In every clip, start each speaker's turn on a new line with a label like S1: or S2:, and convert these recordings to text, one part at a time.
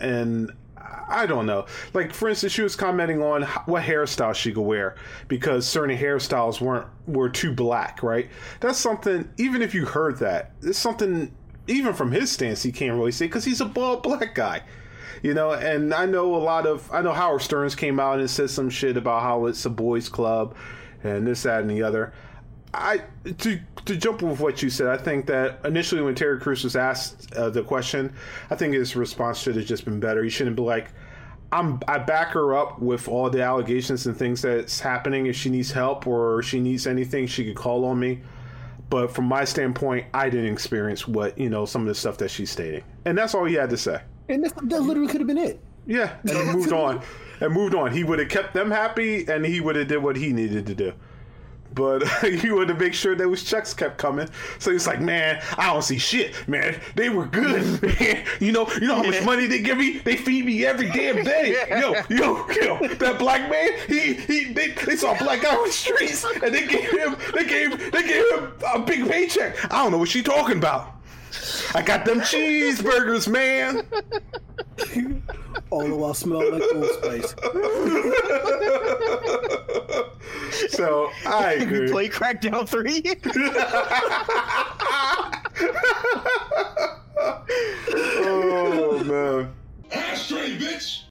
S1: and I don't know. Like for instance, she was commenting on what hairstyle she could wear because certain hairstyles weren't were too black, right? That's something. Even if you heard that, it's something. Even from his stance, he can't really say because he's a bald black guy, you know. And I know a lot of. I know Howard Stearns came out and said some shit about how it's a boys' club, and this, that, and the other. I to to jump with what you said. I think that initially when Terry Crews was asked uh, the question, I think his response should have just been better. He shouldn't be like, "I'm I back her up with all the allegations and things that's happening. If she needs help or she needs anything, she could call on me." But from my standpoint, I didn't experience what you know some of the stuff that she's stating, and that's all he had to say.
S2: And that, that literally could have been it.
S1: Yeah, and he moved on, and moved on. He would have kept them happy, and he would have did what he needed to do but he wanted to make sure that his checks kept coming. So he's like, "Man, I don't see shit, man. They were good, man. You know, you know how much money they give me? They feed me every damn day. Yo, yo, yo. That black man, he, he, they, they saw a black guy on the streets, and they gave him, they gave, they gave him a big paycheck. I don't know what she talking about. I got them cheeseburgers, man.
S2: All the while smelling like Old Spice.
S1: so I agree.
S3: play Crackdown Three.
S1: oh man.
S4: Ashtray, bitch.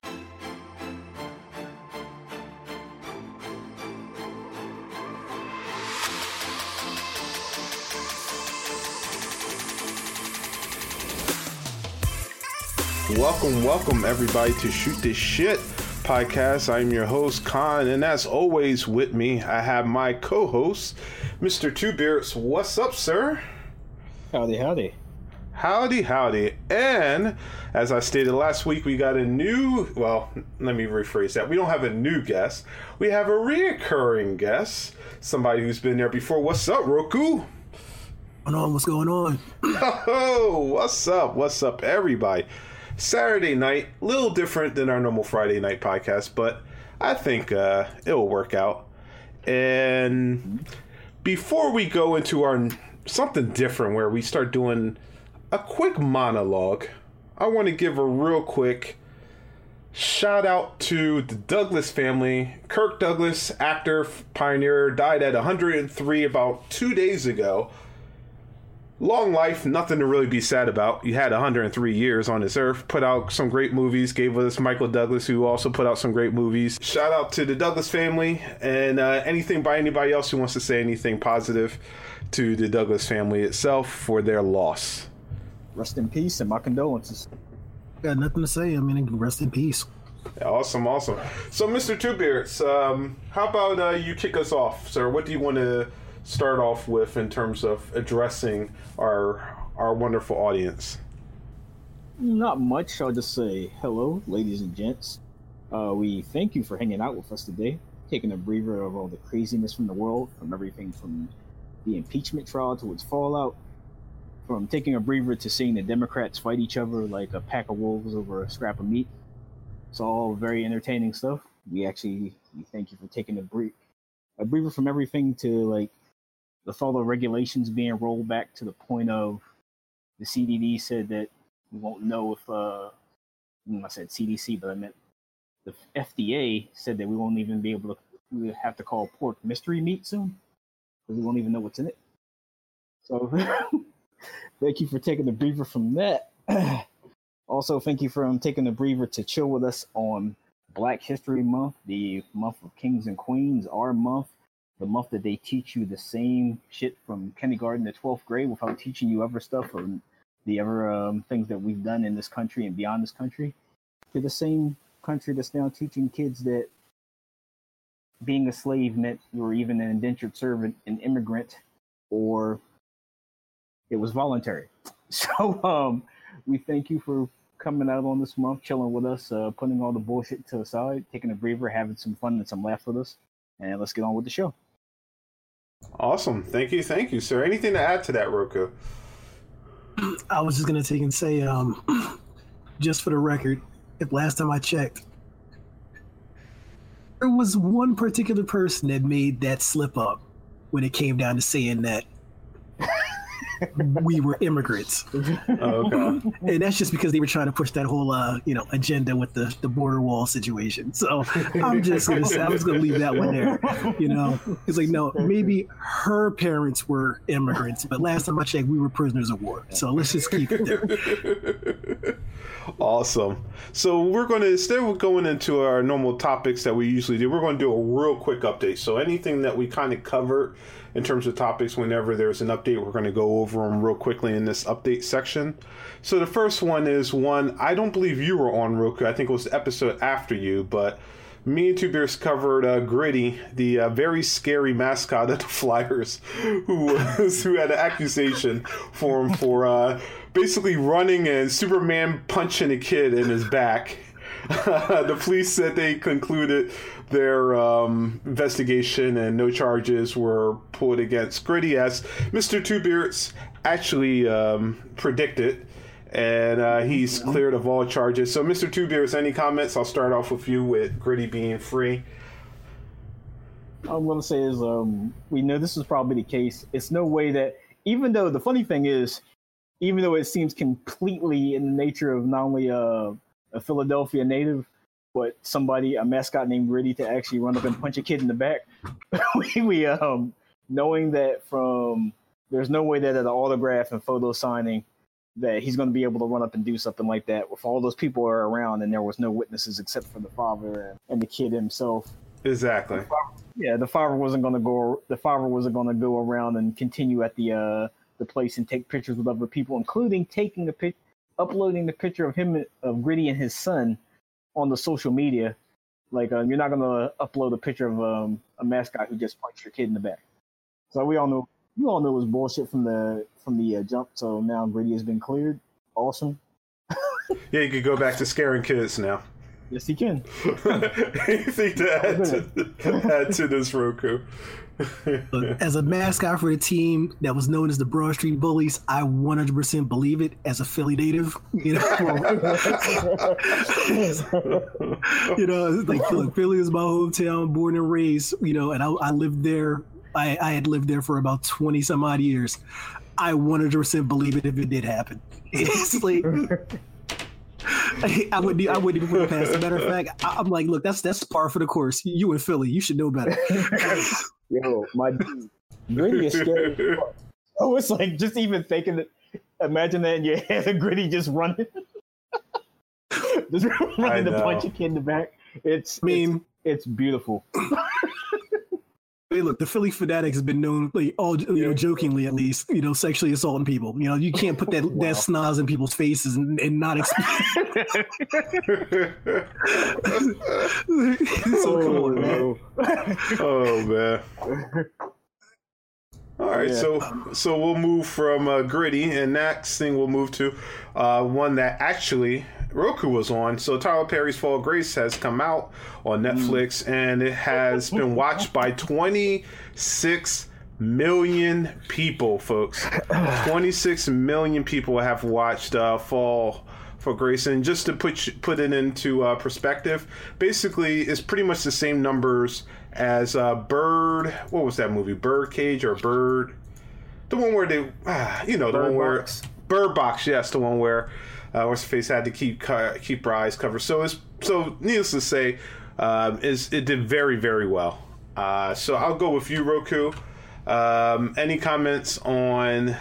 S1: Welcome, welcome everybody to Shoot This Shit podcast. I'm your host, Khan, and as always with me, I have my co-host, Mr. Two Beards. What's up, sir?
S3: Howdy, howdy.
S1: Howdy, howdy. And as I stated last week, we got a new, well, let me rephrase that. We don't have a new guest. We have a reoccurring guest, somebody who's been there before. What's up, Roku?
S2: What's going on? What's going on?
S1: Oh, what's up? What's up, everybody? Saturday night, a little different than our normal Friday night podcast, but I think uh, it will work out. And before we go into our something different, where we start doing a quick monologue, I want to give a real quick shout out to the Douglas family. Kirk Douglas, actor, pioneer, died at 103 about two days ago long life, nothing to really be sad about. You had 103 years on this earth, put out some great movies, gave us Michael Douglas, who also put out some great movies. Shout out to the Douglas family, and uh, anything by anybody else who wants to say anything positive to the Douglas family itself for their loss.
S3: Rest in peace and my condolences.
S2: Got nothing to say. I mean, rest in peace.
S1: Awesome, awesome. So, Mr. Two Beards, um, how about uh, you kick us off, sir? What do you want to start off with in terms of addressing our our wonderful audience?
S3: Not much. I'll just say hello, ladies and gents. Uh, we thank you for hanging out with us today, taking a breather of all the craziness from the world, from everything from the impeachment trial to its fallout, from taking a breather to seeing the Democrats fight each other like a pack of wolves over a scrap of meat. It's all very entertaining stuff. We actually we thank you for taking a break, a breather from everything to like with all the regulations being rolled back to the point of the CDD said that we won't know if uh, I said CDC, but I meant the FDA said that we won't even be able to. We have to call pork mystery meat soon because we won't even know what's in it. So, thank you for taking the breather from that. also, thank you for um, taking the breather to chill with us on Black History Month, the month of kings and queens, our month the month that they teach you the same shit from kindergarten to 12th grade without teaching you other stuff or the other um, things that we've done in this country and beyond this country to the same country that's now teaching kids that being a slave meant you were even an indentured servant, an immigrant, or it was voluntary. So um, we thank you for coming out on this month, chilling with us, uh, putting all the bullshit to the side, taking a breather, having some fun and some laugh with us. And let's get on with the show.
S1: Awesome. Thank you. Thank you, sir. Anything to add to that, Roku?
S2: I was just gonna take and say, um, just for the record, if last time I checked, there was one particular person that made that slip up when it came down to saying that we were immigrants,
S1: Oh, okay.
S2: and that's just because they were trying to push that whole uh, you know agenda with the the border wall situation. So I'm just gonna say I'm just gonna leave that one there. You know, it's like no, maybe her parents were immigrants, but last time I checked, we were prisoners of war. So let's just keep it there.
S1: Awesome. So we're going to instead of going into our normal topics that we usually do, we're going to do a real quick update. So anything that we kind of covered in terms of topics, whenever there's an update, we're going to go over them real quickly in this update section. So the first one is one I don't believe you were on Roku. I think it was the episode after you, but me and Two Beards covered uh, Gritty, the uh, very scary mascot of the Flyers, who was, who had an accusation for him for uh, basically running and Superman punching a kid in his back. the police said they concluded their um, investigation and no charges were pulled against Gritty, as Mr. Two Beards actually um, predicted and uh, he's cleared of all charges. So, Mr. Two Beards, any comments? I'll start off with you with Gritty being free.
S3: All I'm gonna say is um, we know this is probably the case. It's no way that even though the funny thing is, even though it seems completely in the nature of not only a, a Philadelphia native, but somebody a mascot named Gritty to actually run up and punch a kid in the back, we, we um knowing that from there's no way that at an autograph and photo signing that he's going to be able to run up and do something like that if all those people are around and there was no witnesses except for the father and, and the kid himself
S1: Exactly.
S3: yeah, the father wasn't gonna go. The father wasn't gonna go around and continue at the uh the place and take pictures with other people, including taking the pic, uploading the picture of him of Gritty and his son on the social media. Like, uh, you're not gonna upload a picture of um, a mascot who just punched your kid in the back. So we all know, you all know it was bullshit from the from the uh, jump. So now Gritty has been cleared. Awesome.
S1: Yeah, you could go back to scaring kids now.
S3: Yes, he can.
S1: Anything to add to, add to this, Roku?
S2: As a mascot for the team that was known as the Broad Street Bullies, I 100% believe it as a Philly native. You know, you know, like look, Philly is my hometown, born and raised. You know, and I, I lived there. I, I had lived there for about 20 some odd years. I 100% believe it if it did happen. It's like. I, would I wouldn't even put it past. As a matter of fact, I'm like, look, that's that's par for the course. You in Philly, you should know better.
S3: Yo, my dude, Gritty is scary. Oh, I was like just even thinking that. Imagine that in your head, Gritty just running, just running to
S1: know.
S3: punch a kid in the back. It's,
S2: I mean,
S3: it's, it's beautiful.
S2: Hey, look, the Philly fanatics has been known, like, all you know, jokingly at least, you know, sexually assaulting people. You know, you can't put that
S3: Wow.
S2: that snaz in people's faces and, and not expect. so come on, man.
S1: oh man. All right,
S3: Yeah.
S1: so so we'll move from uh, gritty, and next thing we'll move to uh, one that actually Roku was on. So Tyler Perry's Fall Grace has come out on Netflix, and it has been watched by 26 million people, folks. 26 million people have watched uh, Fall from Grace, and just to put put it into uh, perspective, basically it's pretty much the same numbers as uh, Bird. What was that movie? Bird Cage or Bird? The one where they, ah, you know, the
S3: Bird
S1: one where
S3: Box.
S1: Bird Box. Yes, the one where uh, what's face had to keep keep her eyes covered. So it's so needless to say, um, is it did very very well. Uh, so I'll go with you, Roku. Um, any comments on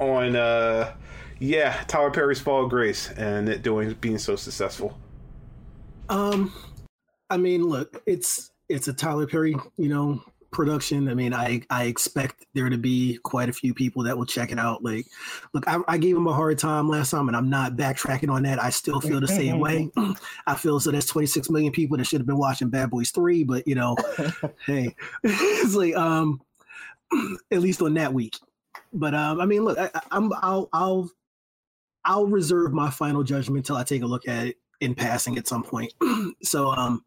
S1: on uh, yeah Tyler Perry's Fall of Grace and it doing being so successful?
S2: Um, I mean, look, it's it's a Tyler Perry, you know, production. I mean, I I expect there to be quite a few people that will check it out. Like, look, I, I gave him a hard time last time, and I'm not backtracking on that. I still feel the same way. I feel so. There's 26 million people that should have been watching Bad Boys Three, but you know, hey, it's like um, at least on that week. But um, I mean, look, I- I'm I'll I'll I'll reserve my final judgment until I take a look at it in passing at some point. so um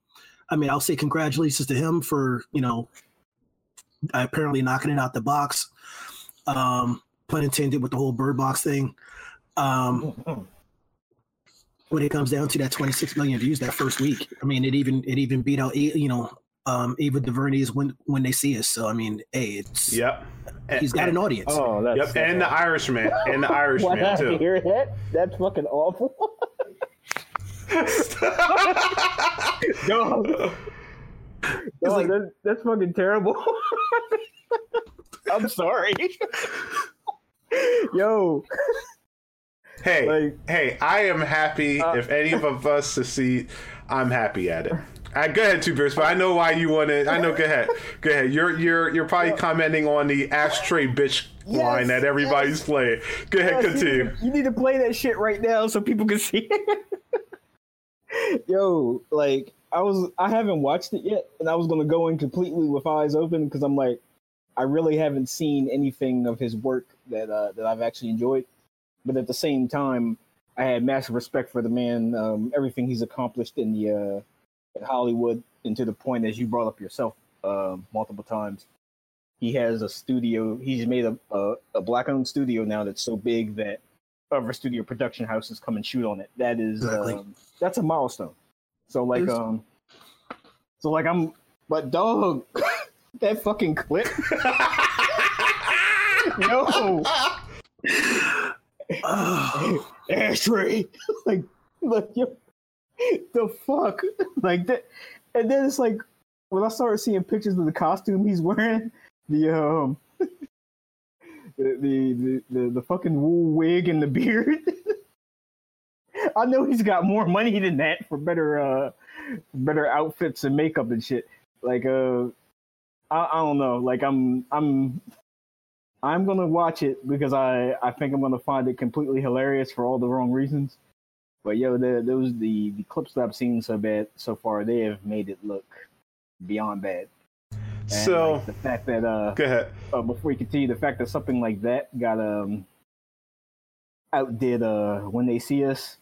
S2: I mean I'll say congratulations to him for, you know, apparently knocking it out the box. Um pun intended with the whole bird box thing. Um when it comes down to that 26 million views that first week. I mean it even it even beat out you know um Ava DuVernay's when when they see us. So I mean, hey, it's
S1: Yep.
S2: He's got an audience.
S3: Oh, that's
S1: Yep, and the Irishman, and the Irishman
S3: did I
S1: too.
S3: hear that? That's fucking awful. no, no
S2: like-
S3: that, that's fucking terrible. I'm sorry. Yo,
S1: Hey,
S3: Like-
S1: hey, I am happy
S3: Uh,
S1: if any of us succeed. I'm happy at it. Uh, go ahead, Two Beards, but I know why you want to. I know. Go ahead. Go ahead. You're you're you're probably commenting on the ashtray bitch
S3: Yes,
S1: line that everybody's playing. Go ahead,
S3: Yes, you need to- You need to play that shit right now so people can see it. Yo, like I was, I haven't watched it yet, and I was gonna go in completely with eyes open because I'm like, I really haven't seen anything of his work that uh, that I've actually enjoyed. But at the same time, I had massive respect for the man, um, everything he's accomplished in the uh, in Hollywood, and to the point as you brought up yourself uh, multiple times he has a studio. He's made a a, a black owned studio now that's so big that other studio production houses come and shoot on it. That is
S2: Exactly.
S3: um, that's a milestone. So like
S2: It's-
S3: um, so like I'm, but dog, that fucking clip. no,
S2: Oh,
S3: ashtray. like, like yo, the fuck, like that. And then it's like when I started seeing pictures of the costume he's wearing, the um, the the the, the, the fucking wool wig and the beard. I know he's got more money than that for better uh better outfits and makeup and shit. Like uh I, I don't know. Like I'm I'm I'm gonna watch it because I I think I'm gonna find it completely hilarious for all the wrong reasons. But yo, the, those the the clips that I've seen so bad so far, they have made it look beyond bad. And,
S1: So
S3: like, the fact that uh,
S1: go ahead.
S3: uh before we continue, the fact that something like that got um outdid uh when they see us,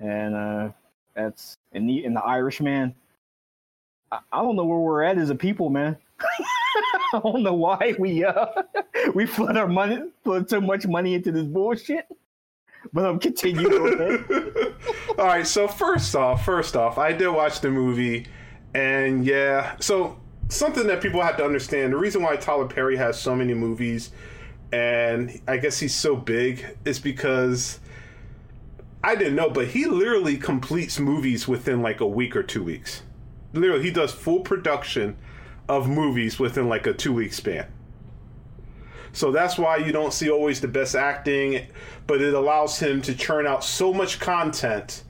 S3: and uh that's in the in the Irishman. I, I don't know where we're at as a people, man. I don't know why we uh we flood our money flood so much money into this bullshit. But I'm continuing.
S1: All right. So first off, first off, I did watch the movie, and yeah. So something that people have to understand: the reason why Tyler Perry has so many movies, and I guess he's so big, is because I didn't know, but he literally completes movies within like a week or two weeks. Literally, he does full production of movies within like a two week span. So that's why you don't see always the best acting, but it allows him to churn out so much content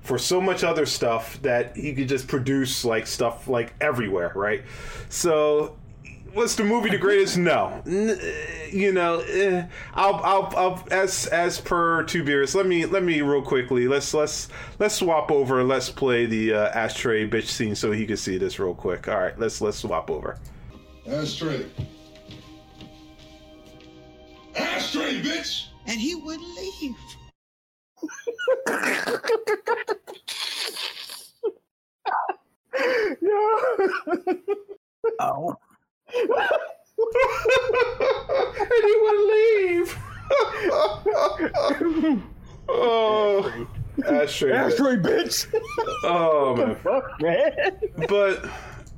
S1: for so much other stuff that he could just produce like stuff like everywhere, right? So was the movie the greatest? No. You know, eh, I'll, I'll, I'll, as as per Two Beards. Let me let me real quickly. Let's let's let's swap over. Let's play the uh, ashtray bitch scene so he can see this real quick. All right, let's let's swap over.
S4: Ashtray. Ashtray, bitch!
S5: and he wouldn't leave.
S2: oh.
S1: And he would leave. oh, ashtray. bitch.
S3: Ashtray bitch.
S1: Oh man.
S3: Fuck man.
S1: but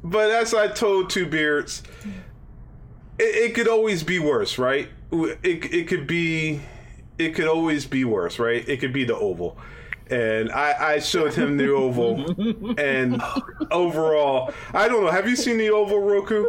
S1: but as I told Two Beards, it, it could always be worse, right? It it could be it could always be worse, right? It could be the oval. And I, I showed him the oval, and overall, I don't know. Have you seen the oval, Roku?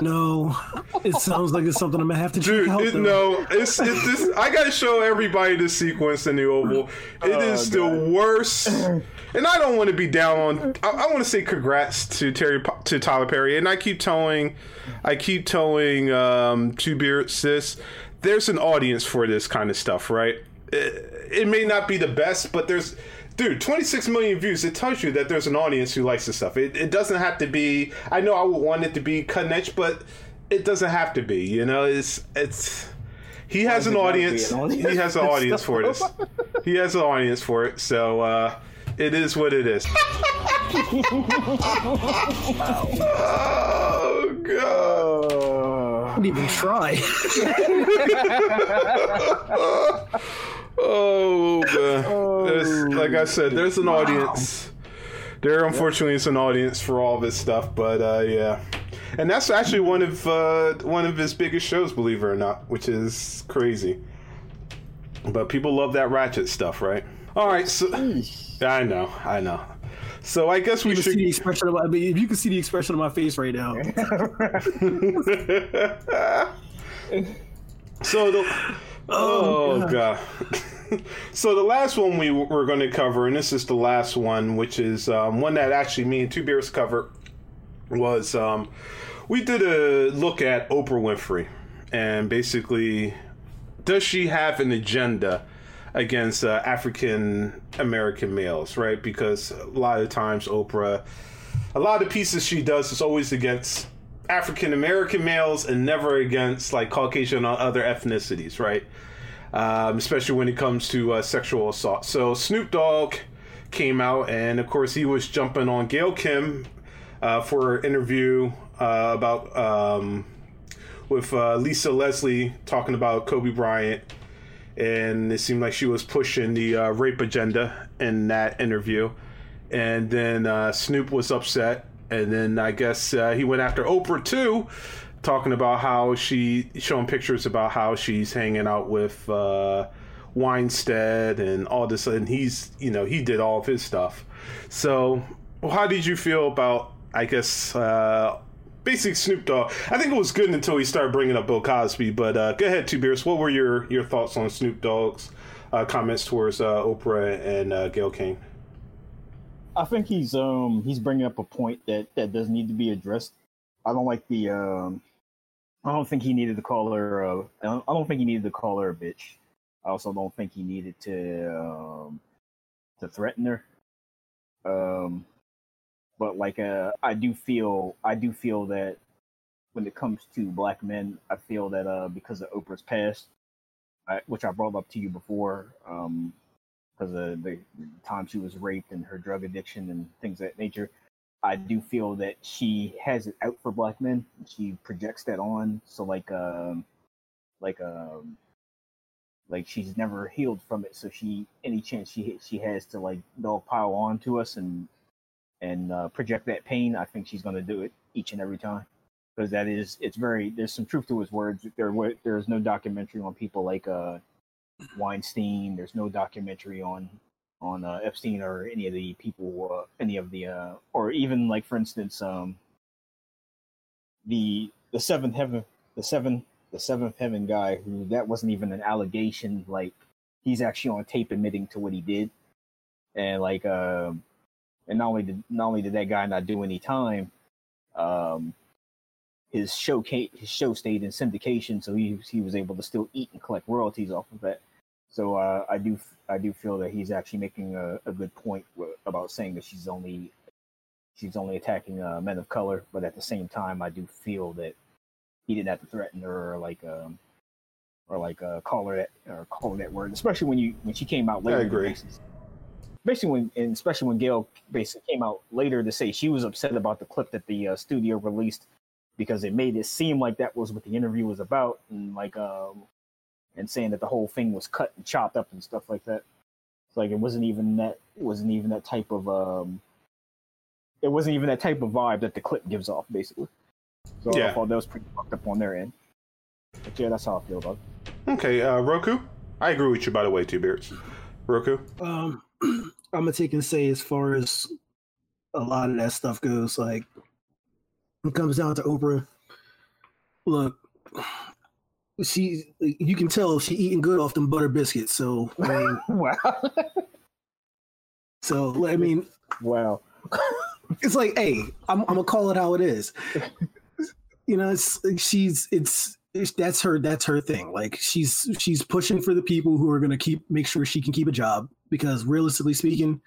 S2: No, it sounds like it's something I'm gonna have to check out.
S1: it, no, it's it's this. I gotta show everybody this sequence in the oval. It is the worst, and I don't want to be down on. I, I want to say congrats to Terry to Tyler Perry, and I keep telling, I keep telling um, Two Beard Sis, there's an audience for this kind of stuff, right? It, it may not be the best, but there's. Dude, 26 million views. It tells you that there's an audience who likes this stuff. It, it doesn't have to be. I know I would want it to be cutting edge, but it doesn't have to be. You know, it's it's. He has an
S3: it gotta be
S1: audience.
S3: an audience
S1: He has an audience for this.
S3: stuff?
S1: He has an audience for it. So uh, it is what it is. oh god.
S3: Uh,
S2: Don't even try.
S1: Oh man. There's, like I said, there's an audience. There unfortunately is an audience for all this stuff, but uh, yeah. and that's actually one of uh, one of his biggest shows, believe it or not, which is crazy. But people love that Ratchet stuff, right? All right, so I know, I know. So I guess we should.
S2: see the expression of my, I mean, if you can see the expression of my face right now.
S1: so the oh,
S2: Oh,
S1: god. so the last one we were going to cover, and this is the last one, which is um, one that actually me and Two Beards cover, was um, we did a look at Oprah Winfrey, and basically, does she have an agenda? Against uh, African American males, right? Because a lot of times Oprah, a lot of pieces she does is always against African American males and never against like Caucasian or other ethnicities, right? Um, especially when it comes to uh, sexual assault. So Snoop Dogg came out, and of course he was jumping on Gayle King uh, for an interview uh, about um, with uh, Lisa Leslie talking about Kobe Bryant, and it seemed like she was pushing the uh, rape agenda in that interview. And then uh, Snoop was upset, and then I guess uh, he went after Oprah too, talking about how she showing pictures about how she's hanging out with uh, Weinstein and all this, and he's you know he did all of his stuff. So, how did you feel about I guess uh, basic Snoop Dogg? I think it was good until he started bringing up Bill Cosby. But uh, go ahead, Two Beards. What were your your thoughts on Snoop Dogg's uh, comments towards uh, Oprah and uh, Gayle King?
S3: I think he's um he's bringing up a point that that does need to be addressed. I don't like the um I don't think he needed to call her uh I don't, think he needed to call her a bitch. I also don't think he needed to um to threaten her. Um but like uh I do feel I do feel that when it comes to black men, I feel that uh because of Oprah's past, I, which I brought up to you before, um because of the time she was raped and her drug addiction and things of that nature. I do feel that she has it out for black men. She projects that on. So like um like um like she's never healed from it. So she any chance she she has to like dog pile on to us and and uh, project that pain, I think she's gonna do it each and every time. Because that is it's very there's some truth to his words. There wa- there's no documentary on people like uh Weinstein. There's no documentary on on uh, Epstein or any of the people, uh, any of the, uh, or even like for instance, um, the the seventh heaven, the seven, the seventh heaven guy who that wasn't even an allegation. Like he's actually on tape admitting to what he did, and like, um, and not only did not only did that guy not do any time, um, his show came, his show stayed in syndication, so he he was able to still eat and collect royalties off of that. So uh, I do I do feel that he's actually making a, a good point w- about saying that she's only she's only attacking uh, men of color, but at the same time, I do feel that he didn't have to threaten her or like um or like uh, call her that or call her that word, especially when you when she came out later.
S1: I agree.
S3: Basically, basically when and especially when Gayle basically came out later to say she was upset about the clip that the uh, studio released because it made it seem like that was what the interview was about and like um and saying that the whole thing was cut and chopped up and stuff like that. It's like it wasn't even that it wasn't even that type of um it wasn't even that type of vibe that the clip gives off basically. So I
S1: Yeah.
S3: thought that was pretty fucked up on their end. But yeah, that's how I feel about it.
S1: Okay, uh, Roku. I agree with you, by the way, Two Beards. Roku.
S2: Um, I'm gonna take and say as far as a lot of that stuff goes, like when it comes down to Oprah, look, she you can tell she eating good off them butter biscuits. So I mean,
S3: wow.
S2: so I mean,
S3: wow.
S2: it's like, hey, I'm, I'm gonna call it how it is. You know, it's she's it's, it's that's her that's her thing. Like she's she's pushing for the people who are gonna keep make sure she can keep a job because realistically speaking,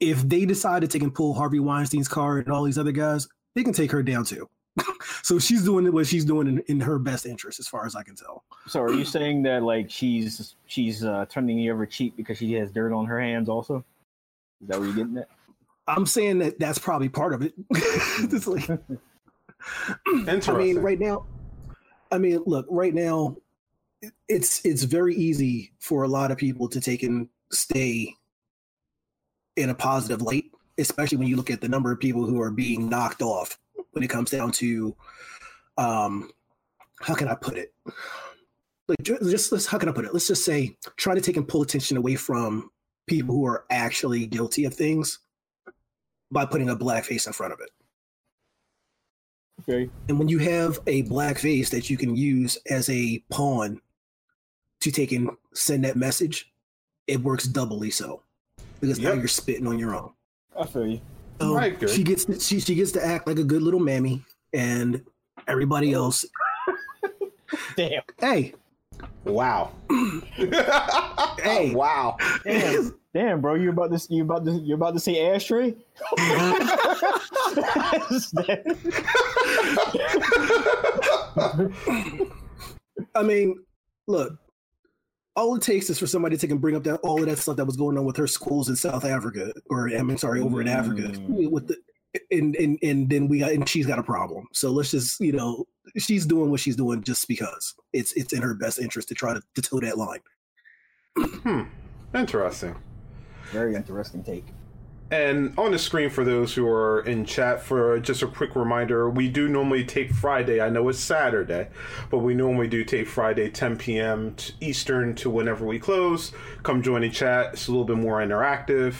S2: if they decided they can pull Harvey Weinstein's car and all these other guys, they can take her down too. so she's doing what she's doing in, in her best interest, as far as I can tell.
S3: So are you saying that like she's she's uh, turning the other cheek because she has dirt on her hands also? Is that what you're getting at?
S2: I'm saying that that's probably part of it. It's like-
S1: Interesting.
S2: I mean, right now, I mean, look, right now, it's it's very easy for a lot of people to take and stay in a positive light, especially when you look at the number of people who are being knocked off when it comes down to um how can I put it? Like ju- just let's how can I put it? Let's just say try to take and pull attention away from people who are actually guilty of things by putting a black face in front of it.
S3: Okay.
S2: And when you have a black face that you can use as a pawn to take and send that message, it works doubly so. Because now you're spitting on your own.
S3: I feel you.
S2: So
S1: I agree.
S2: she gets to, she, she gets to act like a good little mammy and everybody else.
S3: Damn.
S2: Hey,
S1: Wow.
S2: Hey.
S1: wow.
S3: Damn. Damn, bro, you about to you about to you about to say ashtray?
S2: I mean, look, all it takes is for somebody to take and bring up that all of that stuff that was going on with her schools in South Africa, or I mean, sorry, over in Africa,
S3: Mm.
S2: with the and and and then we got and she's got a problem. So let's just you know she's doing what she's doing just because it's it's in her best interest to try to, to toe that line.
S1: Hmm. Interesting.
S3: Very interesting take.
S1: And on the screen for those who are in chat, for just a quick reminder, we do normally tape Friday. I know it's Saturday, but we normally do tape Friday, 10 p.m. Eastern to whenever we close. Come join the chat. It's a little bit more interactive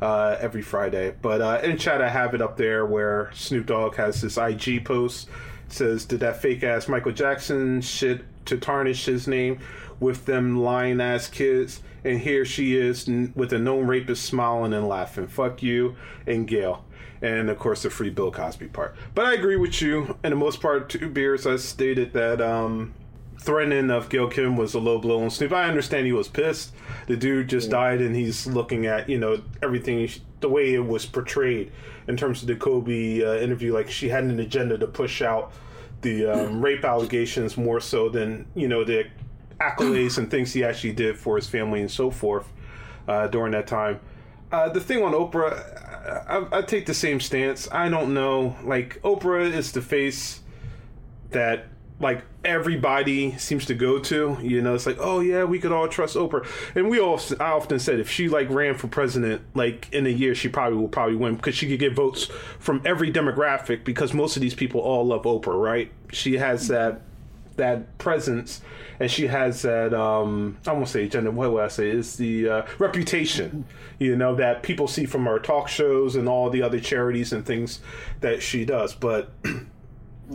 S1: uh, every Friday. But uh, in chat, I have it up there where Snoop Dogg has this IG post. Says, Did that fake ass Michael Jackson shit to tarnish his name with them lying ass kids? And here she is n- with a known rapist smiling and laughing. Fuck you and Gayle. And of course, the free Bill Cosby part. But I agree with you. In the most part, Two Beards, I stated that um, threatening of Gayle King was a low blow on Snoop. I understand he was pissed. The dude just died, and he's looking at you know everything the way it was portrayed in terms of the Kobe uh, interview. Like she had an agenda to push out the um, rape allegations more so than you know the accolades and things he actually did for his family and so forth uh, during that time. Uh, the thing on Oprah, I, I take the same stance. I don't know. Like Oprah is the face that like everybody seems to go to. You know, it's like, oh yeah, we could all trust Oprah. And we all, I often said, if she like ran for president, like in a year, she probably will probably win because she could get votes from every demographic because most of these people all love Oprah, right? She has that that presence and she has that um i won't say agenda what would i say is the uh, reputation you know that people see from her talk shows and all the other charities and things that she does but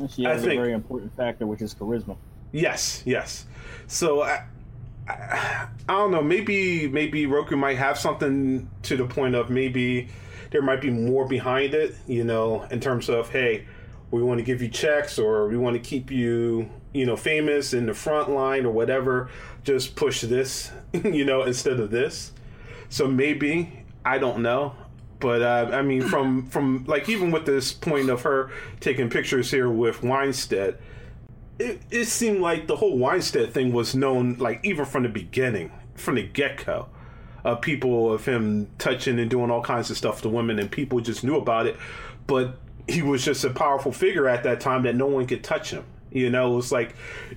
S3: She has
S1: think-
S3: a very important factor, which is charisma.
S1: Yes, yes. So I, I, I don't know. Maybe maybe Roku might have something to the point of maybe there might be more behind it. You know, in terms of hey, we want to give you checks or we want to keep you you know famous in the front line or whatever. Just push this, you know, instead of this. So maybe I don't know. But uh, I mean, from from like even with this point of her taking pictures here with Weinstein, it, it seemed like the whole Weinstein thing was known, like even from the beginning, from the get go, of people of him touching and doing all kinds of stuff to women, and people just knew about it. But he was just a powerful figure at that time that no one could touch him. You know, it's like,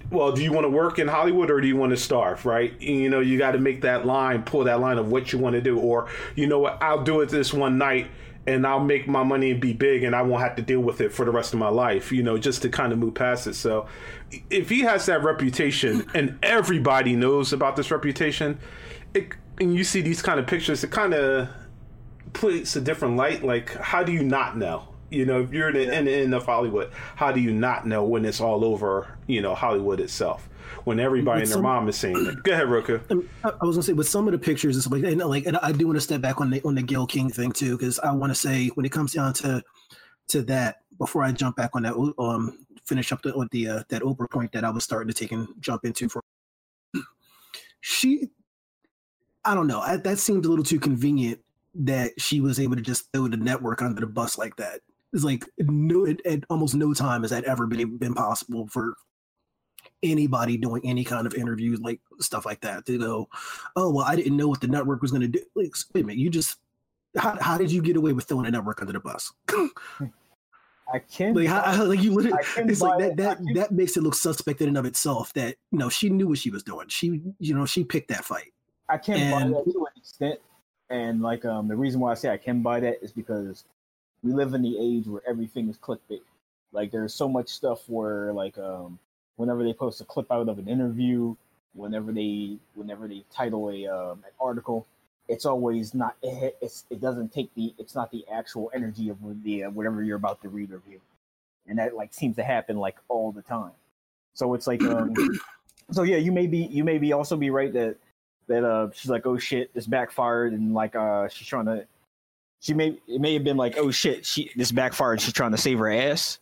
S1: well, do you want to work in Hollywood or do you want to starve, right? You know, you got to make that line, pull that line of what you want to do, or you know what, I'll do it this one night and I'll make my money and be big and I won't have to deal with it for the rest of my life, you know, just to kind of move past it. So if he has that reputation mm. and everybody knows about this reputation, it, and you see these kind of pictures, it kind of puts a different light. Like, how do you not know? You know, if you're in the, in the end of Hollywood, how do you not know when it's all over, you know, Hollywood itself? When everybody and their
S2: Some-
S1: mom is saying it. Go ahead, Roku.
S2: Um, I I was gonna say with some of the pictures and stuff like that, and like, and I do want to step back on the on the Gayle King thing too, because I want to say when it comes down to to that, before I jump back on that, um, finish up the with the uh, that Oprah point that I was starting to take and jump into for. She, I don't know. I, that seemed a little too convenient that she was able to just throw the network under the bus like that. It's like no, at, at almost no time has that ever been been possible for anybody doing any kind of interviews like stuff like that to go oh well i didn't know what the network was going to do like wait a minute you just how, how did you get away with throwing a network under the bus
S3: I can.
S2: like how, how- like you literally it's like that
S3: it.
S2: that that makes it look suspect in and of itself that you know she knew what she was doing she you know she picked that fight
S3: I can
S2: And-
S3: buy that to an extent, and like um, the reason why I say I can buy that is because we live in the age where everything is clickbait. Like there's so much stuff where like um whenever they post a clip out of an interview, whenever they whenever they title a um, an article, it's always not it, it's it doesn't take the it's not the actual energy of the uh, whatever you're about to read or view, and that like seems to happen like all the time. So it's like um so yeah, you may be you may be also be right that that uh she's like oh shit this backfired and like uh she's trying to she may it may have been like oh shit she this backfired she's trying to save her ass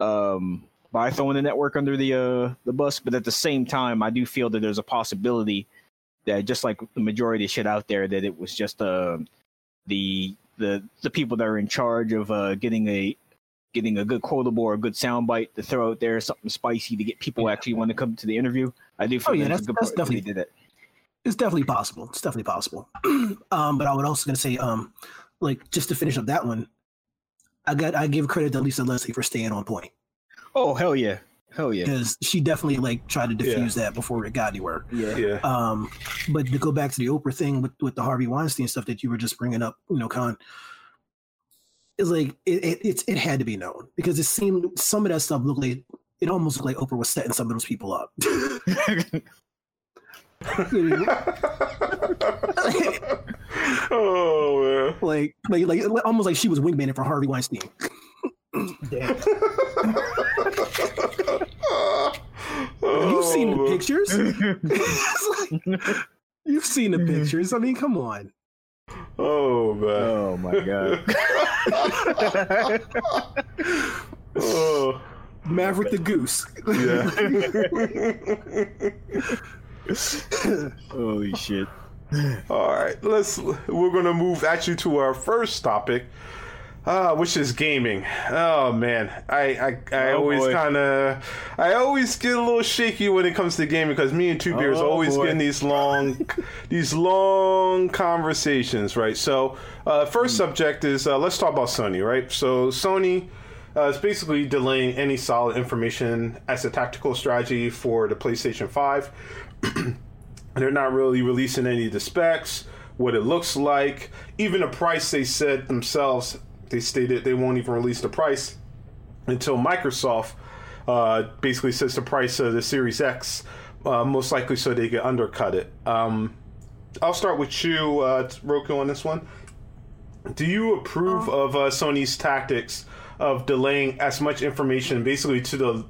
S3: um by throwing the network under the uh the bus but at the same time I do feel that there's a possibility that just like the majority of shit out there that it was just uh the the the people that are in charge of uh getting a getting a good quotable or a good soundbite to throw out there something spicy to get people actually want to come to the interview. I do feel
S2: Oh, yeah,
S3: that's,
S2: that's- that's
S3: part that they
S2: definitely-
S3: did it.
S2: It's definitely possible. It's definitely possible. um, but I would also gonna say, um, like just to finish up that one, I got I give credit to Lisa Leslie for staying on point
S3: Oh hell yeah, hell yeah,
S2: because she definitely like tried to diffuse that before it got anywhere.
S3: yeah.
S1: Yeah.
S2: Um, but to go back to the Oprah thing with with the Harvey Weinstein stuff that you were just bringing up, you know, Khan, is like it, it it's it had to be known because it seemed some of that stuff looked like it almost looked like Oprah was setting some of those people up.
S1: man.
S2: like like like almost like she was wingmaning for Harvey Weinstein. Damn. You've seen the
S1: Oh,
S2: pictures. Like- you've seen the pictures. I mean, come on.
S1: Oh man.
S3: oh my god.
S1: oh
S2: Maverick the Goose.
S1: yeah.
S3: Holy shit.
S1: All right, let's. We're gonna move actually to our first topic, uh, which is gaming. Oh man, I I, I
S3: Oh,
S1: always kind of I always get a little shaky when it comes to gaming because me and Two Beards
S3: Oh,
S1: always
S3: boy.
S1: getting these long these long conversations, right? So, uh, first subject is uh, let's talk about Sony, right? So Sony. Uh, is basically delaying any solid information as a tactical strategy for the PlayStation 5. They're not really releasing any of the specs, what it looks like, even the price they said themselves. They stated they won't even release the price until Microsoft uh, basically says the price of the Series X, uh, most likely so they can undercut it. Um, I'll start with you, uh, Roku, on this one. Do you approve of uh, Sony's tactics of delaying as much information, basically to the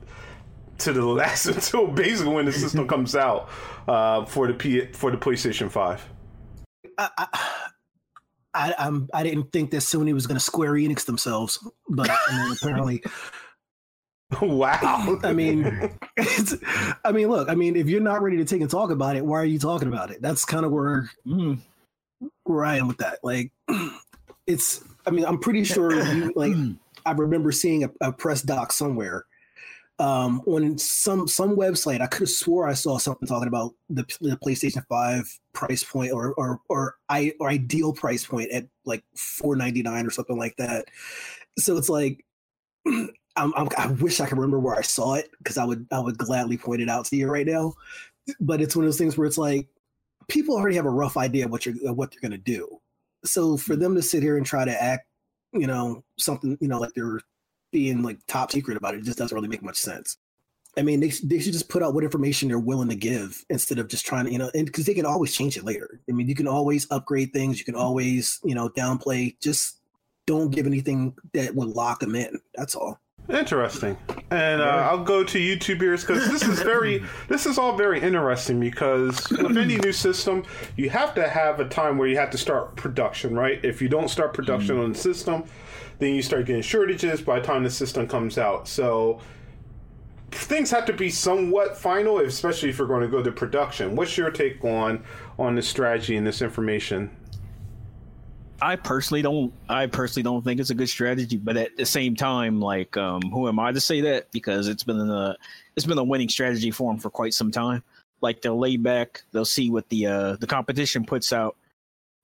S1: to the last until basically when the system comes out uh, for the P for the PlayStation Five?
S2: I, I, I, I'm, I didn't think that Sony was going to Square Enix themselves, but I mean, apparently,
S1: wow.
S2: I mean, it's, I mean, look, I mean, if you're not ready to take and talk about it, why are you talking about it? That's kind of where
S3: Mm.
S2: where I am with that. Like, it's. I mean, I'm pretty sure you like. I remember seeing a, a press doc somewhere um, on some some website. I could have swore I saw something talking about the, the PlayStation Five price point or or or I or ideal price point at like four ninety nine or something like that. So it's like. I'm, I'm, I wish I could remember where I saw it because I would I would gladly point it out to you right now. But it's one of those things where it's like people already have a rough idea of what you're what they're going to do. So for them to sit here and try to act, you know, something, you know, like they're being like top secret about it, it just doesn't really make much sense. I mean, they, they should just put out what information they're willing to give instead of just trying to, you know, and because they can always change it later. I mean, you can always upgrade things, you can always, you know, downplay. Just don't give anything that would lock them in. That's all.
S1: Interesting. And uh, I'll go to YouTubers because this is very, this is all very interesting because with any new system, you have to have a time where you have to start production, right? If you don't start production on the system, then you start getting shortages by the time the system comes out. So things have to be somewhat final, especially if you're going to go to production. What's your take on on this strategy and this information?
S3: I personally don't. I personally don't think it's a good strategy. But at the same time, like, um, who am I to say that? Because it's been a it's been a winning strategy for them for quite some time. Like they'll lay back, they'll see what the uh, the competition puts out,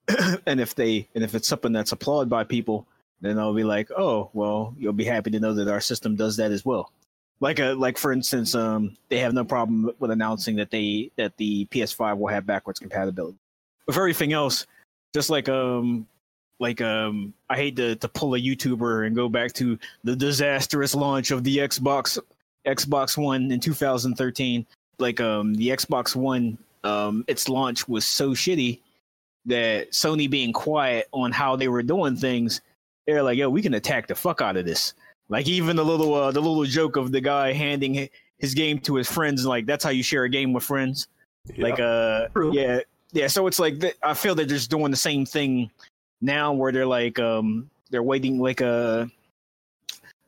S3: and if they and if it's something that's applauded by people, then they'll be like, oh, well, you'll be happy to know that our system does that as well. Like a like for instance, um, they have no problem with announcing that they that the PS5 will have backwards compatibility. But for everything else, just like um like um I hate to to pull a YouTuber and go back to the disastrous launch of the Xbox Xbox One in 2013. Like um the Xbox One um its launch was so shitty that Sony being quiet on how they were doing things, they're like, yo, we can attack the fuck out of this. Like even the little uh, the little joke of the guy handing his game to his friends, like that's how you share a game with friends.
S1: Yeah.
S3: Like uh
S2: True.
S3: yeah yeah. So it's like th- I feel they're just doing the same thing now, where they're like um they're waiting like uh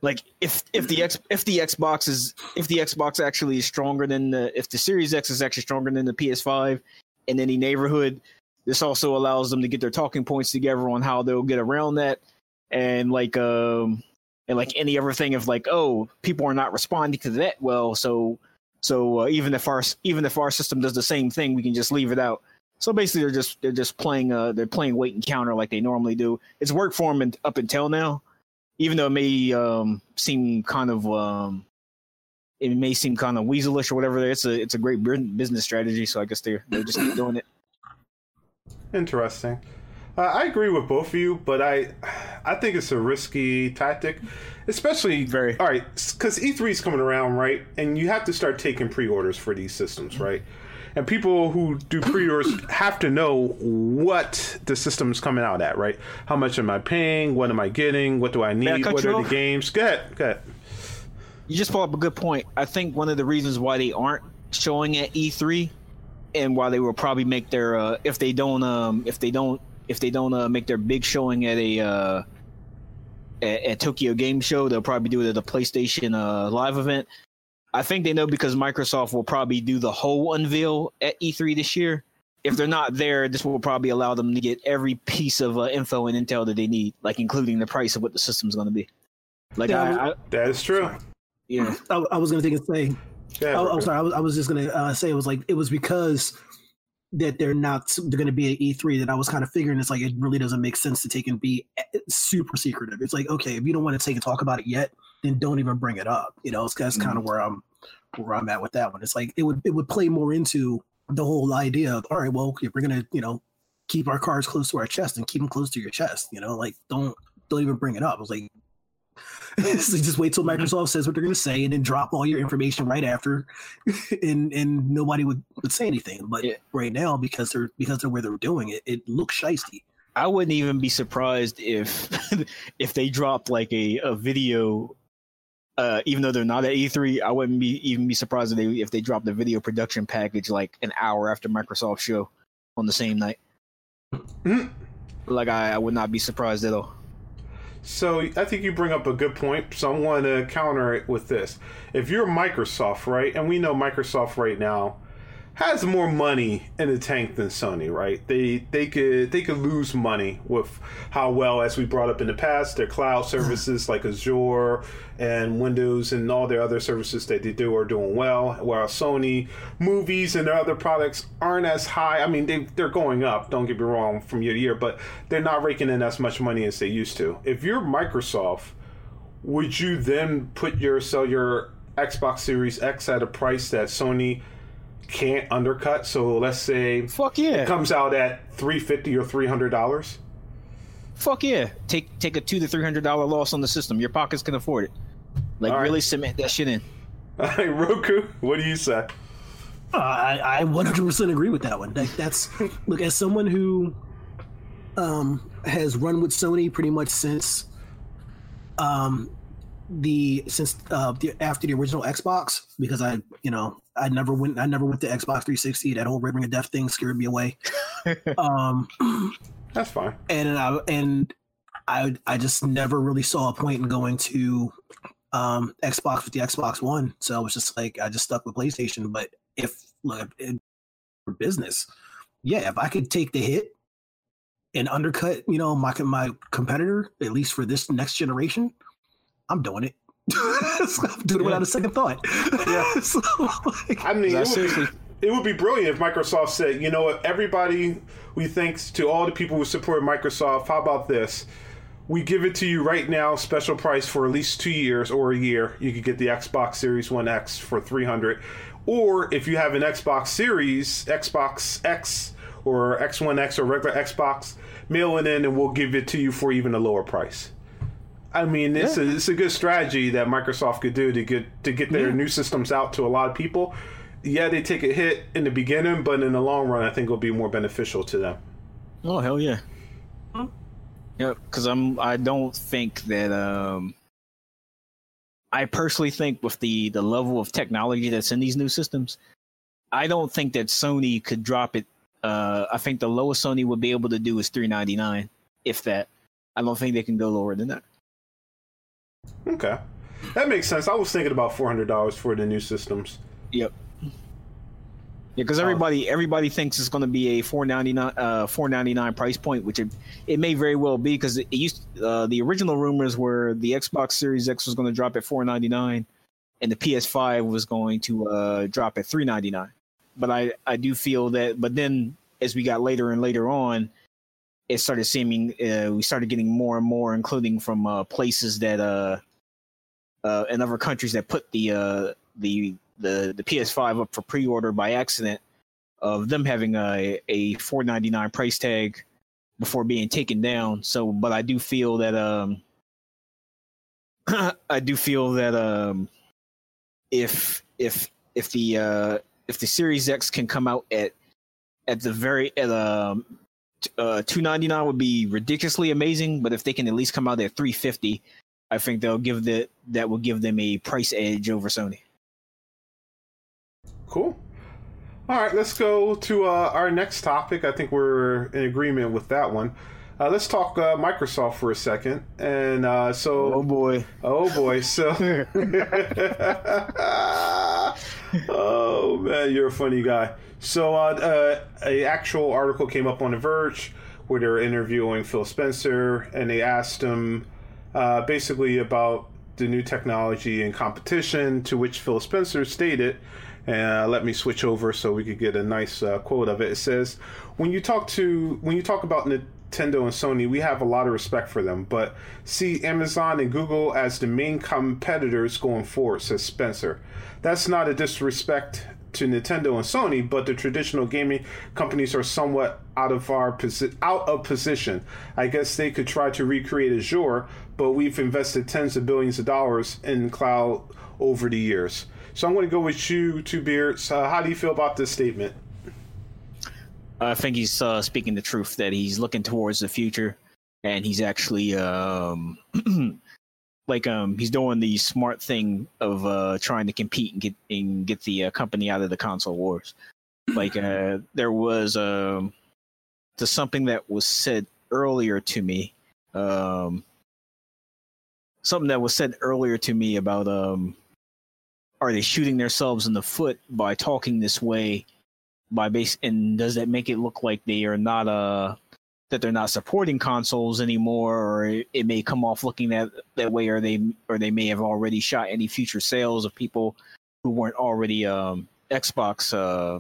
S3: like if if the X if the Xbox is if the Xbox actually is stronger than the if the Series X is actually stronger than the PS5 in any neighborhood, this also allows them to get their talking points together on how they'll get around that and like um and like any other thing of like oh people are not responding to that well so so uh, even if our even if our system does the same thing we can just leave it out. So basically they're just they're just playing uh they're playing wait and counter like they normally do. It's worked for them up until now even though it may um seem kind of um it may seem kind of weaselish or whatever it's a it's a great business strategy so i guess they're they're just doing it.
S1: Interesting. Uh, I agree with both of you, but I, I think it's a risky tactic, especially
S3: Very.
S1: All right, because E3 is coming around, right? And you have to start taking pre-orders for these systems, right? And people who do pre-orders have to know what the system is coming out at, right? How much am I paying? What am I getting? What do I
S3: I
S1: need?
S3: cut
S1: What are
S3: off?
S1: the games? Go ahead, go ahead.
S3: you just brought up a good point. I think one of the reasons why they aren't showing at E3 and why they will probably make their uh, if they don't um if they don't if they don't uh, make their big showing at a uh at, at Tokyo Game Show, they'll probably do it at a PlayStation uh live event. I think they know because Microsoft will probably do the whole unveil at E3 this year. If they're not there, this will probably allow them to get every piece of uh, info and intel that they need, like including the price of what the system's going to be. Like
S2: Yeah,
S3: I, I,
S1: That is true.
S3: yeah.
S2: I, I was gonna think and say
S1: Go ahead,
S2: Oh, oh, sorry. I was, I was just gonna uh, say it was like it was because that they're not they're gonna be at E3 that I was kind of figuring it's like it really doesn't make sense to take and be eh, super secretive. It's like okay, if you don't want to take and talk about it yet, then don't even bring it up. You know, it's that's kind of where I'm where I'm at with that one. It's like it would it would play more into the whole idea of all right, well, if we're gonna you know keep our cards close to our chest and keep them close to your chest. You know, like don't don't even bring it up. I was like. so just wait till Microsoft says what they're going to say, and then drop all your information right after, and and nobody would, would say anything. But
S3: Yeah.
S2: right now, because they're because they're where they're doing it, it looks shisty.
S3: I wouldn't even be surprised if if they dropped like a, a video uh even though they're not at E3, I wouldn't be even be surprised if they if they dropped the video production package like an hour after Microsoft show on the same night.
S1: Mhm.
S3: Like I, I would not be surprised at all.
S1: So I think you bring up a good point. So I want to counter it with this: if you're Microsoft, right, and we know Microsoft right now has more money in the tank than Sony, right? They they could they could lose money with how well, as we brought up in the past, their cloud services like Azure and Windows and all their other services that they do are doing well. While Sony movies and their other products aren't as high. I mean, they they're going up. Don't get me wrong, from year to year, but they're not raking in as much money as they used to. If you're Microsoft, would you then put your sell your Xbox Series X at a price that Sony can't undercut? So let's say
S3: Fuck yeah.
S1: it comes out at three fifty or three hundred dollars.
S3: Fuck yeah. Take take a two to three hundred dollar loss on the system. Your pockets can afford it. Like
S1: All right.
S3: really cement that shit in.
S1: Hey, Roku, what do you say?
S2: Uh, I I 100% agree with that one. That, that's look as someone who um has run with Sony pretty much since um the since uh the after the original Xbox because I you know I never went I never went to Xbox 360 that whole Red Ring of Death thing scared me away um
S1: That's fine.
S2: and I and I I just never really saw a point in going to um Xbox with the Xbox One. So I was just like I just stuck with PlayStation. But if look if- for business, yeah, if I could take the hit and undercut, you know, my my competitor at least for this next generation, I'm doing it. I'm doing it without a second thought.
S1: Yeah.
S2: So, like,
S1: I mean, it would,
S3: seriously
S1: it would be brilliant if Microsoft said, you know what, everybody, we thanks to all the people who support Microsoft. How about this? We give it to you right now, special price for at least two years or a year. You could get the Xbox Series One X for three hundred, or if you have an Xbox Series, Xbox X or X One X or regular Xbox, mail it in and we'll give it to you for even a lower price. I mean, it's a it's a good strategy that Microsoft could do to get to get their
S3: Yeah.
S1: new systems out to a lot of people. Yeah, they take a hit in the beginning, but in the long run, I think it'll be more beneficial to them.
S3: Oh hell yeah. Yeah, because I'm. I don't think that. Um, I personally think with the the level of technology that's in these new systems, I don't think that Sony could drop it. Uh, I think the lowest Sony would be able to do is three ninety nine, if that. I don't think they can go lower than that.
S1: Okay, that makes sense. I was thinking about four hundred dollars for the new systems.
S3: Yep. Yeah, because
S1: Oh.
S3: everybody everybody thinks it's going to be a four ninety nine uh four ninety nine price point, which it, it may very well be because it used uh, the original rumors were the Xbox Series X was going to drop at four ninety nine, and the PS5 was going to uh, drop at three ninety nine. But I I do feel that, but then as we got later and later on, it started seeming uh, we started getting more and more, including from uh, places that uh uh other countries that put the uh the the the PS5 up for pre-order by accident of them having a a 499 price tag before being taken down. So, but I do feel that um I do feel that um if if if the uh if the Series X can come out at at the very at um uh 299 would be ridiculously amazing, but if they can at least come out at 350, I think they'll give the that will give them a price edge over Sony.
S1: Cool. All right, let's go to uh, our next topic. I think we're in agreement with that one. Uh, let's talk uh, Microsoft for a second. And uh, so,
S3: Oh boy.
S1: oh boy, so oh man, you're a funny guy. So, uh, uh, a actual article came up on The Verge where they were interviewing Phil Spencer, and they asked him uh, basically about the new technology and competition. To which Phil Spencer stated, and uh, let me switch over so we could get a nice uh, quote of it. It says, "When you talk to when you talk about Nintendo and Sony, we have a lot of respect for them, but see Amazon and Google as the main competitors going forward," says Spencer. That's not a disrespect to Nintendo and Sony, but the traditional gaming companies are somewhat out of our posi- out of position. I guess they could try to recreate Azure, but we've invested tens of billions of dollars in cloud over the years. So I'm going to go with you, Two Beards. Uh, how do you feel about this statement?
S3: I think he's uh, speaking the truth that he's looking towards the future, and he's actually um, like um, he's doing the smart thing of uh, trying to compete and get and get the uh, company out of the console wars. Like uh, there was um, to something that was said earlier to me, um, something that was said earlier to me about um, are they shooting themselves in the foot by talking this way? by base and does that make it look like they are not uh that they're not supporting consoles anymore or it, it may come off looking that that way or they or they may have already shot any future sales of people who weren't already um xbox uh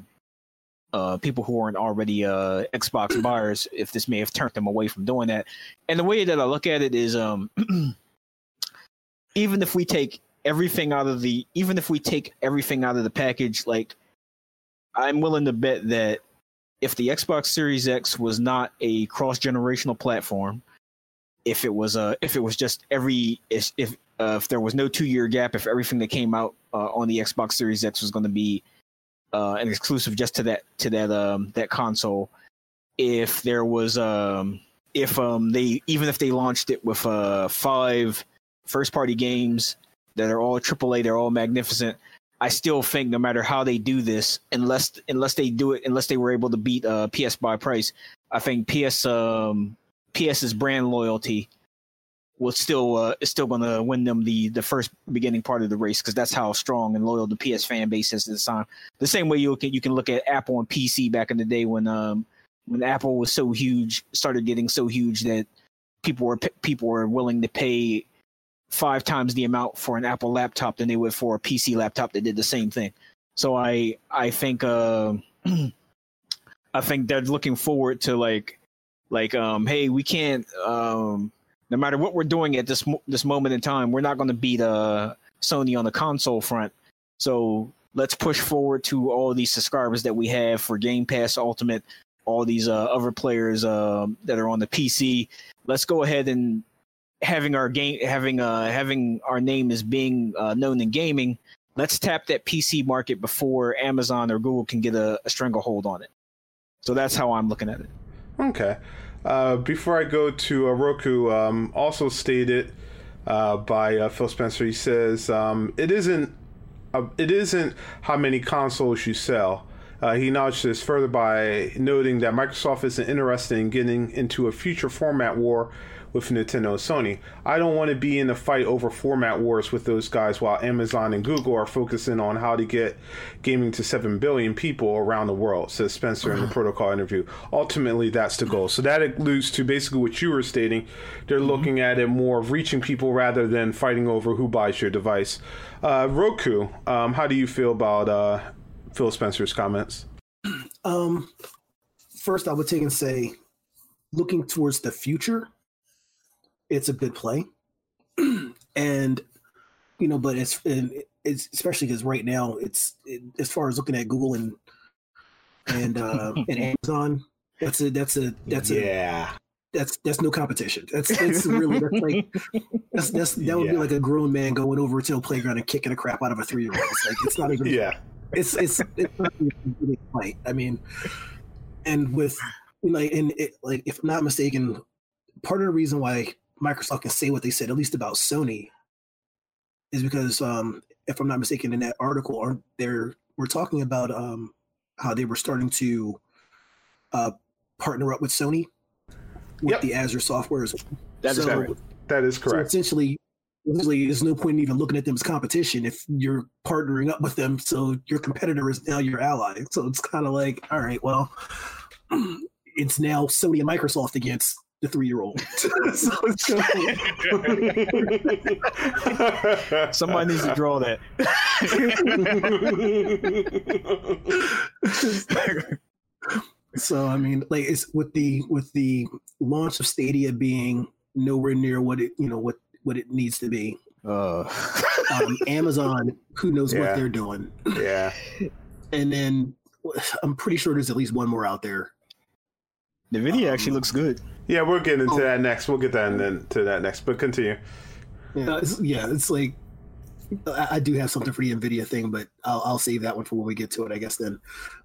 S3: uh people who weren't already uh xbox buyers if this may have turned them away from doing that. And the way that i look at it is um even if we take everything out of the even if we take everything out of the package like I'm willing to bet that if the Xbox Series X was not a cross generational platform, if it was uh if it was just every if if, uh, if there was no two year gap, if everything that came out uh, on the Xbox Series X was going to be uh, an exclusive just to that to that um that console, if there was um if um they even if they launched it with uh five first party games that are all AAA, they're all magnificent. I still think no matter how they do this, unless unless they do it, unless they were able to beat uh, PS by price, I think PS um, PS's brand loyalty will still uh, is still going to win them the the first beginning part of the race because that's how strong and loyal the PS fan base is this time. The same way you can you can look at Apple and PC back in the day when um when Apple was so huge, started getting so huge that people were people were willing to pay five times the amount for an Apple laptop than they would for a PC laptop that did the same thing. So I I think uh, I think they're looking forward to like like um hey we can't um no matter what we're doing at this this moment in time we're not going to beat uh Sony on the console front. So let's push forward to all these subscribers that we have for Game Pass Ultimate all these uh, other players uh, that are on the PC. Let's go ahead and having our game having uh having our name as being uh, known in gaming. Let's tap that PC market before Amazon or Google can get a, a stranglehold on it. So that's how I'm looking at it.
S1: Okay. Uh, before I go to uh, Roku, um, also stated uh, by uh, Phil Spencer, he says um, it isn't uh, it isn't how many consoles you sell. Uh, he acknowledged this further by noting that Microsoft isn't interested in getting into a future format war with Nintendo and Sony. I don't want to be in a fight over format wars with those guys while Amazon and Google are focusing on how to get gaming to 7 billion people around the world, says Spencer in the protocol interview. Ultimately, that's the goal. So that alludes to basically what you were stating. They're looking at it more of reaching people rather than fighting over who buys your device. Uh, Roku, um, how do you feel about uh, Phil Spencer's comments?
S2: Um, first, I would take and say, looking towards the future, it's a good play, and you know, but it's it's especially because right now it's it, as far as looking at Google and and uh, and Amazon, that's a that's a that's a
S1: yeah.
S2: that's that's no competition. That's that's really that's like that's, that's that would
S1: Yeah.
S2: be like a grown man going over to a playground and kicking the crap out of a three year old. It's like it's not even
S1: Yeah.
S2: it's it's it's not even a fight. I mean, and with like and it like if I'm not mistaken, part of the reason why Microsoft can say what they said, at least about Sony, is because um if I'm not mistaken in that article, or they're we're talking about um how they were starting to uh partner up with Sony with
S1: Yep.
S2: the Azure software as
S3: That is
S2: So-
S3: correct.
S1: That is
S2: so
S1: correct.
S2: essentially, essentially, there's no point in even looking at them as competition if you're partnering up with them. So your competitor is now your ally. So it's kind of like, all right, well, it's now Sony and Microsoft against the three year old. so it's kinda like-
S3: Somebody needs to draw that.
S2: so I mean, like it's with the with the launch of Stadia being nowhere near what it you know what what it needs to be.
S3: Uh,
S2: Um, Amazon, who knows
S1: Yeah.
S2: what they're doing,
S1: yeah.
S2: and then I'm pretty sure there's at least one more out there.
S3: Nvidia actually looks good.
S1: Yeah, we'll get into
S2: Oh.
S1: that next. We'll get that and then to that next. But continue.
S2: Yeah, it's, yeah, it's like I, I do have something for the Nvidia thing, but I'll, I'll save that one for when we get to it, I guess. Then,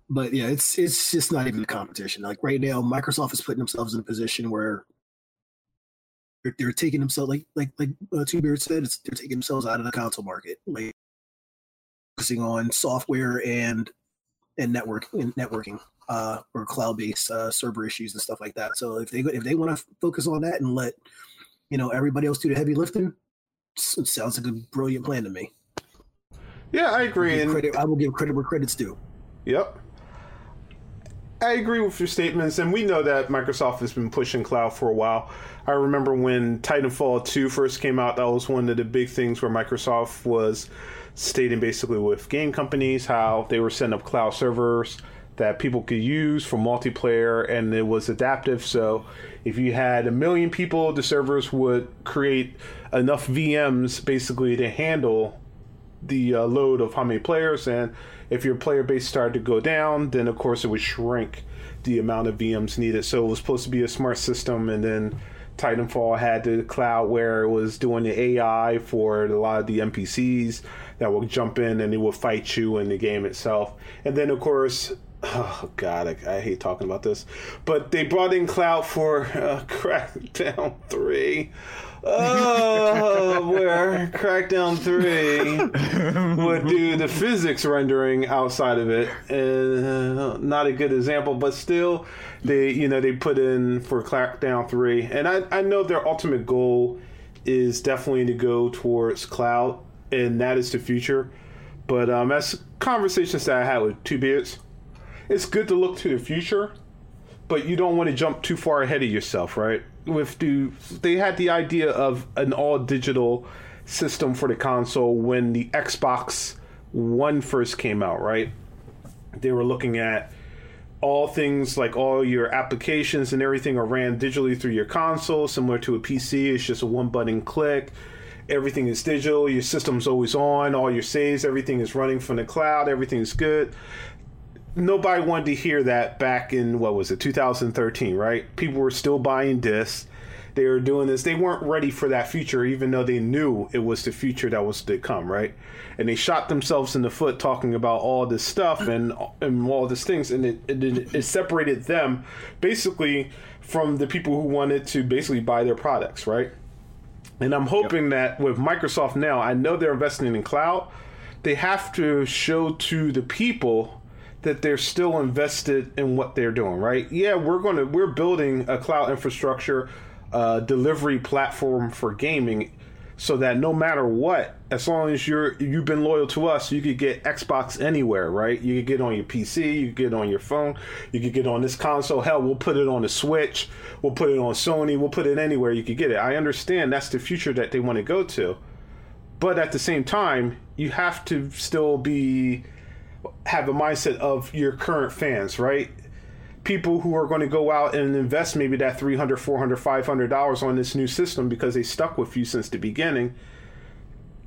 S2: but yeah, it's it's just not even a competition. Like right now, Microsoft is putting themselves in a position where they're, they're taking themselves like like like uh, Two Beard said, it's, they're taking themselves out of the console market, like focusing on software and and network and networking uh, or cloud based uh, server issues and stuff like that. So if they if they want to focus on that and let you know everybody else do the heavy lifting, it sounds like a brilliant plan to me.
S1: Yeah, I agree. And
S2: credit, I will give credit where credit's due.
S1: Yep. I agree with your statements, and we know that Microsoft has been pushing cloud for a while. I remember when Titanfall 2 first came out, that was one of the big things where Microsoft was stating basically with game companies how they were setting up cloud servers that people could use for multiplayer, and it was adaptive. So if you had a million people, the servers would create enough VMs basically to handle the uh, load of how many players and if your player base started to go down then of course it would shrink the amount of vms needed so it was supposed to be a smart system and then titanfall had the cloud where it was doing the ai for a lot of the npcs that would jump in and it would fight you in the game itself and then of course oh god i, I hate talking about this but they brought in cloud for uh, crackdown 3 Oh, where Crackdown 3 would do the physics rendering outside of it. Uh, not a good example, but still, they you know they put in for Crackdown 3, and I I know their ultimate goal is definitely to go towards cloud, and that is the future. But um, as conversations that I had with Two Beards, it's good to look to the future but you don't want to jump too far ahead of yourself, right? With the they had the idea of an all digital system for the console when the Xbox One first came out, right? They were looking at all things like all your applications and everything are ran digitally through your console, similar to a PC. It's just a one button click. Everything is digital. Your system's always on. All your saves, everything is running from the cloud. Everything is good nobody wanted to hear that back in what was it 2013 right? People were still buying discs. They were doing this. They weren't ready for that future even though they knew it was the future that was to come right? And they shot themselves in the foot talking about all this stuff and and all these things and it, it, it separated them basically from the people who wanted to basically buy their products right? And i'm hoping that with microsoft now i know they're investing in cloud. They have to show to the people that they're still invested in what they're doing, right? Yeah, we're going to we're building a cloud infrastructure uh, delivery platform for gaming so that no matter what, as long as you're you've been loyal to us, you could get Xbox anywhere, right? You could get on your PC, you could get on your phone, you could get on this console. Hell, we'll put it on the Switch, we'll put it on Sony, we'll put it anywhere you could get it. I understand that's the future that they want to go to. But at the same time, you have to still be have a mindset of your current fans, right? People who are going to go out and invest maybe that 300, 400, 500 dollars on this new system because they stuck with you since the beginning.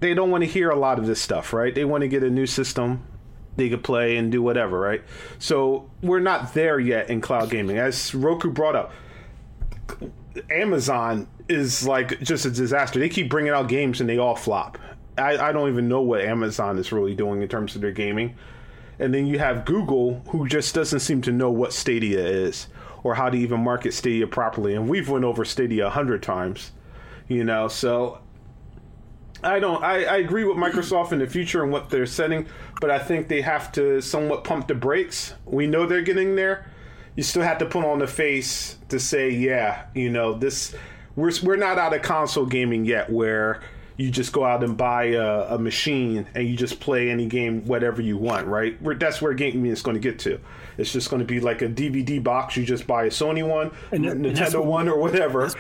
S1: They don't want to hear a lot of this stuff, right? They want to get a new system they could play and do whatever, right? So we're not there yet in cloud gaming. As Roku brought up, Amazon is like just a disaster. They keep bringing out games and they all flop. I, I don't even know what Amazon is really doing in terms of their gaming. And then you have Google, who just doesn't seem to know what Stadia is or how to even market Stadia properly. And we've went over Stadia a hundred times, you know. So I don't. I, I agree with Microsoft in the future and what they're setting, but I think they have to somewhat pump the brakes. We know they're getting there. You still have to put on the face to say, yeah, you know, this. We're we're not out of console gaming yet, where you just go out and buy a, a, machine and you just play any game whatever you want right? That's where gaming is going to get to. It's just going to be like a dvd box you just buy a sony one and nintendo and one or whatever.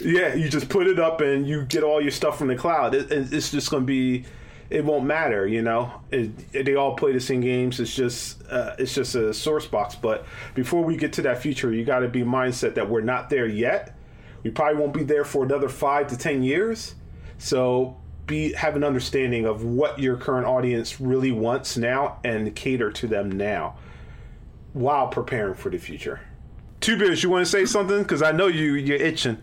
S1: yeah you just put it up and you get all your stuff from the cloud. It, it's just going to be it won't matter you know? It, it, they all play the same games. It's just uh, it's just a source box. But before we get to that future you got to be mindset that we're not there yet. We probably won't be there for another five to ten years so be have an understanding of what your current audience really wants now and cater to them now while preparing for the future. Two Beards, you want to say something? Because I know you you're itching.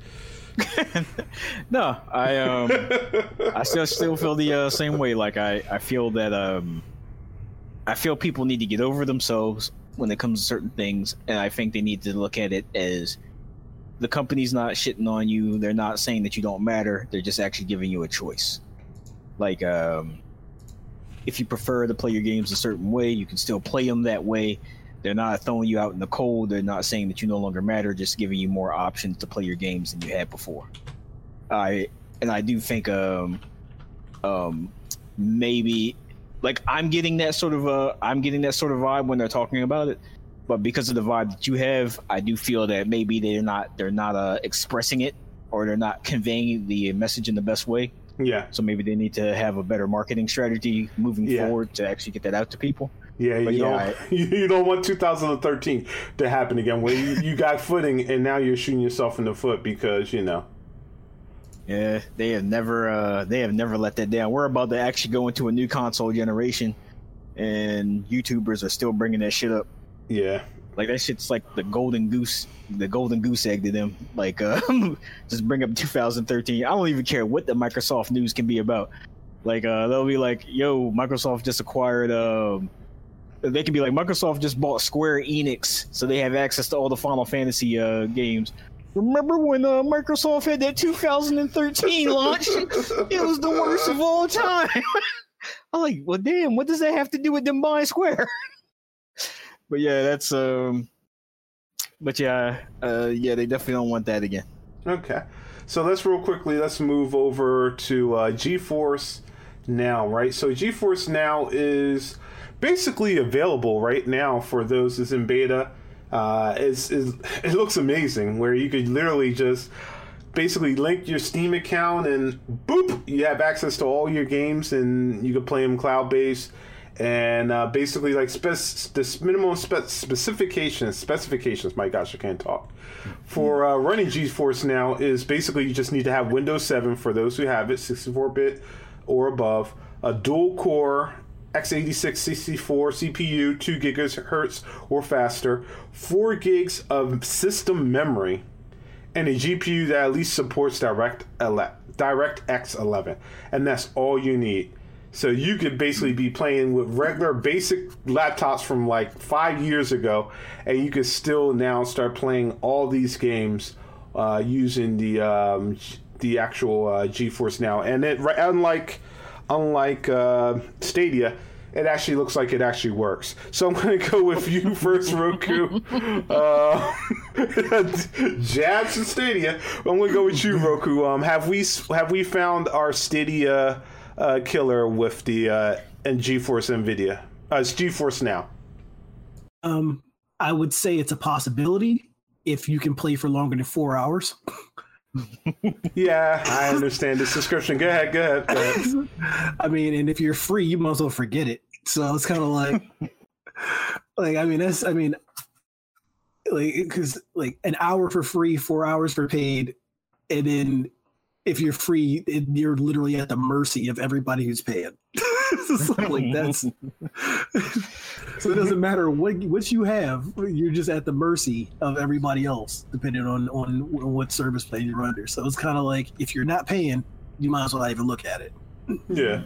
S3: no, I um, I still still feel the uh, same way. Like I I feel that um, I feel people need to get over themselves when it comes to certain things, and I think they need to look at it as the company's not shitting on you. They're not saying that you don't matter. They're just actually giving you a choice. Like, um, if you prefer to play your games a certain way, you can still play them that way. They're not throwing you out in the cold. They're not saying that you no longer matter. Just giving you more options to play your games than you had before. I and I do think um, um, maybe like I'm getting that sort of uh, I'm getting that sort of vibe when they're talking about it but because of the vibe that you have, I do feel that maybe they're not they're not uh, expressing it or they're not conveying the message in the best way.
S1: Yeah.
S3: So maybe they need to have a better marketing strategy moving yeah. forward to actually get that out to people.
S1: Yeah, you, yeah, don't, I, you don't want 2013 to happen again where you, you got footing and now you're shooting yourself in the foot because, you know.
S3: Yeah, they have never uh, they have never let that down. We're about to actually go into a new console generation and YouTubers are still bringing that shit up.
S1: Yeah.
S3: Like that shit's like the golden goose, the golden goose egg to them. Like, uh, just bring up 2013. I don't even care what the Microsoft news can be about. Like, uh, they'll be like, "Yo, Microsoft just acquired." Um, they can be like, "Microsoft just bought Square Enix, so they have access to all the Final Fantasy uh, games." Remember when uh, Microsoft had that 2013 launch? it was the worst of all time. I'm like, well, damn, what does that have to do with them buying Square? But yeah, that's um. But yeah, uh, yeah, they definitely don't want that again.
S1: Okay, so let's real quickly let's move over to uh, GeForce Now, right? So GeForce Now is basically available right now for those that's in beta. Uh, it's, it's, it looks amazing where you could literally just basically link your Steam account and boop, you have access to all your games and you can play them cloud based and uh, basically like spec- this minimum spe- specifications specifications my gosh i can't talk for uh, running geforce now is basically you just need to have windows 7 for those who have it 64-bit or above a dual core x86 64 CPU, 2 gigahertz or faster, 4 gigs of system memory, and a GPU that at least supports Direct ele- DirectX 11, and that's all you need. So you could basically be playing with regular basic laptops from like five years ago, and you could still now start playing all these games uh, using the um, the actual uh, GeForce Now. And it unlike unlike uh, Stadia, it actually looks like it actually works. So I'm going to go with you first, Roku. Uh, jabs and Stadia. I'm going to go with you, Roku. Um, have we have we found our Stadia uh, killer with the uh, and GeForce Nvidia? Uh, it's GeForce Now.
S2: Um, I would say it's a possibility if you can play for longer than four hours.
S1: yeah, I understand the subscription. Go ahead, go ahead, go ahead.
S2: I mean, and if you're free, you might as well forget it. So it's kind of like, like I mean, that's I mean, like because like an hour for free, four hours for paid, and then if you're free, it, you're literally at the mercy of everybody who's paying. so like that's so it doesn't matter what what you have, you're just at the mercy of everybody else, depending on on what service plan you're under. So it's kind of like if you're not paying, you might as well not even look at it.
S1: Yeah.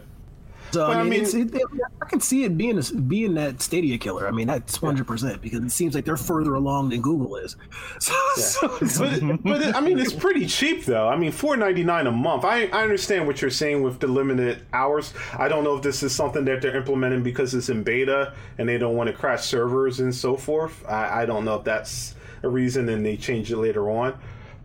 S2: So I mean, it's, it, I can see it being a, being that Stadia killer. I mean, that's hundred percent because it seems like they're further along than Google is. So,
S1: Yeah.
S2: so- so-
S1: but, but it, I mean, it's pretty cheap though. I mean, four ninety nine a month. I, I understand what you're saying with the limited hours. I don't know if this is something that they're implementing because it's in beta and they don't want to crash servers and so forth. I, I don't know if that's a reason and they change it later on.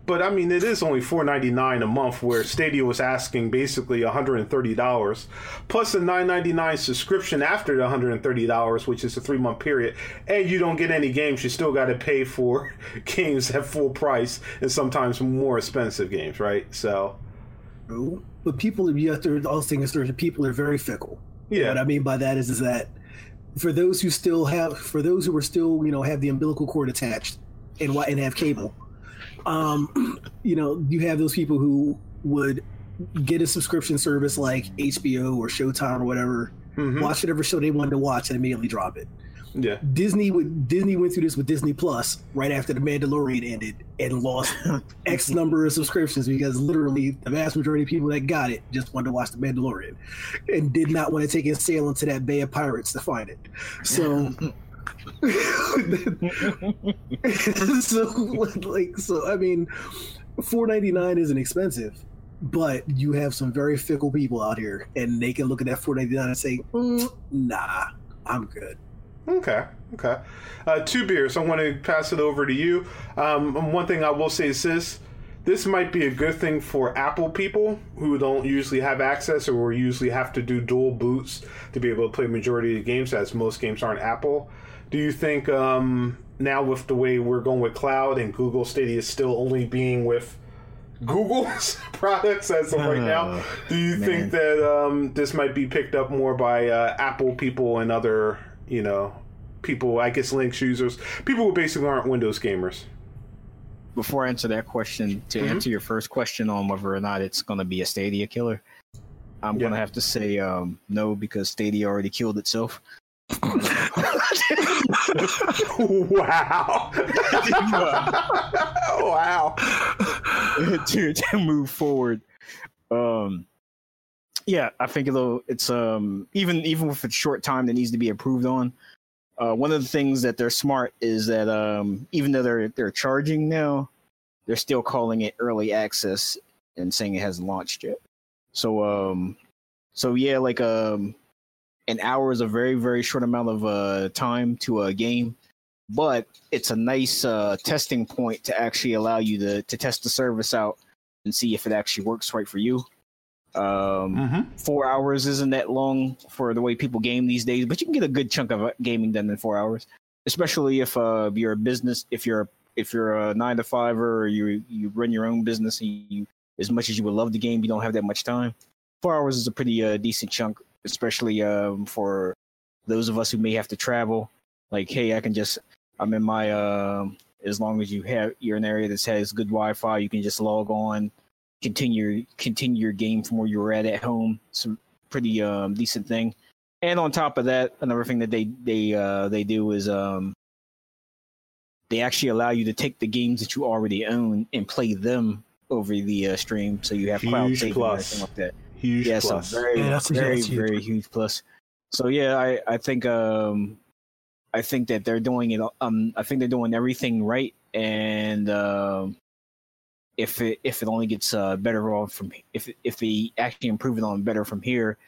S1: But I mean, it is only four ninety nine a month, where Stadia was asking basically one hundred and thirty dollars, plus a nine ninety nine subscription after the one hundred and thirty dollars, which is a three month period, and you don't get any games. You still got to pay for games at full price and sometimes more expensive games, right? So
S2: but people, you have to also think is people are very fickle.
S1: yeah,
S2: What I mean by that is, is that for those who still have, for those who are still, you know, have the umbilical cord attached and and have cable, um, you know, you have those people who would get a subscription service like HBO or Showtime or whatever,
S1: Mhm.
S2: watch whatever show they wanted to watch and immediately drop it.
S1: yeah,
S2: Disney would Disney went through this with Disney Plus right after the Mandalorian ended and lost X number of subscriptions because literally the vast majority of people that got it just wanted to watch the Mandalorian and did not want to take a sail into that Bay of Pirates to find it. So so like so I mean four ninety nine isn't expensive. But you have some very fickle people out here, and they can look at that four ninety nine and say, "Mm, "Nah, I'm good."
S1: Okay, okay. Uh, Two Beards. I want to pass it over to you. Um, one thing I will say is this: this might be a good thing for Apple people who don't usually have access or usually have to do dual boots to be able to play majority of the games, as most games aren't Apple. Do you think um, now with the way we're going with cloud and Google Stadia still only being with Google's products as of right now,
S3: Oh,
S1: do you think that um, this might be picked up more by uh, Apple people and other, you know, people, I guess Linux users, people who basically aren't Windows gamers?
S3: Before I answer that question, to
S1: Mhm.
S3: answer your first question on whether or not it's going to be a Stadia killer, I'm
S1: Yeah.
S3: going to have to say um, no because Stadia already killed itself.
S1: Wow. wow.
S3: to, to move forward. Um, yeah, I think though it's um even even with a short time that needs to be approved on. Uh, one of the things that they're smart is that um, even though they're they're charging now, they're still calling it early access and saying it hasn't launched yet. So um, so yeah, like um, an hour is a very very short amount of uh time to a game, but it's a nice uh testing point to actually allow you to to test the service out and see if it actually works right for you. Um,
S1: Mm-hmm.
S3: four hours isn't that long for the way people game these days, but you can get a good chunk of uh, gaming done in four hours. Especially if uh, you're a business, if you're if you're a nine to fiver or you you run your own business and you as much as you would love the game, you don't have that much time. Four hours is a pretty uh, decent chunk, especially um, for those of us who may have to travel. Like, hey, I can just I'm in my um as long as you have you're in an area that has good Wi-Fi, you can just log on, continue continue your game from where you were at at home. It's a pretty um, decent thing. and on top of that, another thing that they they uh, they do is um, they actually allow you to take the games that you already own and play them over the uh, stream, so you have cloud saving
S1: plus.
S3: and everything like that.
S1: Huge
S3: yeah,
S1: plus.
S3: so very,
S2: Yeah, that's-
S3: very,
S2: that's huge.
S3: very huge plus. So yeah, I, I think um, I think that they're doing it. Um, I think they're doing everything right, and um, if it if it only gets uh, better on from if if they actually improve it on better from here,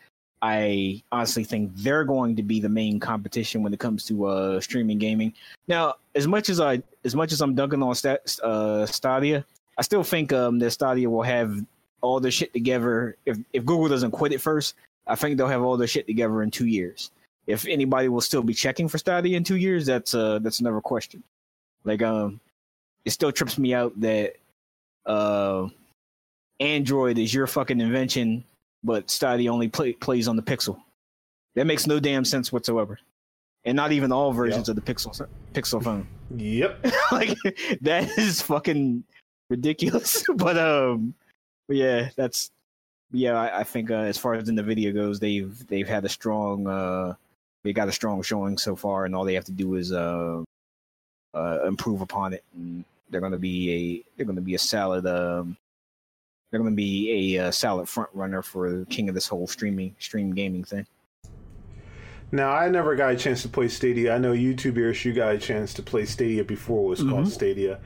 S3: I honestly think they're going to be the main competition when it comes to uh, streaming gaming. Now, as much as I as much as I'm dunking on Stat, uh, Stadia, I still think um, that Stadia will have all their shit together. If if Google doesn't quit it first, I think they'll have all their shit together in two years. If anybody will still be checking for Stadia in two years, that's uh that's another question. Like um, it still trips me out that uh, Android is your fucking invention, but Stadia only play, plays on the Pixel. That makes no damn sense whatsoever, and not even all versions of the Pixel Pixel phone.
S1: Yep.
S3: like that is fucking ridiculous. but um, but yeah, that's yeah. I, I think uh, as far as Nvidia goes, they've they've had a strong uh, they got a strong showing so far, and all they have to do is uh, uh improve upon it, and they're gonna be a they're gonna be a solid um. They're going to be a uh, solid front runner for the king of this whole streaming stream gaming thing.
S1: Now, I never got a chance to play Stadia. I know Two Beards, you got a chance to play Stadia before it was called
S3: Mhm.
S1: Stadia.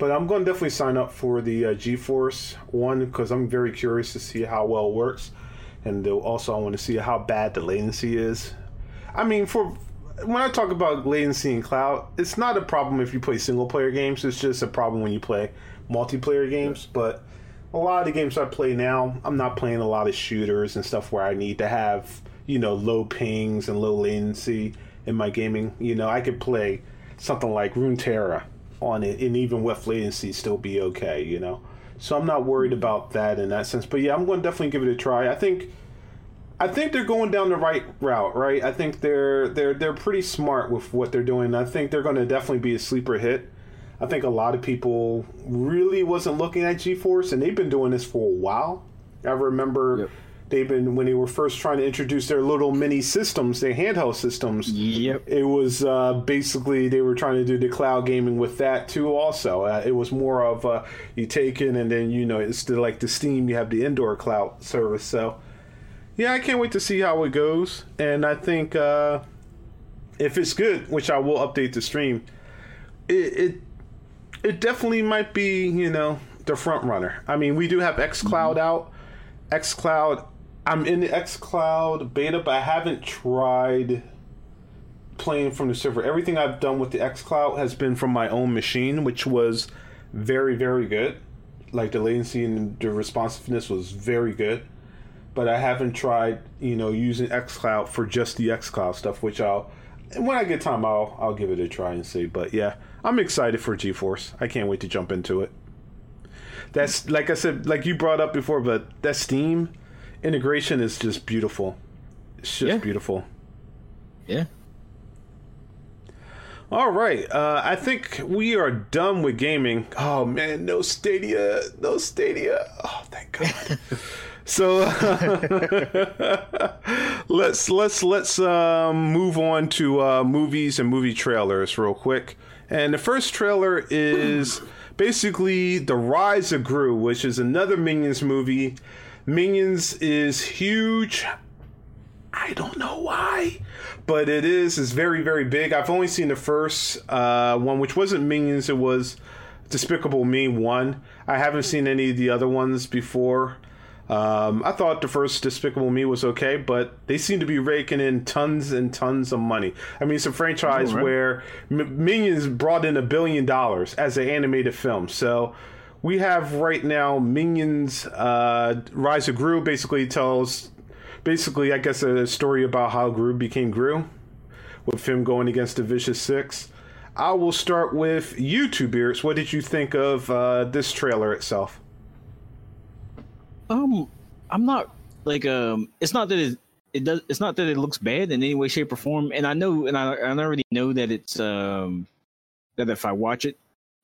S1: But I'm going to definitely sign up for the uh, GeForce one because I'm very curious to see how well it works. And also, I want to see how bad the latency is. I mean, for when I talk about latency in cloud, it's not a problem if you play single player games. It's just a problem when you play multiplayer games. But a lot of the games I play now, I'm not playing a lot of shooters and stuff where I need to have, you know, low pings and low latency in my gaming. You know, I could play something like Runeterra on it and even with latency still be okay, you know. So I'm not worried about that in that sense. But yeah, I'm going to definitely give it a try. I think I think they're going down the right route, right? I think they're they're they're pretty smart with what they're doing. I think they're going to definitely be a sleeper hit. I think a lot of people really wasn't looking at GeForce, and they've been doing this for a while. I remember
S3: Yep.
S1: They've been when they were first trying to introduce their little mini systems, their handheld systems.
S3: Yep.
S1: It was uh, basically they were trying to do the cloud gaming with that too. Also, uh, it was more of uh, you take it and then you know it's the, like the Steam. You have the indoor cloud service. So yeah, I can't wait to see how it goes. And I think uh, if it's good, which I will update the stream, it, it it definitely might be you know the front runner. I mean, we do have XCloud out. XCloud, I'm in the XCloud beta, but I haven't tried playing from the server. Everything I've done with the XCloud has been from my own machine, which was very very good. Like the latency and the responsiveness was very good but I haven't tried, you know, using XCloud for just the XCloud stuff, which I'll when I get time I'll I'll give it a try and see. But yeah, I'm excited for GeForce. I can't wait to jump into it. That's like I said, like you brought up before, but that Steam integration is just beautiful. It's just
S3: Yeah.
S1: beautiful.
S3: Yeah.
S1: All right, uh, I think we are done with gaming. Oh man, no Stadia, no Stadia. Oh, thank God. so let's let's let's um, move on to uh, movies and movie trailers real quick. And the first trailer is basically the Rise of Gru, which is another Minions movie. Minions is huge. I don't know why, but it is. It's very, very big. I've only seen the first uh, one, which wasn't Minions. It was Despicable Me one. I haven't seen any of the other ones before. Um, I thought the first Despicable Me was okay, but they seem to be raking in tons and tons of money. I mean, it's a franchise
S3: right.
S1: where M- Minions brought in a billion dollars as an animated film. So we have right now Minions uh, Rise of Gru basically tells basically, I guess, a story about how Gru became Gru, with him going against the Vicious Six. I will start with you two, Beards. What did you think of uh, this trailer itself?
S3: Um, I'm not like um. It's not that it it does. It's not that it looks bad in any way, shape, or form. And I know, and I, I already know that it's um that if I watch it,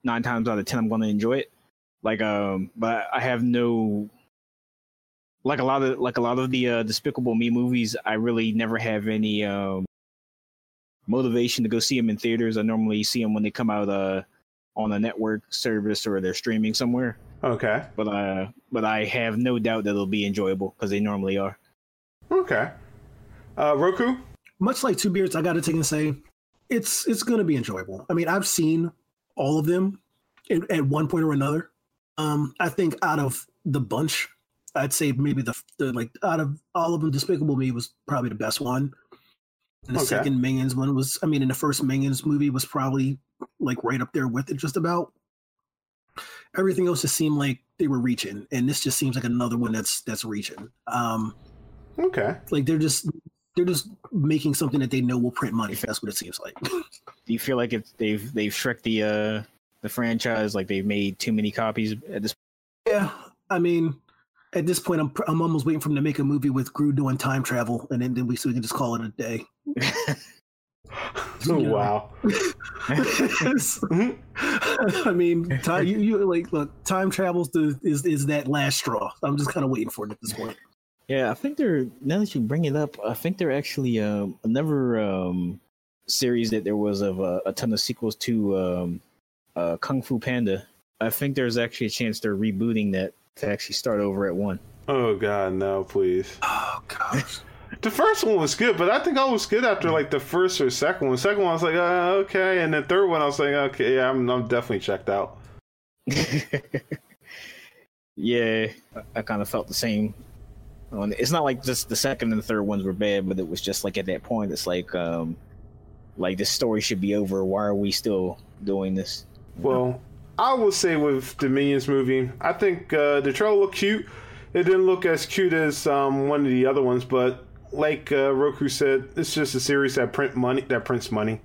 S3: nine times out of ten, I'm going to enjoy it. Like um, but I have no like a lot of like a lot of the uh, Despicable Me movies, I really never have any um, motivation to go see them in theaters. I normally see them when they come out uh, on a network service or they're streaming somewhere.
S1: Okay.
S3: But uh, but I have no doubt that it'll be enjoyable because they normally are.
S1: Okay. Uh, Roku.
S2: Much like Two Beards, I got to take and say, it's it's going to be enjoyable. I mean, I've seen all of them at, at one point or another. Um, I think out of the bunch, I'd say maybe the, the like out of all of them, Despicable Me was probably the best one. And the
S1: Okay.
S2: second Minions one was, I mean, in the first Minions movie was probably like right up there with it, just about. Everything else just seemed like they were reaching, and this just seems like another one that's that's reaching. Um,
S1: Okay.
S2: like they're just they're just making something that they know will print money. That's what it seems like.
S3: Do you feel like it's they've they've Shrek the uh, the franchise like they've made too many copies at this?
S2: yeah, I mean, at this point, I'm I'm almost waiting for them to make a movie with Gru doing time travel, and then, then we so we can just call it a day.
S1: Oh,
S2: Yeah.
S1: wow.
S2: I mean, time, you, you like look, time travels to, is is that last straw. I'm just kind of waiting for it at this point.
S3: Yeah, I think they're now that you bring it up, I think they're actually um, another um, series that there was of uh, a ton of sequels to um, uh, Kung Fu Panda. I think there's actually a chance they're rebooting that to actually start over at one.
S1: Oh God, no, please.
S2: Oh gosh.
S1: The first one was good, but I think I was good after like the first or second one. Second one, I was like, uh, okay, and the third one, I was like, okay, yeah, I'm, I'm definitely checked out.
S3: yeah, I, I kind of felt the same. It's not like just the second and the third ones were bad, but it was just like at that point, it's like, um, like this story should be over. Why are we still doing this?
S1: Well, I will say with the Minions movie, I think uh, the trailer looked cute. It didn't look as cute as um, one of the other ones, but like uh, Roku said, it's just a series that print money that prints money,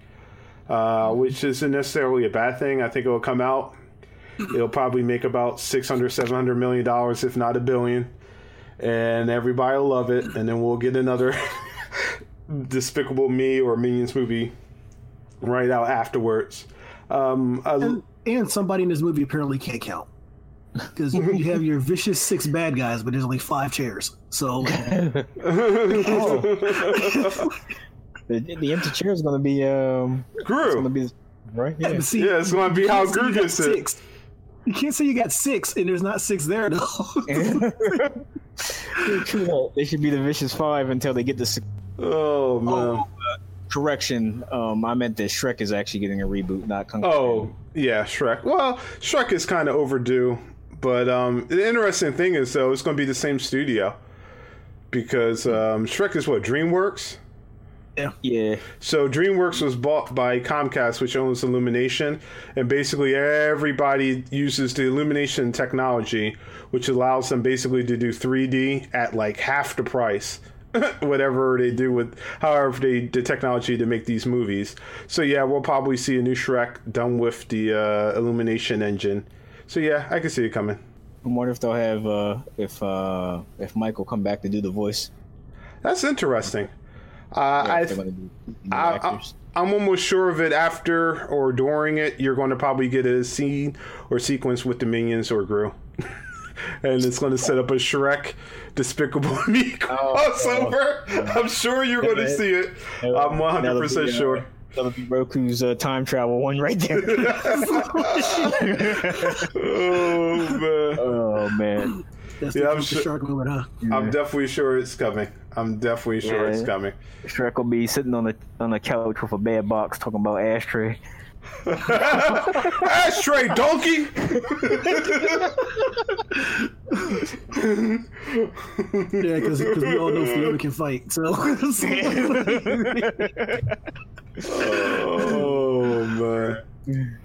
S1: uh, which isn't necessarily a bad thing. I think it will come out. It'll probably make about 600, 700 million dollars, if not a billion, and everybody will love it. And then we'll get another Despicable Me or Minions movie right out afterwards. Um, I-
S2: And, and somebody in this movie apparently can't count because you you have your vicious six bad guys, but there's only five chairs. So
S3: The, the empty chair is going to be um, it's going to be right.
S2: Yeah,
S3: Yeah.
S2: see,
S1: Yeah, it's gonna be
S2: you
S1: how
S2: can't say
S1: Gru
S2: you got
S1: gets it.
S2: six. You can't say you got six and there's not six there though.
S3: True that. They should be the vicious five until they get the six.
S1: Oh man.
S3: Correction. Um, I meant that Shrek is actually getting a reboot, not Kung Fu.
S1: Oh yeah, Shrek. Well, Shrek is kind of overdue, but um, the interesting thing is though it's going to be the same studio because um, Shrek is what DreamWorks.
S3: Yeah,
S1: So DreamWorks was bought by Comcast, which owns Illumination, and basically everybody uses the Illumination technology, which allows them basically to do 3D at like half the price. Whatever they do with, however they the technology to make these movies. So yeah, we'll probably see a new Shrek done with the uh, Illumination engine. So yeah, I can see it coming.
S3: I wonder if they'll have uh, if uh, if Michael come back to do the voice.
S1: That's interesting. Uh,
S3: Yeah,
S1: I
S3: if they're gonna do new
S1: I, I. I'm almost sure of it after or during it. You're going to probably get a scene or sequence with the minions or Gru. and it's going to set up a Shrek Despicable Me crossover. I'm sure you're going to see it. I'm 100%
S3: That'll be, uh,
S1: sure.
S3: That'll be Roku's uh, time travel one right there.
S1: oh, man.
S3: oh man.
S2: That's
S1: Yeah, I'm sure-
S2: shark moment, huh?
S1: I'm definitely sure it's coming. I'm definitely sure it's coming.
S3: Shrek will be sitting on the on the couch with a bad box talking about ashtray.
S1: Ashtray, donkey!
S2: Yeah, because we all know Fiona can fight. So
S1: oh man.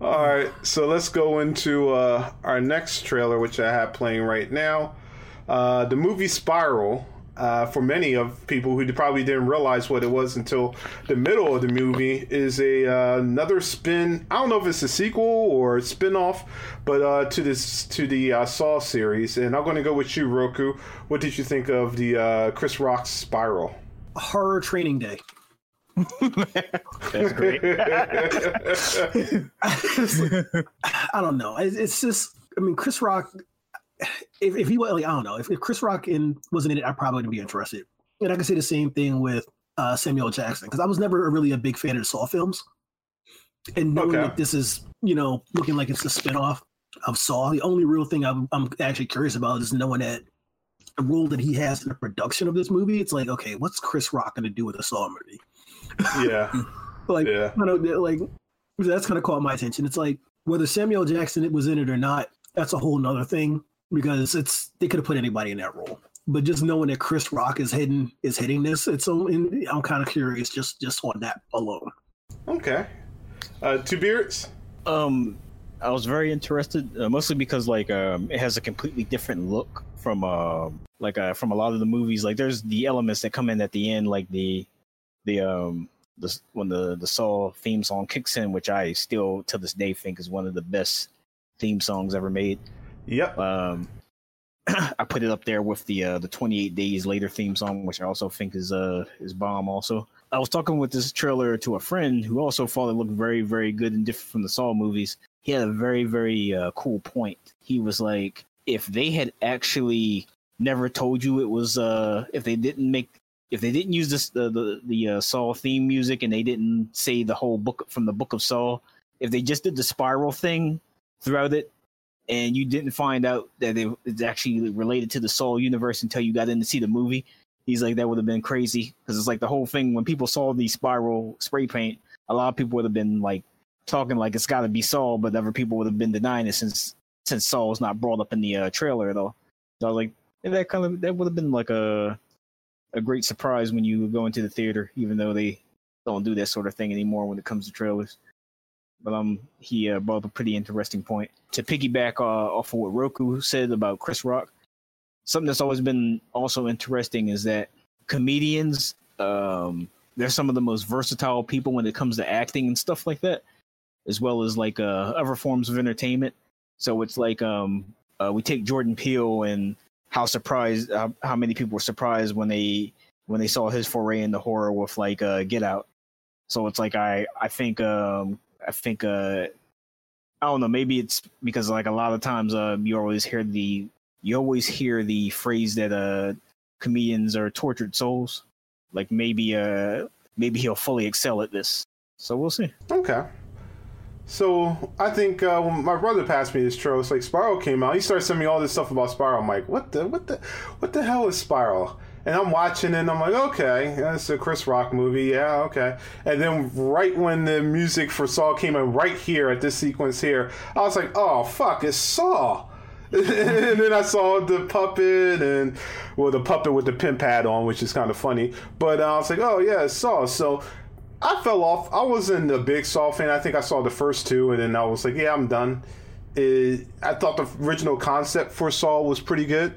S1: All right, so let's go into uh, our next trailer, which I have playing right now. Uh, the movie Spiral. Uh, for many of people who probably didn't realize what it was until the middle of the movie, is a uh, another spin. I don't know if it's a sequel or a spin-off, but uh, to this to the uh, Saw series. And I'm going to go with you, Roku. What did you think of the uh, Chris Rock's Spiral?
S2: horror training day.
S3: That's great.
S2: I don't know. It's just, I mean, Chris Rock. If, if he was like I don't know if, if Chris Rock in wasn't in it, I probably wouldn't be interested. And I can say the same thing with uh, Samuel Jackson because I was never really a big fan of the Saw films. And knowing
S1: Okay.
S2: that this is you know looking like it's a spinoff of Saw, the only real thing I'm, I'm actually curious about is knowing that the role that he has in the production of this movie. It's like okay, what's Chris Rock going to do with a Saw movie?
S1: Yeah,
S2: like
S1: yeah,
S2: I don't know, like that's kind of caught my attention. It's like whether Samuel Jackson was in it or not, that's a whole nother thing because it's they could have put anybody in that role. But just knowing that Chris Rock is hitting is hitting this, it's so I'm kind of curious just just on that alone.
S1: okay. Uh, two beards.
S3: Um, I was very interested, uh, mostly because like um, it has a completely different look from uh, like uh, from a lot of the movies. Like there's the elements that come in at the end, like the the um the when the the Saw theme song kicks in, which I still to this day think is one of the best theme songs ever made.
S1: Yep.
S3: Um, I put it up there with the uh, the 28 Days Later theme song, which I also think is uh is bomb. Also, I was talking with this trailer to a friend who also thought it looked very very good and different from the Saw movies. He had a very very uh, cool point. He was like, if they had actually never told you it was uh if they didn't make if they didn't use this the the, the uh, Saw theme music and they didn't say the whole book from the book of Saw, if they just did the spiral thing throughout it and you didn't find out that it, it's actually related to the Saw universe until you got in to see the movie. He's like, that would have been crazy because it's like the whole thing when people saw the spiral spray paint, a lot of people would have been like talking like it's got to be Saw, but other people would have been denying it since since Saw was not brought up in the uh, trailer at all. So I was like, that kind of that would have been like a a great surprise when you go into the theater, even though they don't do that sort of thing anymore when it comes to trailers. But um, he uh, brought up a pretty interesting point to piggyback uh, off of what Roku said about Chris Rock. Something that's always been also interesting is that comedians, um, they're some of the most versatile people when it comes to acting and stuff like that, as well as like uh, other forms of entertainment. So it's like um, uh, we take Jordan Peele and how surprised, uh, how many people were surprised when they when they saw his foray into horror with like uh, Get Out. So it's like I I think um, I think uh I don't know, maybe it's because like a lot of times uh you always hear the you always hear the phrase that uh comedians are tortured souls. Like maybe uh maybe he'll fully excel at this. So we'll see.
S1: Okay. So I think uh, when my brother passed me this trail, it's like Spiral came out. He started sending me all this stuff about Spiral. I'm like, what the what the what the hell is Spiral? And I'm watching it and I'm like, okay, that's a Chris Rock movie, yeah, okay. And then right when the music for Saw came in, right here at this sequence here, I was like, oh fuck, it's Saw. and then I saw the puppet and well, the puppet with the pin pad on, which is kind of funny. But uh, I was like, oh yeah, it's Saw. So I fell off. I wasn't a big Saw fan. I think I saw the first two, and then I was like, yeah, I'm done. It, I thought the original concept for Saw was pretty good.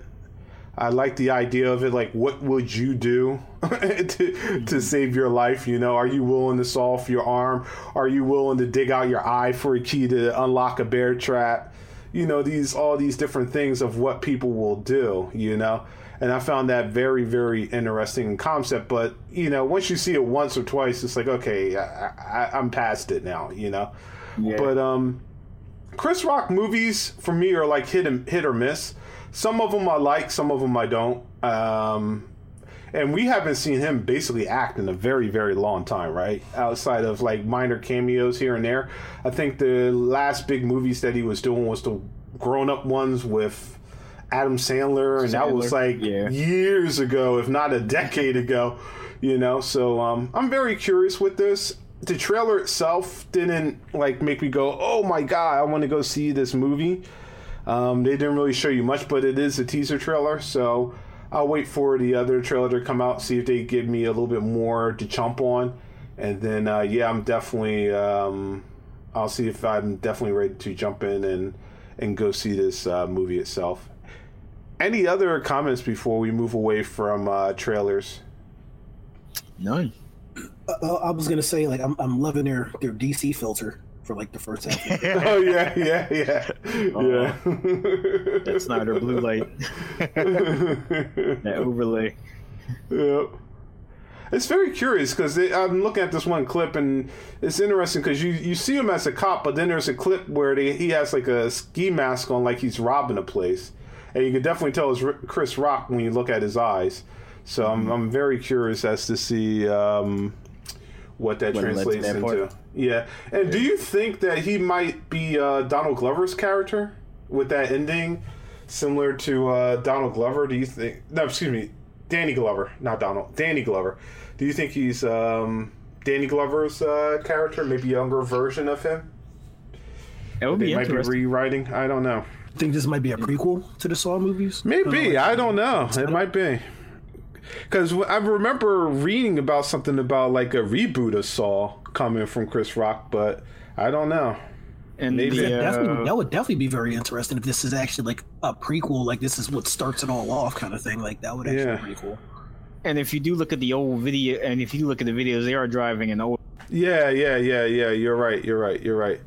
S1: I like the idea of it. Like, what would you do to, to save your life? You know, are you willing to saw off your arm? Are you willing to dig out your eye for a key to unlock a bear trap? You know, these all these different things of what people will do. You know, and I found that very, very interesting concept. But you know, once you see it once or twice, it's like, okay, I, I, I'm past it now. You know,
S3: Yeah.
S1: but um, Chris Rock movies for me are like hit and hit or miss. Some of them I like, some of them I don't. Um, and we haven't seen him basically act in a very, very long time, right? Outside of like minor cameos here and there. I think the last big movies that he was doing was the grown up ones with Adam Sandler, and that was like
S3: yeah.
S1: years ago, if not a decade ago. You know, so um, I'm very curious with this. The trailer itself didn't like make me go, "Oh my god, I want to go see this movie." Um, they didn't really show you much, but it is a teaser trailer, so I'll wait for the other trailer to come out, see if they give me a little bit more to chomp on, and then uh, yeah, I'm definitely um, I'll see if I'm definitely ready to jump in and and go see this uh, movie itself. Any other comments before we move away from uh, trailers?
S3: None.
S2: Uh, I was gonna say like I'm I'm loving their their DC filter for like the first half.
S1: oh yeah, yeah, yeah, yeah.
S3: That Snyder blue light. that overlay.
S1: Yep. It's very curious because I'm looking at this one clip and it's interesting because you, you see him as a cop, but then there's a clip where they, he has like a ski mask on, like he's robbing a place, and you can definitely tell it's Chris Rock when you look at his eyes. So I'm I'm very curious as to see um, what that
S3: What led to
S1: translates into. Yeah, and do you think that he might be uh, Donald Glover's character with that ending, similar to uh, Donald Glover? Do you think? No, excuse me, Danny Glover, not Donald. Danny Glover. Do you think he's um, Danny Glover's uh, character, maybe younger version of him?
S3: It would
S1: They
S3: be
S1: might be rewriting. I don't know.
S2: think this might be a prequel to the Saw movies.
S1: Maybe I don't know. It might be because I remember reading about something about like a reboot of Saw coming from Chris Rock, but I don't know.
S3: and
S1: maybe-
S3: the, uh,
S2: definitely, that would definitely be very interesting if this is actually like a prequel, like this is what starts it all off, kind of thing. Like that would actually
S1: Yeah.
S2: be pretty cool.
S3: and if you do look at the old video, and if you look at the videos, they are driving an old.
S1: Yeah, yeah, yeah, yeah. You're right. You're right. You're right.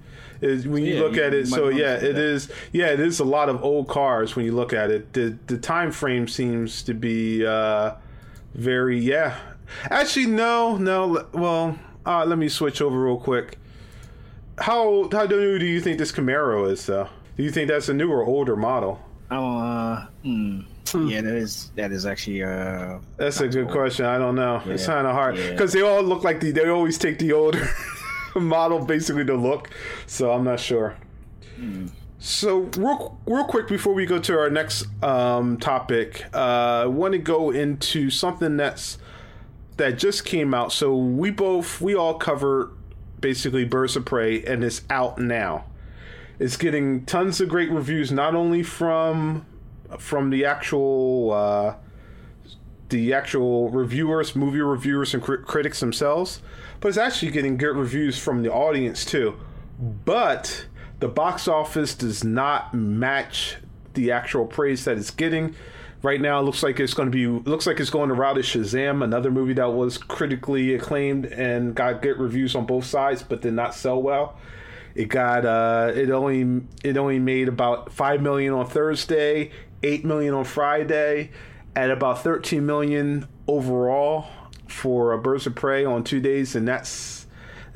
S1: Is when you
S3: Yeah,
S1: look
S3: you
S1: at it, so yeah, it
S3: that.
S1: is. Yeah, it is a lot of old cars when you look at it. The the time frame seems to be uh, very yeah. Actually, no, no. Well, uh, let me switch over real quick. How how new do you think this Camaro is? Though, do you think that's a newer, older model?
S3: Oh, uh, hmm. yeah, that is that is actually uh,
S1: That's a good question. I don't know. It's kind of hard
S3: yeah.
S1: because they all look like the. They always take the older model basically to look. So I'm not sure. So real real quick before we go to our next um, topic, uh, I want to go into something that's that just came out. So we both we all covered basically Birds of Prey, and it's out now. It's getting tons of great reviews, not only from from the actual uh, the actual reviewers, movie reviewers, and cri- critics themselves, but it's actually getting good reviews from the audience too. But the box office does not match the actual praise that it's getting. Right now, it looks like it's going to be looks like it's going to route as Shazam, another movie that was critically acclaimed and got good reviews on both sides, but did not sell well. It got uh, it only it only made about five million on Thursday, eight million on Friday, at about thirteen million overall for Birds of Prey on two days, and that's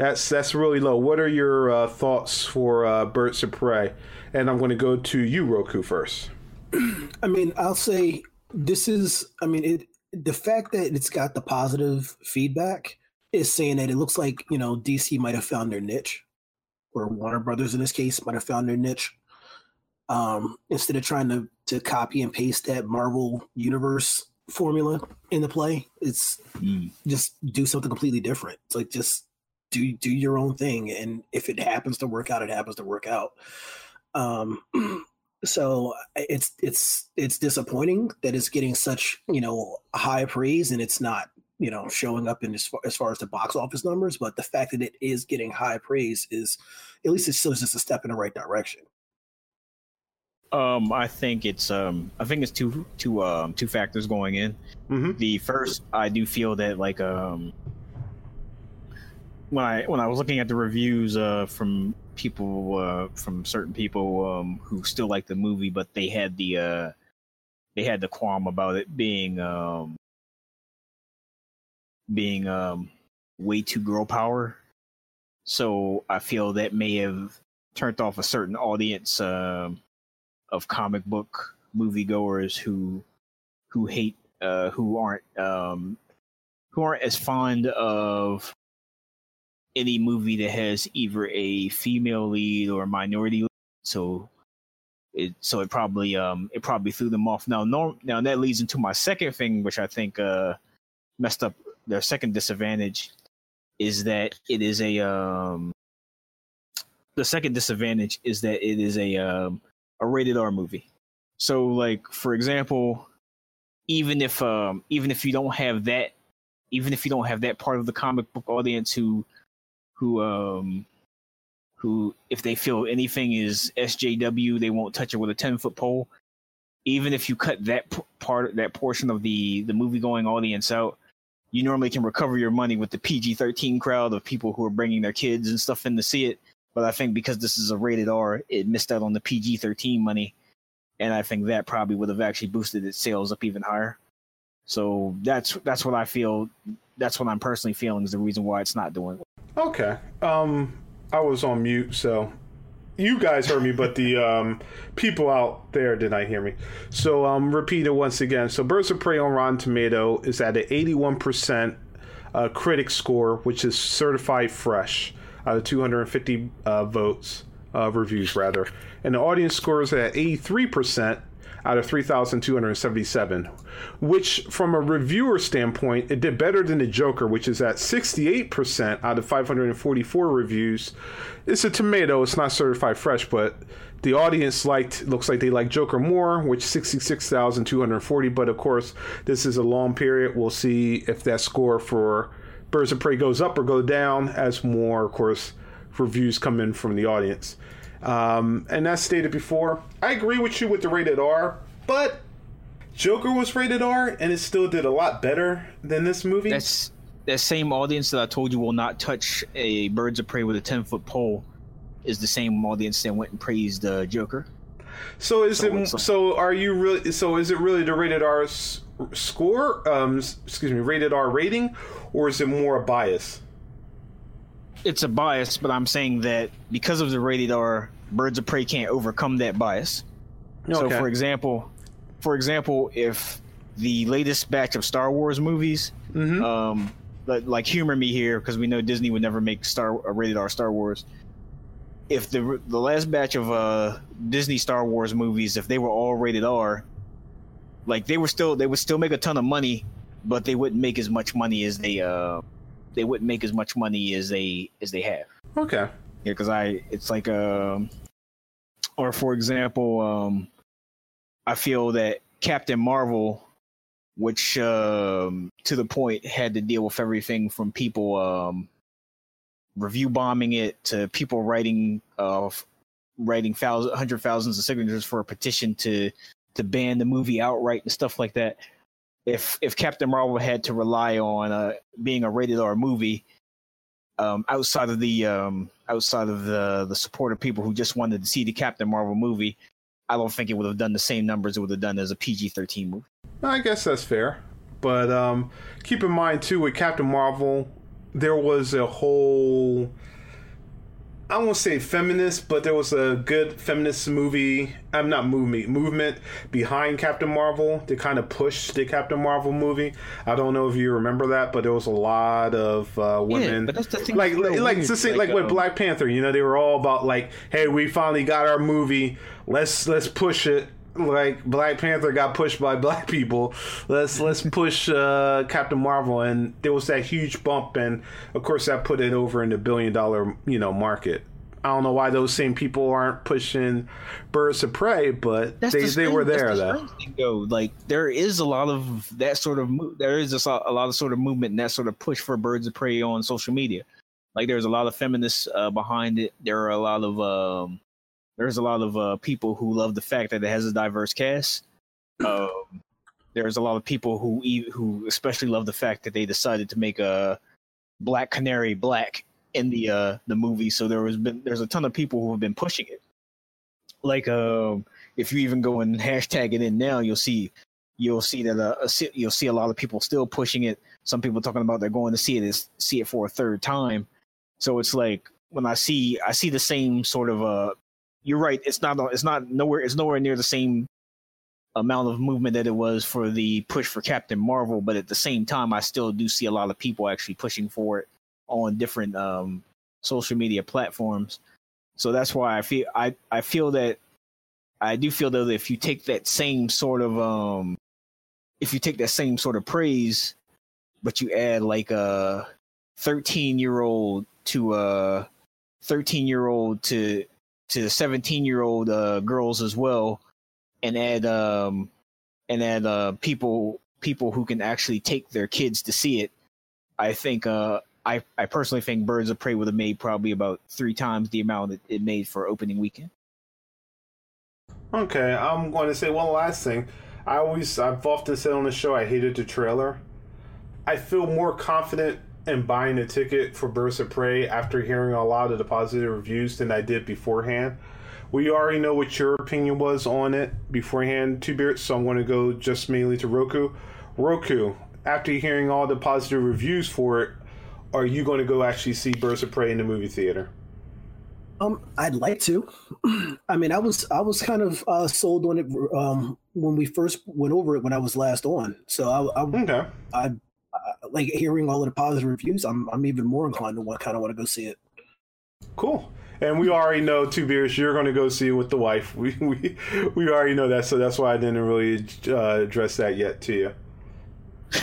S1: that's that's really low. What are your uh, thoughts for uh, Birds of Prey? And I'm going to go to you, Roku, first.
S2: I mean, I'll say this is. I mean, it the fact that it's got the positive feedback is saying that it looks like you know DC might have found their niche, or Warner Brothers in this case might have found their niche. Um, instead of trying to to copy and paste that Marvel universe formula in the play, it's
S3: mm,
S2: just do something completely different. It's like just do do your own thing, and if it happens to work out, it happens to work out. Um, so it's it's it's disappointing that it's getting such you know high praise and it's not you know showing up in as far, as far as the box office numbers. But the fact that it is getting high praise is at least it's still just a step in the right direction.
S3: um, I think it's um, I think it's two two um two factors going in.
S1: Mm-hmm.
S3: The first, I do feel that like um, when I when I was looking at the reviews uh from people uh from certain people um who still like the movie, but they had the uh they had the qualm about it being um being um way too girl power. So I feel that may have turned off a certain audience um of comic book moviegoers who who hate uh, who aren't um, who aren't as fond of any movie that has either a female lead or a minority lead. So it so it probably um it probably threw them off. Now norm now that leads into my second thing, which I think uh messed up their second disadvantage is that it is a um the second disadvantage is that it is a um a rated R movie. So like for example, even if um even if you don't have that even if you don't have that part of the comic book audience who who um who if they feel anything is SJW they won't touch it with a 10 foot pole even if you cut that p- part that portion of the the movie going audience out you normally can recover your money with the PG-13 crowd of people who are bringing their kids and stuff in to see it but I think because this is a rated R it missed out on the PG-13 money and I think that probably would have actually boosted its sales up even higher. So that's that's what I feel. That's what I'm personally feeling is the reason why it's not doing.
S1: Okay. Um, I was on mute, so you guys heard me, but the um, people out there did not hear me. So um, repeat it once again. So Birds of Prey on Rotten Tomato is at an 81% uh, critic score, which is certified fresh out of 250 uh, votes, uh, reviews rather. And the audience score is at 83% out of 3,277, which, from a reviewer standpoint, it did better than the Joker, which is at 68% out of 544 reviews. It's a tomato, it's not certified fresh, but the audience liked, looks like they like Joker more, which 66,240. But of course, this is a long period. We'll see if that score for Birds of Prey goes up or go down as more, of course, reviews come in from the audience. Um, and as stated before, I agree with you with the rated R, but Joker was rated R and it still did a lot better than this movie.
S3: That's that same audience that I told you will not touch a Birds of Prey with a ten foot pole is the same audience that went and praised uh, Joker.
S1: So is so it? So are you really? So is it really the rated R s- score? Um, excuse me, rated R rating, or is it more a bias?
S3: It's a bias, but I'm saying that because of the rated R, Birds of Prey can't overcome that bias. Okay. So, for example, for example, if the latest batch of Star Wars movies, mm-hmm. um, like humor me here because we know Disney would never make Star a rated R Star Wars. If the the last batch of uh, Disney Star Wars movies, if they were all rated R, like they were still they would still make a ton of money, but they wouldn't make as much money as they uh they wouldn't make as much money as they as they have.
S1: Okay.
S3: Yeah, because I it's like um, or for example, um, I feel that Captain Marvel, which um, to the point had to deal with everything from people um, review bombing it to people writing uh, writing thousands, hundred thousands of signatures for a petition to to ban the movie outright and stuff like that if if Captain Marvel had to rely on uh, being a rated R movie, um, outside of the um, outside of the the support of people who just wanted to see the Captain Marvel movie, I don't think it would have done the same numbers it would have done as a PG thirteen movie.
S1: I guess that's fair, but um, keep in mind too with Captain Marvel, there was a whole I won't say feminist, but there was a good feminist movie. I'm not movie movement behind Captain Marvel to kind of push the Captain Marvel movie. I don't know if you remember that, but there was a lot of uh, women. Yeah,
S3: but that's the thing.
S1: Like, like, like, to say, like, like with um, Black Panther, you know, they were all about like, hey, we finally got our movie. Let's let's push it like Black Panther got pushed by black people. Let's let's push uh, Captain Marvel, and there was that huge bump, and of course that put it over in the billion dollar you know market. I don't know why those same people aren't pushing Birds of Prey, but That's they, the they were there the
S3: though. Like there is a lot of that sort of there is a, a lot of sort of movement and that sort of push for Birds of Prey on social media. Like there's a lot of feminists uh, behind it. There are a lot of um, there's a lot of uh, people who love the fact that it has a diverse cast. Um, there's a lot of people who who especially love the fact that they decided to make a Black Canary black in the uh the movie. So there was been there's a ton of people who have been pushing it. Like um, if you even go and hashtag it in now, you'll see you'll see that uh, you'll see a lot of people still pushing it. Some people talking about they're going to see it see it for a third time. So it's like when I see I see the same sort of uh you're right. It's not. It's not nowhere. It's nowhere near the same amount of movement that it was for the push for Captain Marvel. But at the same time, I still do see a lot of people actually pushing for it on different um, social media platforms. So that's why I feel I I feel that I do feel though that if you take that same sort of um if you take that same sort of praise, but you add like a 13 year old to a 13 year old to to the 17 year old uh, girls as well, and add um, and add uh, people people who can actually take their kids to see it. I think uh, I I personally think Birds of Prey would have made probably about three times the amount it, it made for opening weekend.
S1: Okay, I'm going to say one last thing. I always I've often said on the show I hated the trailer. I feel more confident and buying a ticket for Birds of Prey after hearing a lot of the positive reviews than I did beforehand. We already know what your opinion was on it beforehand, Two Beards, so I'm going to go just mainly to Roku. Roku, after hearing all the positive reviews for it, are you going to go actually see Birds of Prey in the movie theater?
S2: Um, I'd like to. I mean, I was I was kind of uh, sold on it um, when we first went over it when I was last on. So I, I,
S1: Okay.
S2: I, I like hearing all of the positive reviews. I'm I'm even more inclined to want kind of want to go see it.
S1: Cool. And we already know Two Beards. You're going to go see it with the wife. We we we already know that, so that's why I didn't really uh, address that yet to you.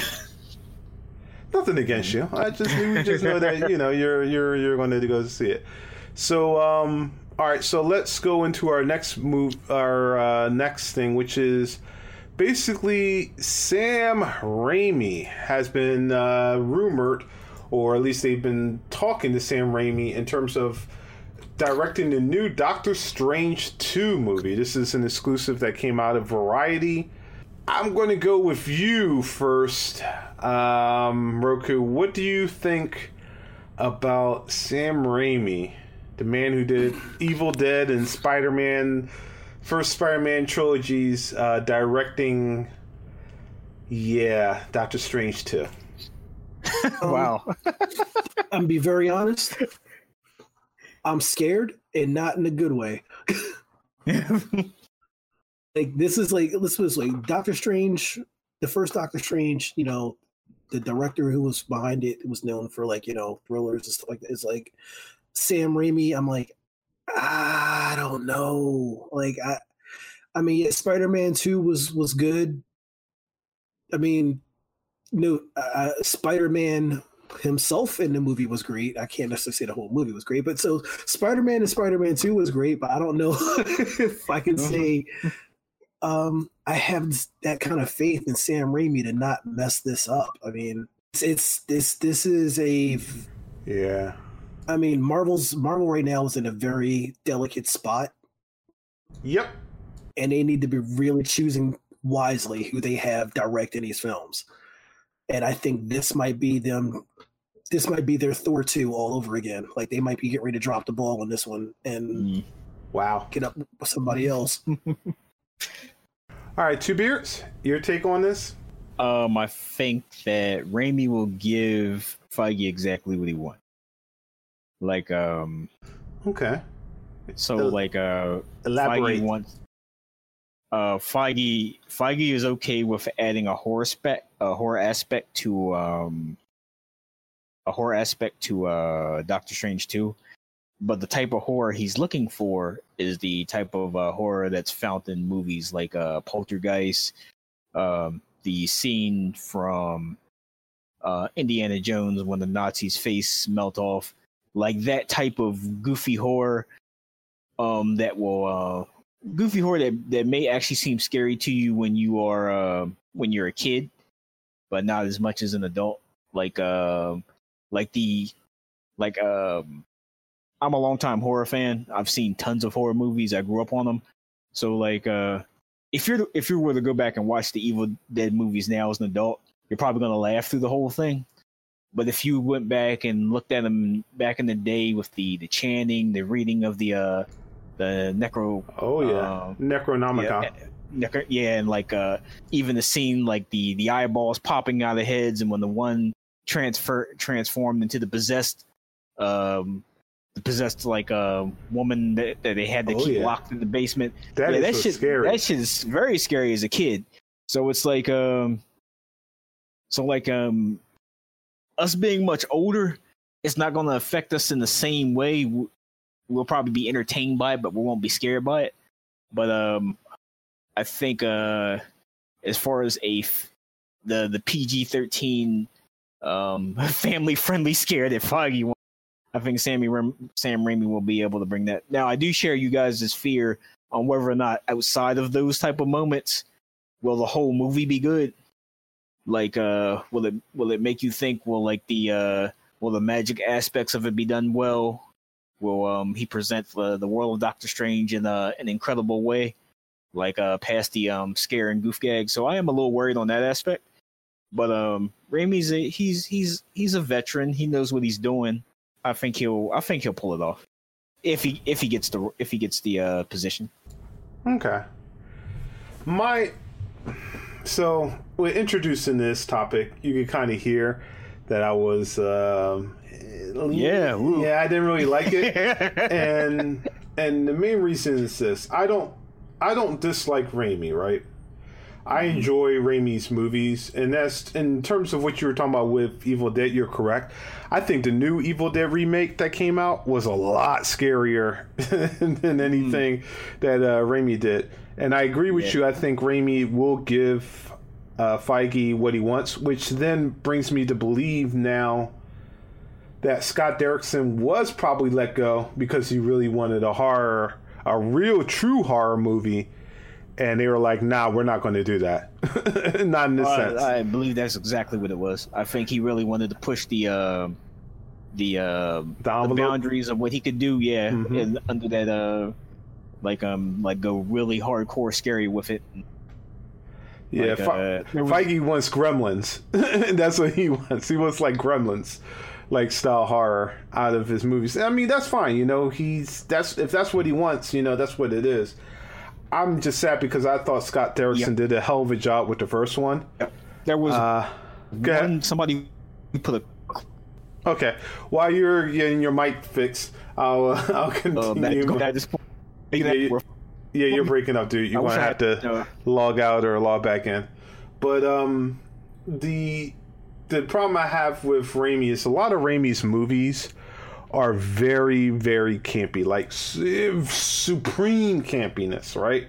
S1: Nothing against you. I just we just know that you know you're you're you're going to go see it. So um, all right. So let's go into our next move. Our uh, next thing, which is basically Sam Raimi has been uh, rumored, or at least they've been talking to Sam Raimi in terms of directing the new Doctor Strange 2 movie. This is an exclusive that came out of Variety. I'm going to go with you first, um, Roku. What do you think about Sam Raimi, the man who did Evil Dead and Spider Man, first Spider Man trilogies, uh, directing, yeah, Doctor Strange 2?
S3: wow.
S2: I'm gonna be very honest. I'm scared and not in a good way. like this is like this was like Doctor Strange, the first Doctor Strange. You know, the director who was behind it was known for like you know thrillers and stuff like that. It's like Sam Raimi. I'm like, I don't know. Like I, I mean, yeah, Spider Man Two was was good. I mean, no, uh, Spider Man himself in the movie was great. I can't necessarily say the whole movie was great, but so Spider Man and Spider Man Two was great. But I don't know if I can say um, I have that kind of faith in Sam Raimi to not mess this up. I mean, it's, it's this this is a.
S1: Yeah.
S2: I mean, Marvel's Marvel right now is in a very delicate spot,
S1: Yep.
S2: and they need to be really choosing wisely who they have directing these films. And I think this might be them. This might be their Thor two all over again. Like they might be getting ready to drop the ball on this one and
S3: Mm.
S1: Wow.
S2: get up with somebody else.
S1: All right, Two Beards. Your take on this?
S3: Um, I think that Raimi will give Feige exactly what he wants. Like, um,
S1: Okay.
S3: so
S1: El-
S3: like, uh,
S1: Elaborate.
S3: Feige wants. Uh, Feige Feige is okay with adding a horror spec, a horror aspect to um, a horror aspect to uh Doctor Strange two, but the type of horror he's looking for is the type of uh, horror that's found in movies like uh Poltergeist, um, the scene from uh Indiana Jones when the Nazi's face melt off, like that type of goofy horror um that will uh goofy horror that, that may actually seem scary to you when you are uh, when you're a kid, but not as much as an adult. Like um like the like um I'm a long time horror fan. I've seen tons of horror movies. I grew up on them. So like uh if you're if you were to go back and watch the Evil Dead movies now as an adult, you're probably gonna laugh through the whole thing. But if you went back and looked at them back in the day with the the chanting, the reading of the uh the necro
S1: Oh yeah.
S3: Um,
S1: Necronomicon.
S3: yeah, necro- yeah, and like uh even the scene like the the eyeballs popping out of heads and when the one transfer transformed into the possessed um the possessed like uh woman that, that they had to
S1: Oh,
S3: keep
S1: yeah.
S3: locked in the basement
S1: That
S3: yeah,
S1: is
S3: that
S1: so
S3: shit,
S1: scary.
S3: That shit is very scary as a kid. So it's like um so like um us being much older, it's not gonna affect us in the same way. We'll probably be entertained by it, but we won't be scared by it. But um I think uh as far as a f- the the PG thirteen um family friendly scare that Feige I think Sammy Ram- Sam Raimi will be able to bring that. Now I do share you guys' fear on whether or not outside of those type of moments will the whole movie be good like uh will it will it make you think will like the uh will the magic aspects of it be done well? Will um he present the, the world of doctor strange in an incredible way like uh past the um scare and goof gag? So i am a little worried on that aspect. But um Raimi's a, he's he's he's a veteran. He knows what he's doing. I think he'll i think he'll pull it off. If he if he gets the if he gets the uh position.
S1: Okay. My so with introducing this topic, you can kind of hear that I was. Um,
S3: Yeah, ooh.
S1: yeah, I didn't really like it, and and the main reason is this: I don't I don't dislike Raimi, right? I
S3: Mm-hmm.
S1: enjoy Raimi's movies, and that's in terms of what you were talking about with Evil Dead. You're correct. I think the new Evil Dead remake that came out was a lot scarier than anything that uh, Raimi did, and I agree with
S3: Yeah.
S1: you. I think Raimi will give uh, Feige what he wants, which then brings me to believe now that Scott Derrickson was probably let go because he really wanted a horror, a real true horror movie, and they were like, "Nah, we're not going to do that. not in this sense."
S3: I, believe that's exactly what it was. I think he really wanted to push the uh, the uh,
S1: The
S3: the boundaries of what he could do. Yeah,
S1: Mhm.
S3: and under that uh, like um, like go really hardcore scary with it.
S1: yeah,
S3: like,
S1: Fe-
S3: uh, was-
S1: Feige wants Gremlins. that's what he wants. He wants like Gremlins, like style horror out of his movies. I mean, that's fine. You know, he's that's if that's what he wants. You know, that's what it is. I'm just sad because I thought Scott Derrickson
S3: Yeah.
S1: did a hell of a job with the first one.
S3: There was
S1: Uh,
S3: one somebody put a
S1: Okay, while you're getting your mic fixed, I'll uh, I'll
S3: uh,
S1: continue.
S3: back, at this
S1: Yeah, you- yeah, you're breaking up, dude. You're gonna have to log out or log back in. But um, the the problem I have with Raimi is a lot of Raimi's movies are very very campy, like su- supreme campiness, right?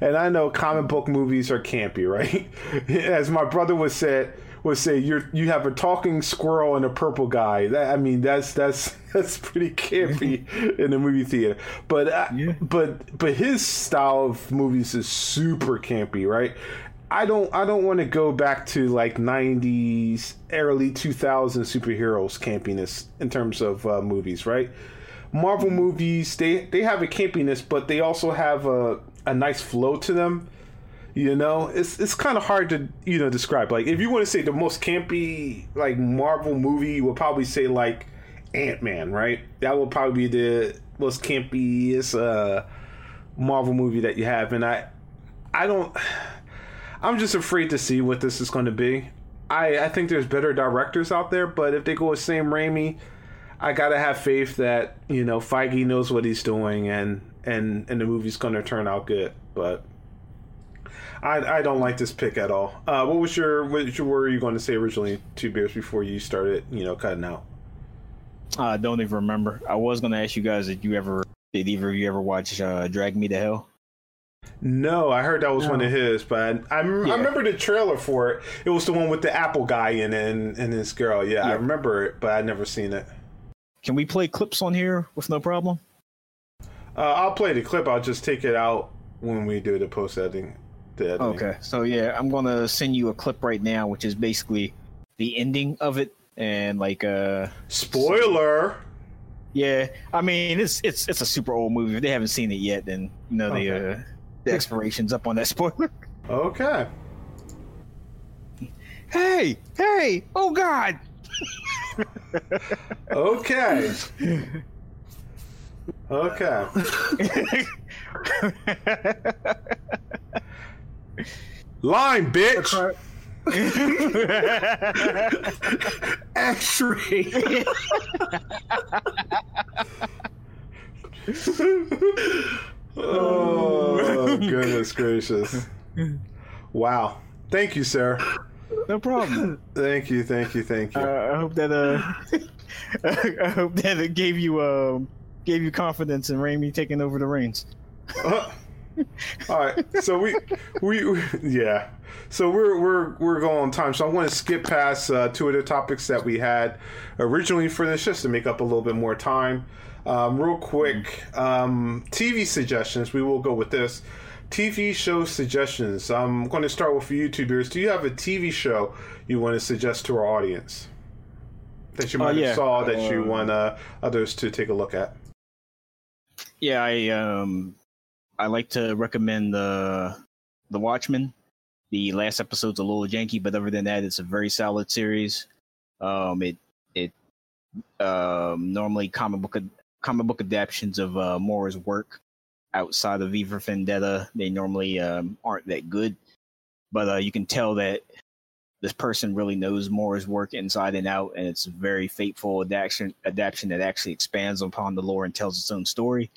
S1: And I know comic book movies are campy, right? As my brother would say, would say you're you have a talking squirrel and a purple guy. That I mean, that's that's that's pretty campy in the movie theater. But uh,
S3: Yeah.
S1: but but his style of movies is super campy, right? I don't I don't want to go back to like 90s early 2000s superheroes campiness in terms of uh, movies, right? Marvel movies they they have a campiness, but they also have a a nice flow to them. You know, it's it's kind of hard to you know describe. Like if you want to say the most campy like Marvel movie, you would probably say like Ant Man, right? That would probably be the most campiest uh, Marvel movie that you have, and I I don't. I'm just afraid to see what this is going to be. I I think there's better directors out there, but if they go with Sam Raimi, I gotta have faith that you know Feige knows what he's doing and and and the movie's to turn out good. But I I don't like this pick at all. Uh, what was your what you- were you going to say originally? Two Beards before you started, you know, cutting out.
S3: I don't even remember. I was gonna ask you guys if you ever did either of you ever watch uh, Drag Me to Hell?
S1: No, I heard that was one of his, but I, I,
S3: Yeah.
S1: I remember the trailer for it. It was the one with the Apple guy in it and, and this girl. Yeah, I remember it, but I'd never seen it.
S3: Can we play clips on here with no problem?
S1: Uh, I'll play the clip. I'll just take it out when we do the post editing. The editing.
S3: Okay, so yeah, I'm gonna send you a clip right now, which is basically the ending of it, and like uh,
S1: Spoiler.
S3: yeah, I mean it's it's it's a super old movie. If they haven't seen it yet, then you know the
S1: Okay.
S3: uh, the expiration's up on that spoiler.
S1: Okay.
S3: hey, hey, oh god!
S1: Okay. Okay. Line, bitch.
S2: X-ray.
S1: oh goodness gracious! Wow. Thank you, sir.
S3: no problem.
S1: Thank you. Thank you. Thank you.
S3: Uh, I hope that uh, I hope that it gave you um gave you confidence in Raimi taking over the reins.
S1: Uh, all right. So we, we, we- yeah. So we're we're we're going on time. So I want to skip past uh, two of the topics that we had originally for this, just to make up a little bit more time. Um, real quick, um, TV suggestions. We will go with this. TV show suggestions. I'm going to start with for YouTubers. Do you have a TV show you want to suggest to our audience that you might
S3: yeah.
S1: have saw that you
S3: Uh,
S1: want uh, others to take a look at?
S3: Yeah, I um I like to recommend the the Watchmen. The last episode's a little janky, but other than that, it's a very solid series. Um, it it um normally comic book comic book adaptations of uh, Moore's work outside of V for Vendetta they normally um, aren't that good, but uh, you can tell that this person really knows Moore's work inside and out, and it's a very fateful adaptation adaptation that actually expands upon the lore and tells its own story.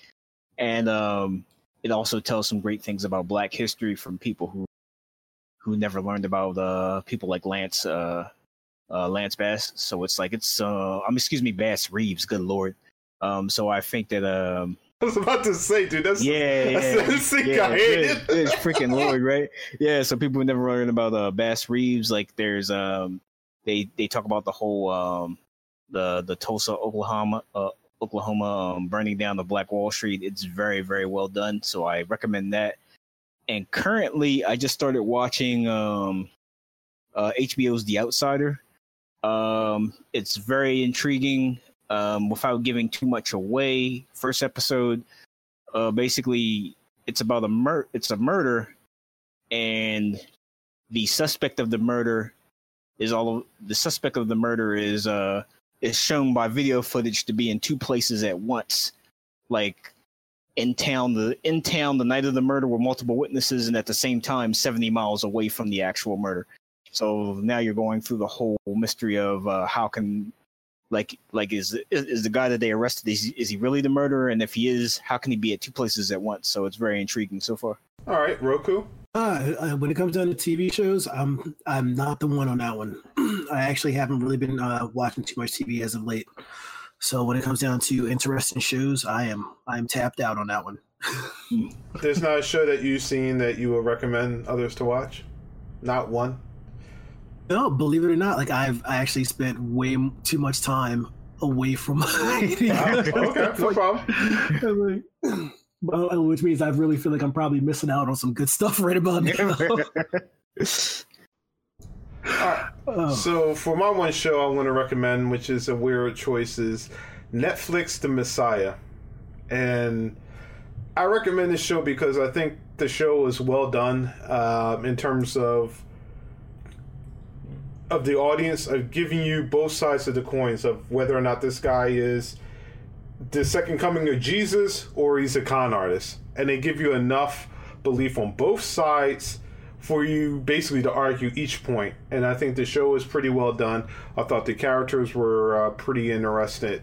S3: And um, it also tells some great things about Black history from people who who never learned about uh, people like Lance uh, uh, Lance Bass. So it's like it's uh, I'm excuse me, Bass Reeves. Good lord. Um, so I think that um,
S1: I was about to say, dude, that's
S3: yeah,
S1: that's
S3: yeah,
S1: sick
S3: yeah, good, good freaking lord, right? Yeah. So people who never learned about uh, Bass Reeves, like there's um, they they talk about the whole um, the the Tulsa, Oklahoma, uh, Oklahoma um, burning down the Black Wall Street. It's very very well done. So I recommend that. And currently, I just started watching um, uh, HBO's The Outsider. Um, it's very intriguing um, without giving too much away. First episode, uh, basically, it's about a mur- It's a murder, and the suspect of the murder is all. of- The suspect of the murder is uh is shown by video footage to be in two places at once, like in town the in town the night of the murder with multiple witnesses, and at the same time seventy miles away from the actual murder. So now you're going through the whole mystery of uh, how can like like is is the guy that they arrested is is he really the murderer and if he is how can he be at two places at once so it's very intriguing so far
S1: All right, Roku.
S2: Uh, uh, when it comes down to TV shows, I'm I'm not the one on that one. I actually haven't really been uh, watching too much TV as of late. So when it comes down to interesting shows, I am I'm tapped out on that one.
S1: There's not a show that you've seen that you will recommend others to watch. Not one.
S2: No, believe it or not, like I've I actually spent way too much time away from my
S1: Ah, okay, no problem.
S2: Well, which means I really feel like I'm probably missing out on some good stuff right about now. Oh,
S1: So for my one show, I want to recommend, which is a weird choice, is Netflix The Messiah, and I recommend this show because I think the show is well done um, in terms of of the audience of giving you both sides of the coins of whether or not this guy is the second coming of Jesus or he's a con artist, and they give you enough belief on both sides for you basically to argue each point. And I think the show was pretty well done. I thought the characters were uh, pretty interesting,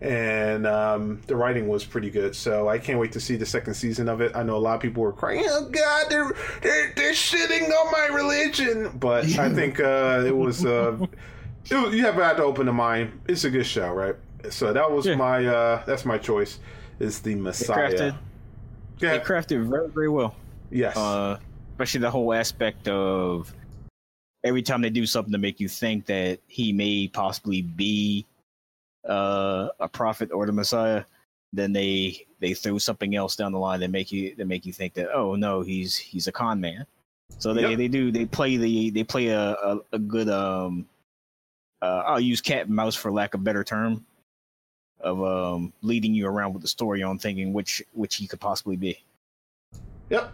S1: and um, the writing was pretty good. So I can't wait to see the second season of it. I know a lot of people were crying, "Oh God, they're they're, they're shitting on my religion," but I think uh, it was. Uh, it was, you have to open the mind. It's a good show, right? So that was
S3: Yeah.
S1: my uh, that's my choice. Is the Messiah?
S3: crafted-
S1: Yeah.
S3: they crafted very very well
S1: yes.
S3: uh especially the whole aspect of every time they do something to make you think that he may possibly be uh, a prophet or the Messiah, then they they throw something else down the line that make you that make you think that oh no he's he's a con man. So they,
S1: Yep.
S3: they do they play the they play a, a, a good um uh, I'll use cat and mouse for lack of better term of um leading you around with the story on thinking which which he could possibly be.
S1: Yep.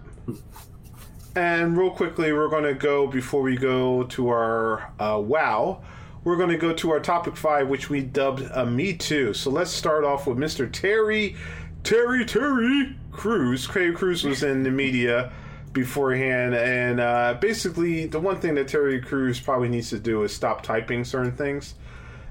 S1: And real quickly, we're going to go before we go to our uh, wow. We're going to go to our topic five, which we dubbed a Me Too. So let's start off with Mr. Terry, Terry, Terry Crews. Craig Crews was in the media beforehand, and uh, basically, the one thing that Terry Crews probably needs to do is stop typing certain things.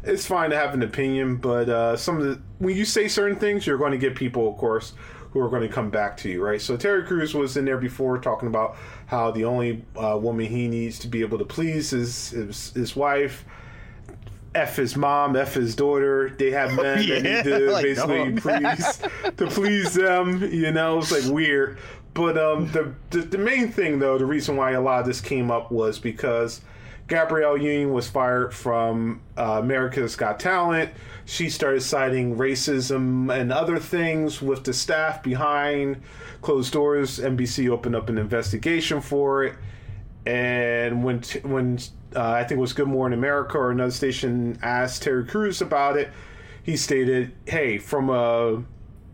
S1: It's fine to have an opinion, but uh, some of the when you say certain things, you're going to get people, of course, who are going to come back to you, right? So Terry Crews was in there before talking about how the only uh, woman he needs to be able to please is his, his wife. F his mom, F his daughter. They have men that
S3: Yeah,
S1: need to
S3: like,
S1: basically
S3: no.
S1: please to please them. You know, it's like weird. But um, the, the the main thing though, the reason why a lot of this came up was because Gabrielle Union was fired from uh, America's Got Talent. She started citing racism and other things with the staff behind closed doors. NBC opened up an investigation for it. And when when uh, I think it was Good Morning America or another station asked Terry Crews about it, he stated, "Hey, from a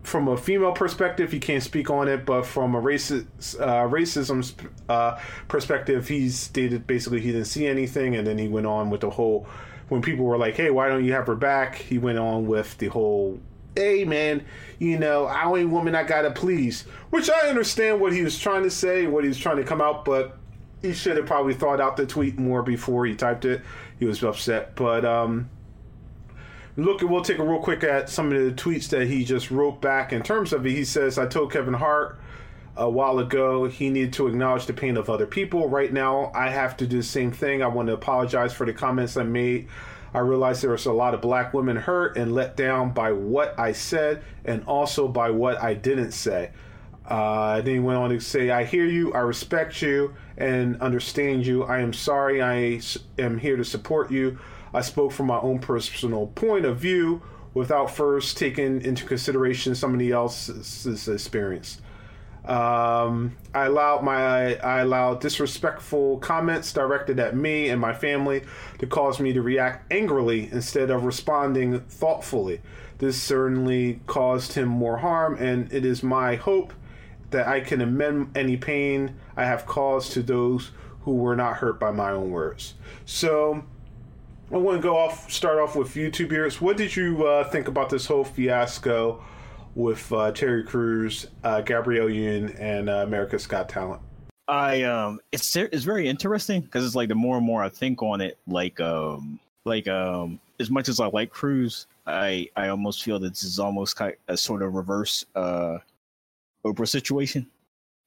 S1: from a female perspective, he can't speak on it, but from a racist uh, racism uh, perspective, he stated basically he didn't see anything, and then he went on with the whole. When people were like, "Hey, why don't you have her back?" He went on with the whole, "Hey, man, you know, I ain't woman I gotta please," which I understand what he was trying to say, what he was trying to come out, but he should have probably thought out the tweet more before he typed it. He was upset, but um, look, we'll take a real quick at some of the tweets that he just wrote back. In terms of it, he says, "I told Kevin Hart." a while ago he needed to acknowledge the pain of other people. Right now i have to do the same thing. I want to apologize for the comments i made. I realize there was a lot of black women hurt and let down by what i said and also by what i didn't say. Uh, then he went on to say i hear you. I respect you and understand you. I am sorry. I am here to support you i spoke from my own personal point of view without first taking into consideration somebody else's experience um, I allowed my I allowed disrespectful comments directed at me and my family to cause me to react angrily instead of responding thoughtfully. This certainly caused him more harm, and it is my hope that I can amend any pain I have caused to those who were not hurt by my own words. So I want to go off, start off with Two Beards. What did you uh, think about this whole fiasco? with uh, Terry Crews, uh, Gabrielle Union, and uh, America's Got Talent.
S3: I um, it's it's very interesting because it's like the more and more I think on it, like um, like um, as much as I like Crews, I I almost feel that this is almost kind of a sort of reverse uh, Oprah situation.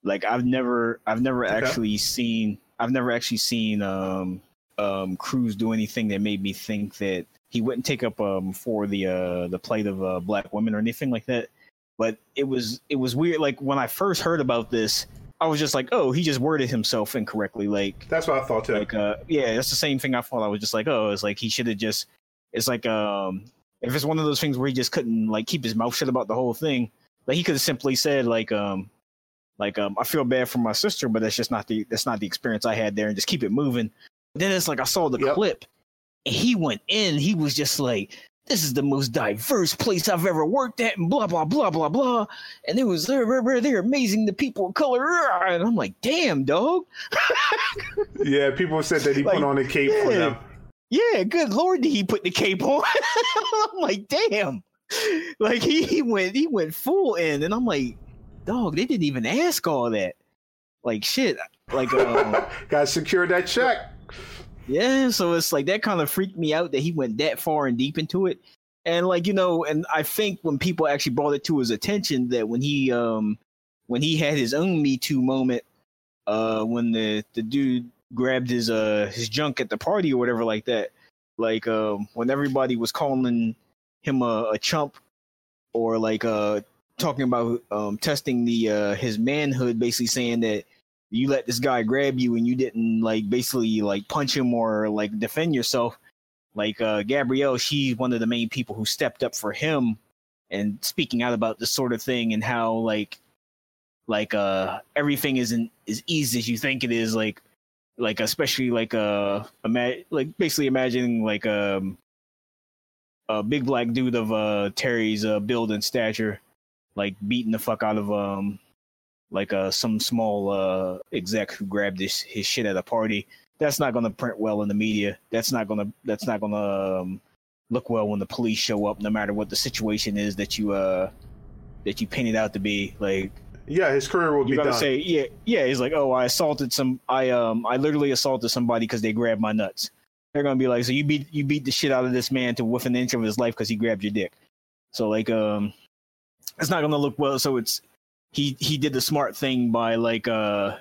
S3: Like I've never I've never okay. actually seen I've never actually seen um um Crews do anything that made me think that he wouldn't take up um for the uh the plight of uh, black women or anything like that but it was it was weird. Like when I first heard about this, I was just like, oh, he just worded himself incorrectly. Like
S1: that's what I thought too.
S3: Like, uh, yeah, that's the same thing I thought. I was just like, oh, it's like he should have just. It's like um, if it's one of those things where he just couldn't like keep his mouth shut about the whole thing, like he could have simply said like um, like um, I feel bad for my sister, but that's just not the that's not the experience I had there, and just keep it moving. Then it's like I saw the yep. clip, and he went in. He was just like, this is the most diverse place I've ever worked at, and blah blah blah blah blah. And it was they're they're amazing. The people of color, and I'm like, damn, dog.
S1: yeah, people said that he like, put on a cape yeah, for them.
S3: Yeah, good lord, did he put the cape on? I'm like, damn. Like he, he went he went full in, and I'm like, dog, they didn't even ask all that. Like shit. Like um,
S1: gotta secure that check.
S3: Yeah, so it's like that kind of freaked me out that he went that far and deep into it. And like, you know, and I think when people actually brought it to his attention that when he um when he had his own Me Too moment, uh when the the dude grabbed his uh his junk at the party or whatever like that, like um when everybody was calling him a, a chump or like uh talking about um testing the uh his manhood basically saying that you let this guy grab you and you didn't like basically like punch him or like defend yourself. Like uh gabrielle she's one of the main people who stepped up for him and speaking out about this sort of thing and how like like uh everything isn't as easy as you think it is. Like like especially like uh ima- like basically imagining like um a big black dude of uh terry's uh build and stature like beating the fuck out of um like uh, some small uh, exec who grabbed his, his shit at a party. That's not going to print well in the media. That's not going to that's not going to um, look well when the police show up, no matter what the situation is that you uh that you painted out to be. Like,
S1: yeah, his career will be done.
S3: say, yeah, yeah. He's like, oh, I assaulted some, I um, I literally assaulted somebody because they grabbed my nuts. They're gonna be like, so you beat you beat the shit out of this man to within an inch of his life because he grabbed your dick. So like, um, it's not gonna look well. So it's he he did the smart thing by like uh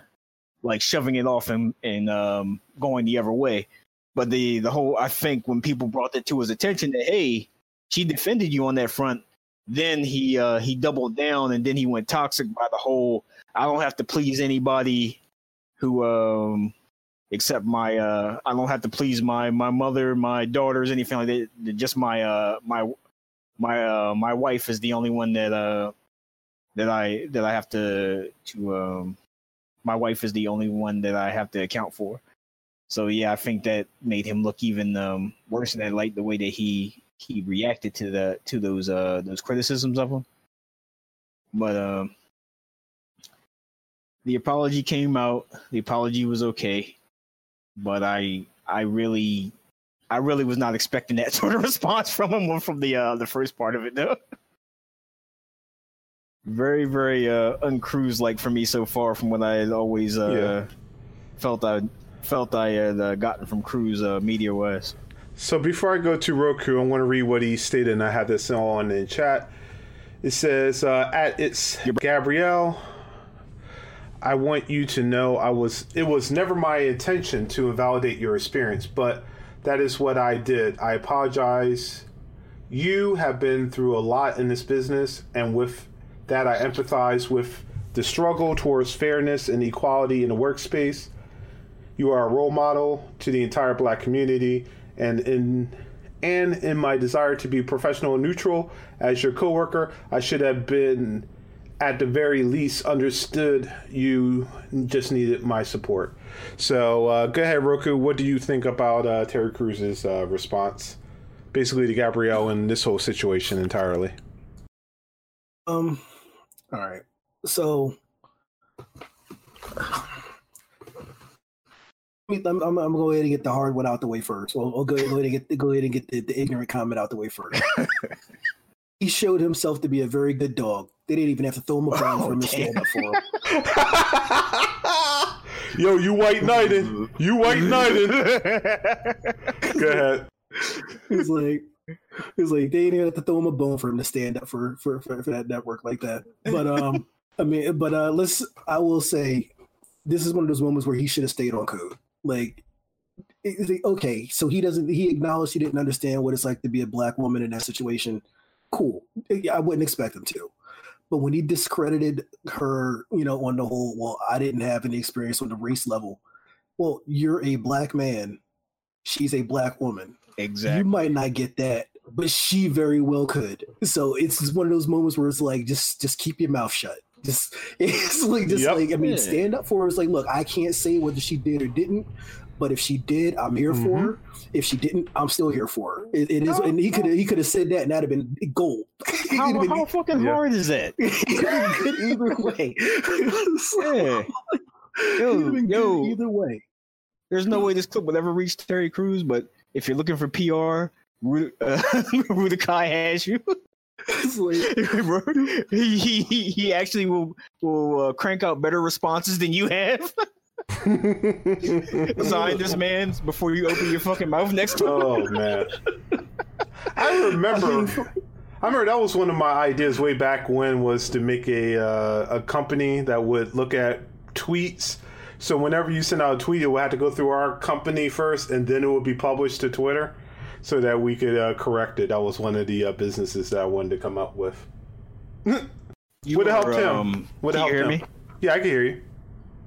S3: like shoving it off and and um going the other way. But the the whole I think when people brought that to his attention that hey, she defended you on that front, then he uh he doubled down and then he went toxic by the whole I don't have to please anybody who um except my uh I don't have to please my my mother, my daughters, anything like that. Just my uh my my uh my wife is the only one that uh that I that I have to to um my wife is the only one that I have to account for. So yeah, I think that made him look even um, worse than I like the way that he he reacted to the to those uh those criticisms of him. But um the apology came out. The apology was okay, but I I really I really was not expecting that sort of response from him or from the uh the first part of it though very very uh uncruise like for me so far from what I had always uh felt I felt I had uh, gotten from Crews uh, media wise.
S1: So before I go to Roku, I want to read what he stated, and I have this on in chat. It says, uh, "At its Gabrielle, I want you to know I was. It was never my intention to invalidate your experience, but that is what I did. I apologize. You have been through a lot in this business, and with that, I empathize with the struggle towards fairness and equality in the workspace. You are a role model to the entire black community, and in and in my desire to be professional and neutral as your coworker, I should have been at the very least understood you just needed my support. So uh, go ahead, Roku. What do you think about uh, Terry Crews's uh, response, basically to Gabrielle and this whole situation entirely?
S2: Um. All right. So. I'm, I'm, I'm gonna go ahead and get the hard one out the way first. Well, I'll go ahead, go ahead and get the, go ahead and get the, the ignorant comment out the way first. he showed himself to be a very good dog. They didn't even have to throw him a oh, bone for him to stand up for him.
S1: Yo, you white knighted. You white knighted. go ahead.
S2: He's like, he's like, they didn't even have to throw him a bone for him to stand up for for for, for that network like that. But um, I mean, but uh, let's. I will say, this is one of those moments where he should have stayed on code. Like, it's like, okay, so he doesn't. He acknowledged he didn't understand what it's like to be a black woman in that situation. Cool. I wouldn't expect him to. But when he discredited her, you know, on the whole, well, I didn't have any experience on the race level. Well, you're a black man. She's a black woman.
S3: Exactly.
S2: You might not get that, but she very well could. So it's just one of those moments where it's like, just just keep your mouth shut. Just it's like just
S1: Yep.
S2: like I mean,
S3: Yeah.
S2: stand up for her. It's like, look, I can't say whether she did or didn't, but if she did, I'm here for mm-hmm. her. If she didn't, I'm still here for her. It, it is,
S3: How-
S2: and he could he could have said that, and that'd have been gold. It'd
S3: how,
S2: have been-
S3: how fucking
S1: Yeah.
S3: hard is that?
S2: it'd good either way.
S3: Yeah. Yo,
S2: It'd have been good
S3: yo.
S2: either way.
S3: There's no way this clip will ever reach Terry Crews, but if you're looking for PR, Ru- uh, Rudikai has you.
S2: Like,
S3: he, he he- he actually will will uh, crank out better responses than you have. Sign this man before you open your fucking mouth next time.
S1: oh man, I remember. I remember that was one of my ideas way back when was to make a uh, a company that would look at tweets. So whenever you send out a tweet, it would have to go through our company first, and then it would be published to Twitter, so that we could uh, correct it. That was one of the uh, businesses that I wanted to come up with.
S3: You
S1: Would it
S3: are,
S1: help him?
S3: um,
S1: Would it
S3: can you hear me?
S1: Yeah, I can hear you.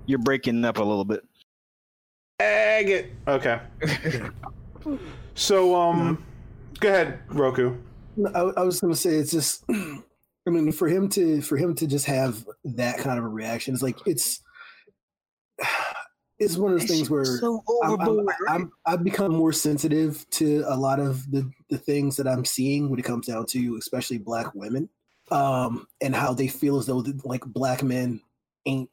S3: You're breaking up a little bit.
S1: Egg it. Okay. So um, go ahead, Roku.
S2: I, I was going to say it's just. I mean, for him to for him to just have that kind of a reaction, it's like it's it's one of those things where
S3: so
S2: I'm, I'm, I'm, I've become more sensitive to a lot of the, the things that I'm seeing when it comes down to especially black women um, and how they feel as though like black men ain't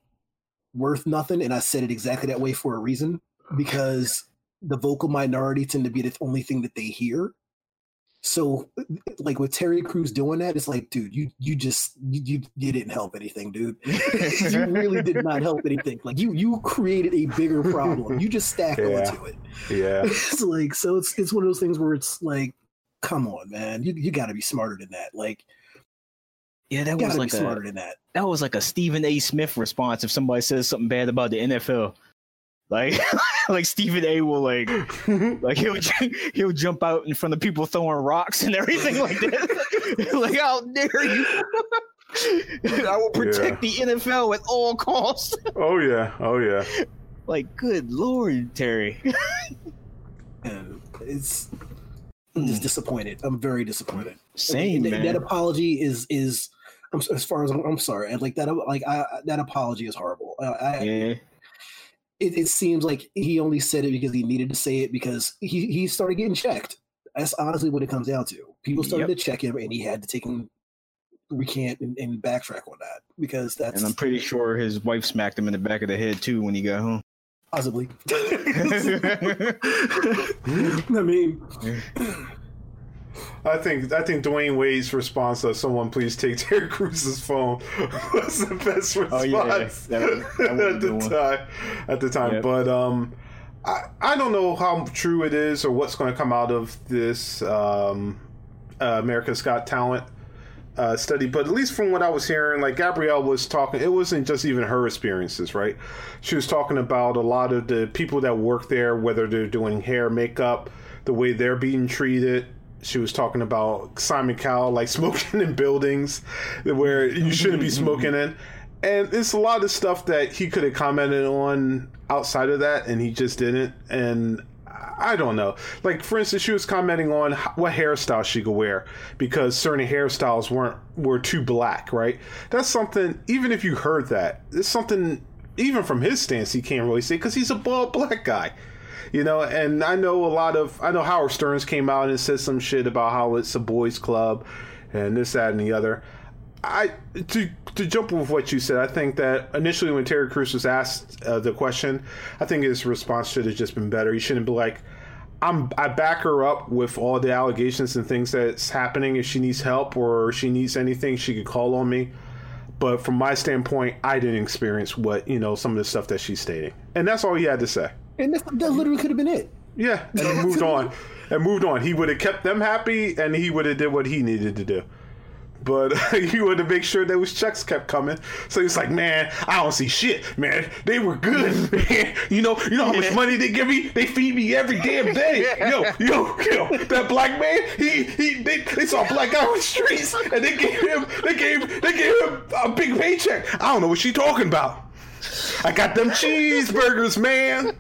S2: worth nothing. And I said it exactly that way for a reason because the vocal minority tend to be the only thing that they hear. So, like with Terry Crews doing that, it's like, dude, you you just you you, you didn't help anything, dude. you really did not help anything. Like you you created a bigger problem. You just stacked
S1: Yeah.
S2: onto it.
S1: Yeah.
S2: It's like so it's it's one of those things where it's like, come on, man, you you got to be smarter than that. Like
S3: yeah, that was
S2: got to be
S3: like
S2: smarter
S3: a
S2: than that.
S3: that was like a Stephen A. Smith response if somebody says something bad about the NFL. Like like Stephen A. will like like he'll he'll jump out in front of people throwing rocks and everything like that. like how dare you? I will protect the NFL at all costs.
S1: oh yeah. Oh yeah.
S3: like good lord, Terry.
S2: And uh, it's I'm just disappointed. I'm very disappointed.
S3: Same
S2: That-
S3: man.
S2: That apology is is I'm, as far as I'm, I'm sorry. and Like that like I that apology is horrible. I, I
S3: yeah.
S2: It, it seems like he only said it because he needed to say it because he, he started getting checked. That's honestly what it comes down to. People started
S3: Yep.
S2: to check him, and he had to take him recant and, and backtrack on that because that's
S3: And I'm pretty sure his wife smacked him in the back of the head too when he got home.
S2: possibly. I mean,
S1: I think I think Dwyane Wade's response of "Someone please take Terry Crews's phone" was the best response
S3: Oh, yeah, yeah. That that
S1: at the time. At the time,
S3: Yep.
S1: but um, I I don't know how true it is or what's going to come out of this um, uh, America's Got Talent uh, study, but at least from what I was hearing, like Gabrielle was talking, it wasn't just even her experiences, right? She was talking about a lot of the people that work there, whether they're doing hair, makeup, the way they're being treated. She was talking about Simon Cowell, like smoking in buildings where you shouldn't be smoking in. And it's a lot of stuff that he could have commented on outside of that, and he just didn't. And I don't know. Like for instance, she was commenting on what hairstyle she could wear because certain hairstyles weren't were too black, right? That's something. Even if you heard that, it's something. Even from his stance, he can't really say because he's a bald black guy, you know. And I know a lot of. I know Howard Stearns came out and said some shit about how it's a boys' club, and this, that, and the other. I to to jump with what you said. I think that initially when Terry Crews was asked uh, the question, I think his response should have just been better. He shouldn't be like, "I'm I back her up with all the allegations and things that's happening. If she needs help or she needs anything, she could call on me." But from my standpoint, I didn't experience what you know some of the stuff that she's stating, and that's all he had to say.
S2: And that's, that literally could have been it.
S1: Yeah, and he moved on, and moved on. He would have kept them happy, and he would have did what he needed to do. But he wanted to make sure that his checks kept coming. So he's like, man, I don't see shit, man. They were good, man. You know, you know how much money they give me? They feed me every damn day. Yo, yo, yo. That black man, he he they, they saw a black guy on the streets, and they gave him they gave they gave him a big paycheck. I don't know what she talking about. I got them cheeseburgers, man.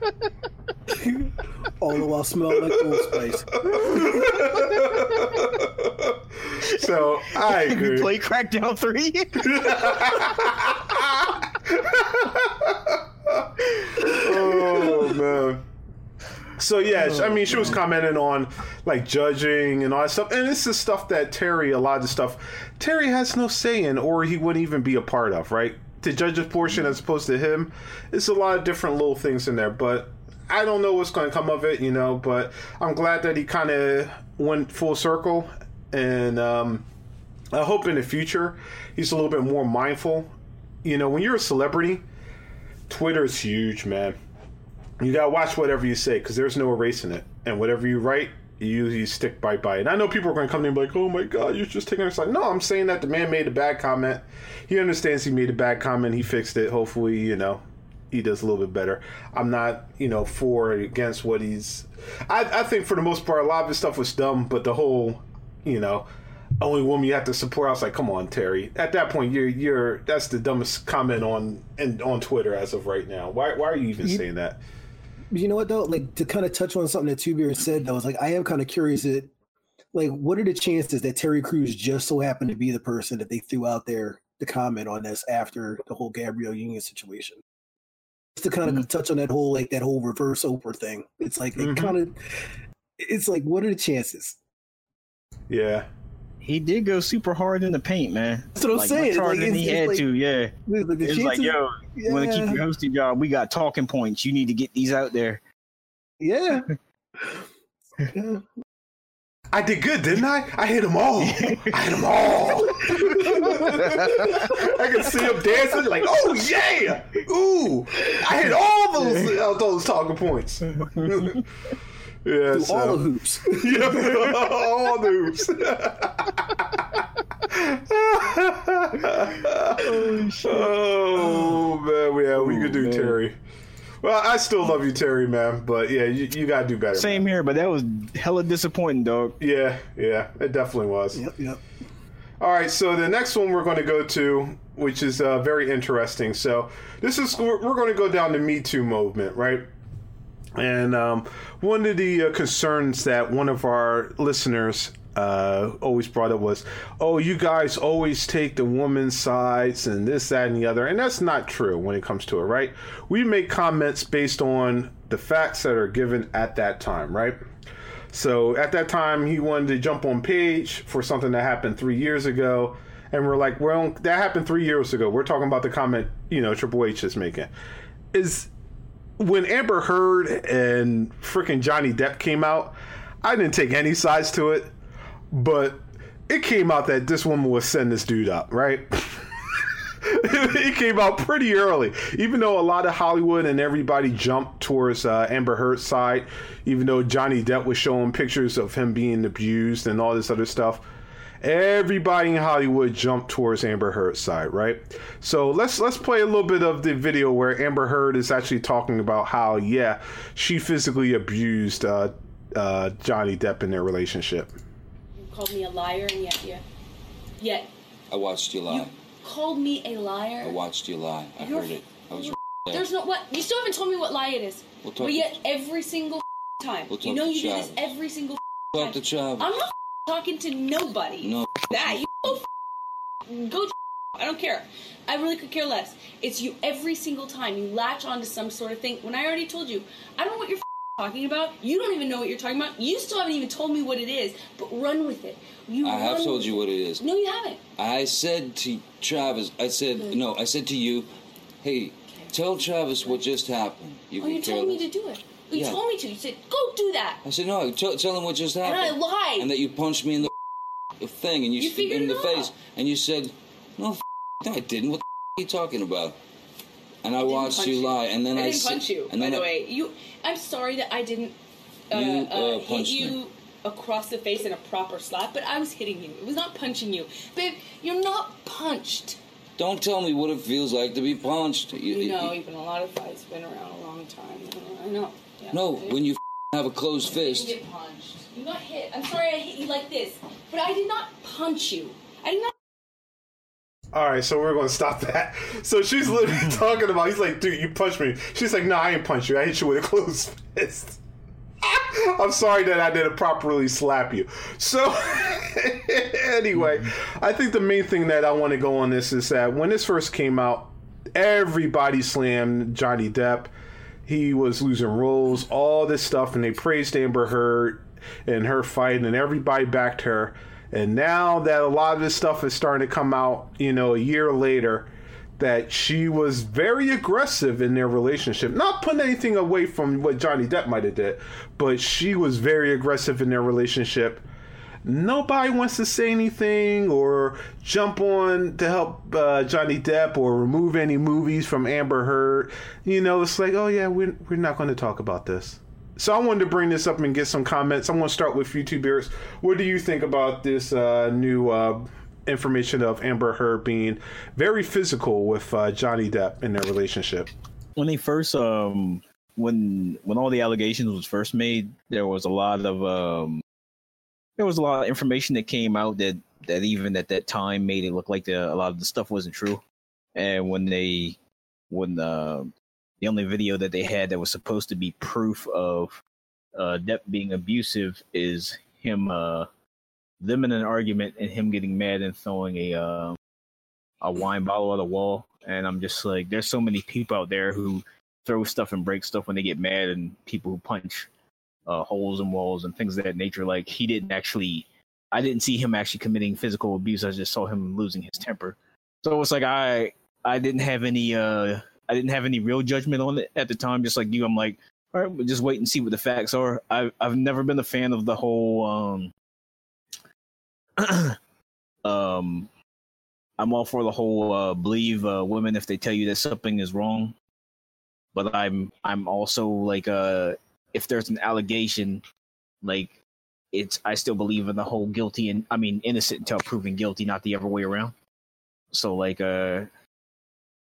S2: All the while smelling like Old Spice.
S1: So I agree.
S3: We play Crackdown 3?
S1: oh man. So yeah, I mean, she was commenting on like judging and all that stuff, and this is stuff that Terry, a lot of stuff, Terry has no say in, or he wouldn't even be a part of, right? The judge's portion as opposed to him, it's a lot of different little things in there, but I don't know what's going to come of it, you know. But I'm glad that he kind of went full circle, and um, I hope in the future he's a little bit more mindful. You know, when you're a celebrity, Twitter's huge, man. You gotta watch whatever you say because there's no erasing it, and whatever you write, you you stick by by. And I know people are going to come to me and be like, "Oh my god, you're just taking it." Like, no, I'm saying that the man made a bad comment. He understands he made a bad comment. He fixed it. Hopefully, you know, he does a little bit better. I'm not, you know, for or against what he's. I I think for the most part, a lot of his stuff was dumb, but the whole, you know. Only woman you have to support. I was like, "Come on, Terry." At that point, you're you're that's the dumbest comment on and on Twitter as of right now. Why why are you even
S2: You-
S1: saying that?
S2: But you know what though? Like to kind of touch on something that Two Beards said though, was like I am kind of curious that like what are the chances that Terry Crews just so happened to be the person that they threw out there to comment on this after the whole Gabrielle Union situation? Just to kind of touch on that whole like that whole reverse Oprah thing. It's like it
S1: Mhm.
S2: kind of it's like what are the chances?
S1: Yeah.
S3: He did go super hard in the paint, man.
S2: That's what I'm
S3: like,
S2: saying.
S3: Harder
S2: Like,
S3: than he had
S2: like-
S3: to, yeah.
S2: Like,
S3: It's like, yo, you want to keep your hosting job? We got talking points. You need to get these out there.
S2: yeah. yeah.
S1: I did good, didn't I? I hit them all. I hit them all. I can see him dancing like, oh yeah, ooh! I hit all those uh, those talking points. yeah,
S2: Through
S1: so,
S2: all the hoops.
S1: yeah, all the hoops. oh man, yeah, we could do
S3: man.
S1: Terry. Well, I still love you, Terry, man. But yeah, you, you gotta do better. man.
S3: Same here, but that was hella disappointing, dog.
S1: Yeah, yeah, it definitely was.
S2: yep, yep.
S1: All right, so the next one we're going to go to, which is uh, very interesting. So this is we're, we're going to go down the Me Too movement, right? And um, one of the uh, concerns that one of our listeners uh, always brought up was, "Oh, you guys always take the woman's sides and this, that, and the other," and that's not true when it comes to it, right? We make comments based on the facts that are given at that time, right? So at that time, he wanted to jump on page for something that happened three years ago. And we're like, well, that happened three years ago. We're talking about the comment, you know, Triple H is making. Is when Amber Heard and freaking Johnny Depp came out, I didn't take any sides to it. but it came out that this woman was setting this dude up, right? it came out pretty early, even though a lot of Hollywood and everybody jumped towards uh, Amber Heard's side. Even though Johnny Depp was showing pictures of him being abused and all this other stuff, everybody in Hollywood jumped towards Amber Heard's side, right? So let's let's play a little bit of the video where Amber Heard is actually talking about how, yeah, she physically abused uh, uh, Johnny Depp in their relationship.
S5: You called me a liar, and yet, yet, yet
S6: I watched you lie.
S5: you called me a liar.
S6: I watched you lie. I
S5: You're-
S6: heard it. I was.
S5: There's no what. You still haven't told me what lie it is.
S6: We'll talk
S5: but
S6: to-
S5: yet, every single time,
S6: We'll
S5: you know
S6: to
S5: you do this every single
S6: Talk to Travis.
S5: I'm not talking to nobody.
S6: No.
S5: That you go, go. I don't care. I really could care less. It's you every single time you latch onto some sort of thing. When I already told you, I don't know what you're talking about. You don't even know what you're talking about. You still haven't even told me what it is. But run with it. You.
S6: I have told you what it is.
S5: No, you haven't.
S6: I said to Travis. I said hmm. no. I said to you, hey, tell Travis what just happened. You
S5: Oh,
S6: can
S5: you
S6: care
S5: told me to do it. You
S6: Yeah.
S5: told me to. You said, "Go do that."
S6: I said no. Tell, tell him what just happened.
S5: And I lied.
S6: And that you punched me in the thing, and you,
S5: You figured
S6: in
S5: it
S6: the
S5: out.
S6: face, and you said, no, no, I didn't. What are you talking about? And I,
S5: didn't
S6: watched you lie, and then
S5: I
S6: I,
S5: didn't punch you.
S6: And
S5: by the
S6: I-
S5: way, you. I'm sorry that I didn't uh,
S6: You,
S5: uh,
S6: uh,
S5: hit you
S6: me.
S5: across the face in a proper slap, but I was hitting you. It was not punching you, babe. You're not punched.
S6: Don't tell me what it feels like to be punched. You,
S5: You know, been a lot of fights, been around a long time. I know. Yeah.
S6: no, when you have a closed
S5: you
S6: fist.
S5: get punched. You got hit. I'm sorry I hit you like this, but I did not punch you. I did not.
S1: All right, so we're going to stop that. So she's literally talking about. He's like, "Dude, you punched me." She's like, "No, I ain't punch you. I hit you with a closed fist." I'm sorry that I didn't properly slap you. So, anyway, I think the main thing that I want to go on this is that when this first came out, everybody slammed Johnny Depp. He was losing roles, all this stuff, and they praised Amber Heard and her fight, and everybody backed her. And now that a lot of this stuff is starting to come out, you know, a year later, that she was very aggressive in their relationship. Not putting anything away from what Johnny Depp might have did, but she was very aggressive in their relationship. Nobody wants to say anything or jump on to help uh, Johnny Depp or remove any movies from Amber Heard. You know, it's like, oh yeah, we're we're not going to talk about this. So I wanted to bring this up and get some comments. I'm going to start with YouTube viewers. What do you think about this uh, new uh, information of Amber Heard being very physical with uh, Johnny Depp in their relationship?
S3: when they first um when when all the allegations was first made there was a lot of um there was a lot of information that came out that that even at that time made it look like the, a lot of the stuff wasn't true. And when they when uh, the only video that they had that was supposed to be proof of uh Depp being abusive is him uh them in an argument and him getting mad and throwing a uh, a wine bottle at the wall. And i'm just like there's so many people out there who throw stuff and break stuff when they get mad and people who punch uh, holes and walls and things of that nature. Like he didn't actually i didn't see him actually committing physical abuse. I just saw him losing his temper. So it's like i i didn't have any uh i didn't have any real judgment on it at the time. Just like you i'm like all right we'll just wait and see what the facts are. I've i've never been a fan of the whole um um I'm all for the whole uh, believe uh, women if they tell you that something is wrong, but I'm I'm also like uh if there's an allegation, like it's I still believe in the whole guilty and I mean innocent until proven guilty, not the other way around. So like uh,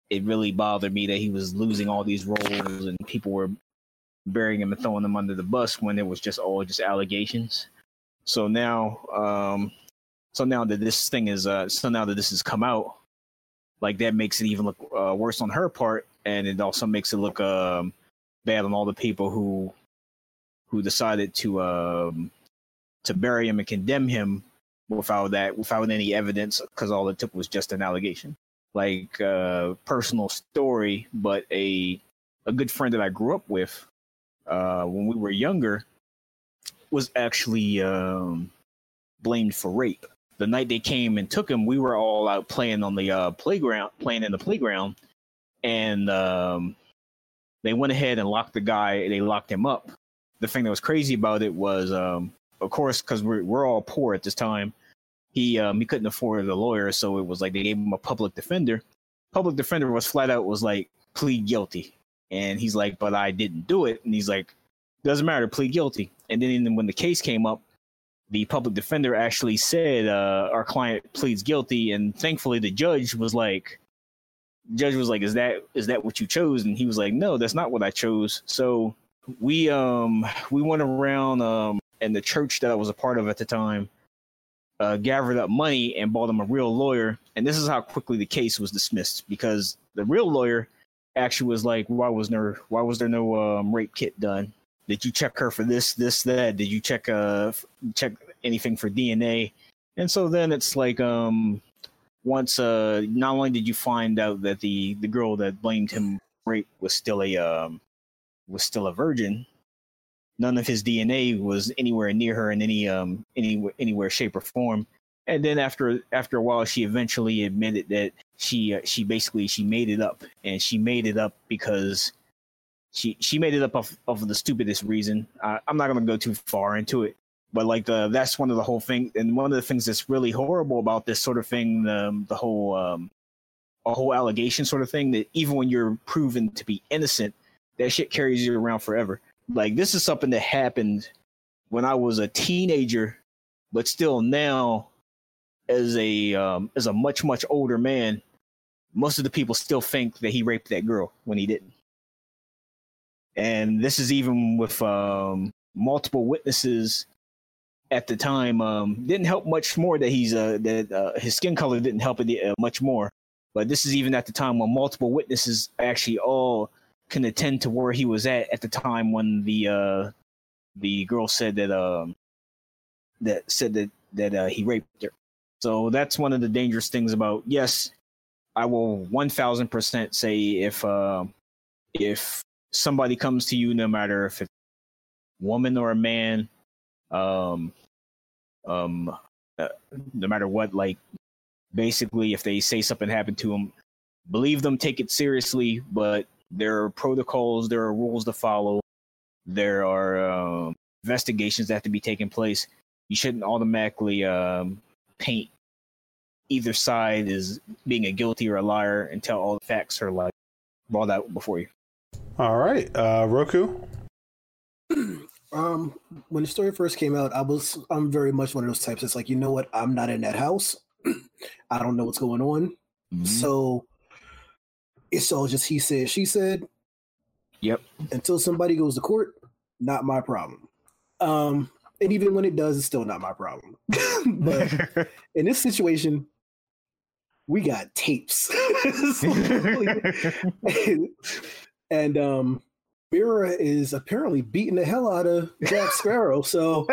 S3: it really bothered me that he was losing all these roles and people were burying him and throwing him under the bus when it was just all just allegations. So now um so now that this thing is uh so now that this has come out like that makes it even look uh, worse on her part and it also makes it look um bad on all the people who who decided to um to bury him and condemn him without that without any evidence because all it took was just an allegation like uh personal story but a a good friend that i grew up with uh when we were younger was actually um blamed for rape the night they came and took him, we were all out playing on the uh, playground, playing in the playground, and um, they went ahead and locked the guy. They locked him up. The thing that was crazy about it was um, of course, because we're we're all poor at this time, he um, he couldn't afford a lawyer, so it was like they gave him a public defender. Public defender was flat out was like plead guilty, and he's like, but I didn't do it, and he's like, doesn't matter, plead guilty. And then when the case came up, the public defender actually said uh, our client pleads guilty, and thankfully the judge was like, judge was like, is that is that what you chose? And he was like, no, that's not what I chose. So we um we went around um and the church that I was a part of at the time uh, gathered up money and bought him a real lawyer. And this is how quickly the case was dismissed because the real lawyer actually was like, why was there why was there no um, rape kit done? Did you check her for this, this, that? Did you check uh check anything for DNA? And so then it's like um once uh not only did you find out that the the girl that blamed him rape was still a um was still a virgin, none of his DNA was anywhere near her in any um any anywhere shape or form. And then after after a while, she eventually admitted that she uh, she basically she made it up, and she made it up because she she made it up of, of the stupidest reason. Uh, I'm not gonna go too far into it, but like the that's one of the whole thing, and one of the things that's really horrible about this sort of thing, the the whole um, a whole allegation sort of thing, that even when you're proven to be innocent, that shit carries you around forever. Like this is something that happened when I was a teenager, but still now, as a um, as a much much older man, most of the people still think that he raped that girl when he didn't and this is even with um, multiple witnesses at the time. Um, didn't help much more that he's uh, that uh, his skin color didn't help it uh, much more. But this is even at the time when multiple witnesses actually all can attend to where he was at at the time when the uh, the girl said that um, that said that that uh, he raped her. So that's one of the dangerous things about yes, I will one thousand percent say if uh, if somebody comes to you, no matter if it's woman or a man, um, um, uh, no matter what, like basically, if they say something happened to them, believe them, take it seriously, but there are protocols, there are rules to follow, there are uh, investigations that have to be taking place. You shouldn't automatically um, paint either side as being a guilty or a liar until all the facts are like brought out before you.
S1: All right, uh, Roku.
S2: um, when the story first came out, I was I'm very much one of those types. It's like you know what, I'm not in that house. I don't know what's going on. Mm-hmm. So it's all just he said, she said.
S3: Yep.
S2: Until somebody goes to court, not my problem. Um, and even when it does, it's still not my problem. but in this situation, we got tapes. and um Mera is apparently beating the hell out of Jack Sparrow. So,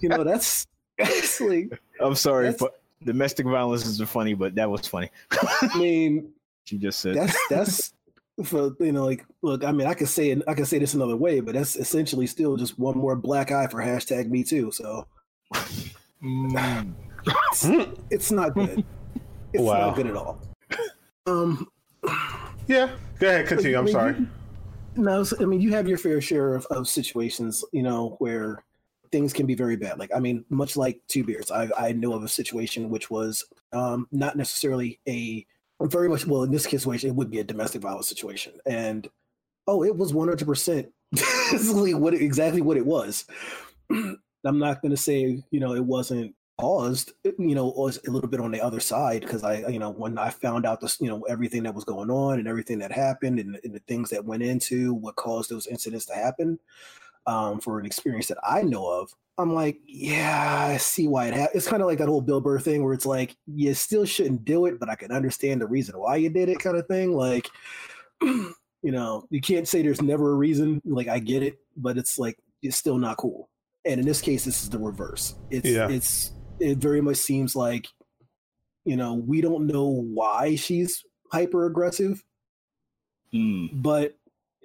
S2: you know, that's, that's like.
S3: I'm sorry, but domestic violence isn't funny, but that was funny.
S2: I mean,
S3: she just said
S2: that's that's for you know, like, look, I mean, I could say it, I could say this another way, but that's essentially still just one more black eye for hashtag Me Too. So, mm. it's, it's, not good. It's wow. not good at all. Um.
S1: Yeah. Go ahead. Continue. I'm sorry.
S2: No, I mean you have your fair share of, of situations, you know, where things can be very bad. Like I mean, much like Two Beards, I I know of a situation which was um, not necessarily a very much well in this situation it would be a domestic violence situation, and oh, it was one hundred percent what exactly what it was. I'm not going to say you know it wasn't paused, you know, was a little bit on the other side because I, you know, when I found out this, you know, everything that was going on and everything that happened and, and the things that went into what caused those incidents to happen, um, for an experience that I know of, I'm like, yeah, I see why it happened. It's kind of like that whole Bill Burr thing where it's like, you still shouldn't do it, but I can understand the reason why you did it, kind of thing. Like, you know, you can't say there's never a reason. Like, I get it, but it's like it's still not cool. And in this case, this is the reverse. It's yeah. it's it very much seems like you know we don't know why she's hyper aggressive
S3: mm.
S2: but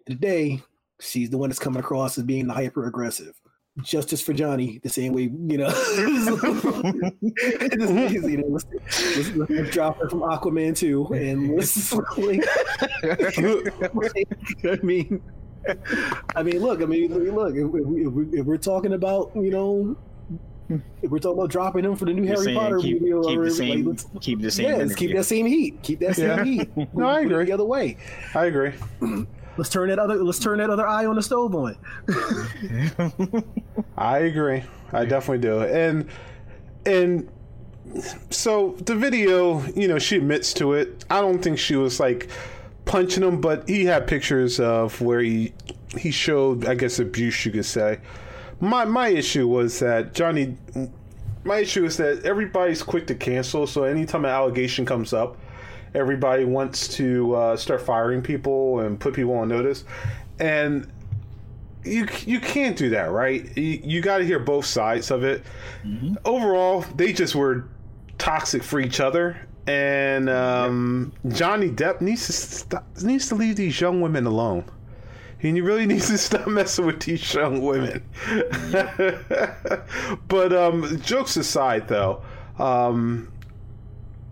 S2: today she's the one that's coming across as being the hyper aggressive justice for johnny the same way you know it's easy to let's, let's, let's drop her from aquaman 2 and let's like, i mean I mean, look. I mean, look. If, if, if, we're talking about, you know, If we're talking about dropping him for the new
S3: You're
S2: Harry Potter
S3: keep,
S2: movie, or
S3: keep the
S2: like,
S3: same,
S2: let's-
S3: keep the same.
S2: yeah, let's keep that same heat. Keep that same
S1: Yeah.
S2: heat.
S1: No, I agree.
S2: The other way.
S1: I agree.
S2: Let's turn that other. Let's turn that other eye on the stove on.
S1: I agree. I definitely do. And and so the video, you know, she admits to it. I don't think she was like punching him, but he had pictures of where he he showed, I guess, abuse you could say. My my issue was that Johnny. My issue is that everybody's quick to cancel. So anytime an allegation comes up, everybody wants to uh, start firing people and put people on notice. And you you can't do that, right? You, you got to hear both sides of it. Overall, they just were toxic for each other, and um, Johnny Depp needs to stop, needs to leave these young women alone. He really needs to stop messing with these young women. but um, jokes aside, though, um,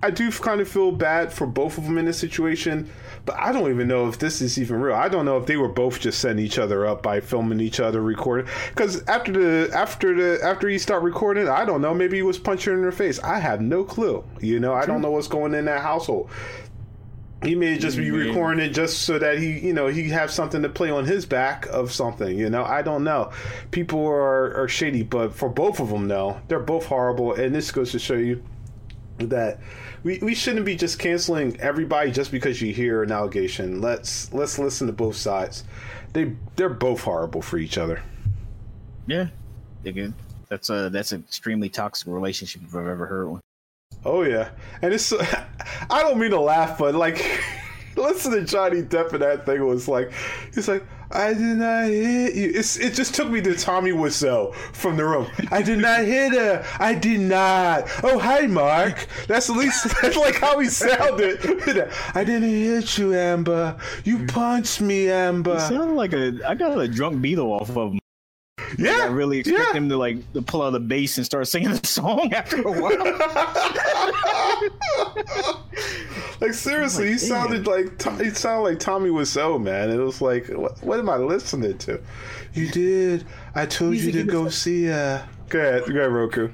S1: I do kind of feel bad for both of them in this situation, but I don't even know if this is even real. I don't know if they were both just setting each other up by filming each other, recording. Because after the after the after he stopped recording, I don't know. Maybe he was punching her in her face. I have no clue. You know, I don't know what's going in that household. He may just be recording it just so that he, you know, he have something to play on his back of something. You know, I don't know. People are are shady, but for both of them, though, they're both horrible. And this goes to show you that we, we shouldn't be just canceling everybody just because you hear an allegation. Let's let's listen to both sides. They they're both horrible for each other.
S3: Yeah, again, that's a that's an extremely toxic relationship if I've ever heard one.
S1: Oh yeah, and it's I don't mean to laugh, but like listen to Johnny Depp and that thing was like he's like I did not hit you. It's it just took me to Tommy Wiseau from the room. I did not hit her. I did not. Oh hi Mark. That's at least that's like how he sounded. I didn't hit you, Amber. You punched me, Amber.
S3: It sounded like a I got a drunk Beatle off of
S1: Yeah,
S3: I really expect
S1: yeah.
S3: him to like to pull out the bass and start singing the song after a while.
S1: like seriously, he
S3: Like,
S1: sounded like he sounded like Tommy Wiseau, man. It was like, what, what am I listening to? You did. I told
S2: He's
S1: you to go see. Uh... Go ahead, go ahead, Roku.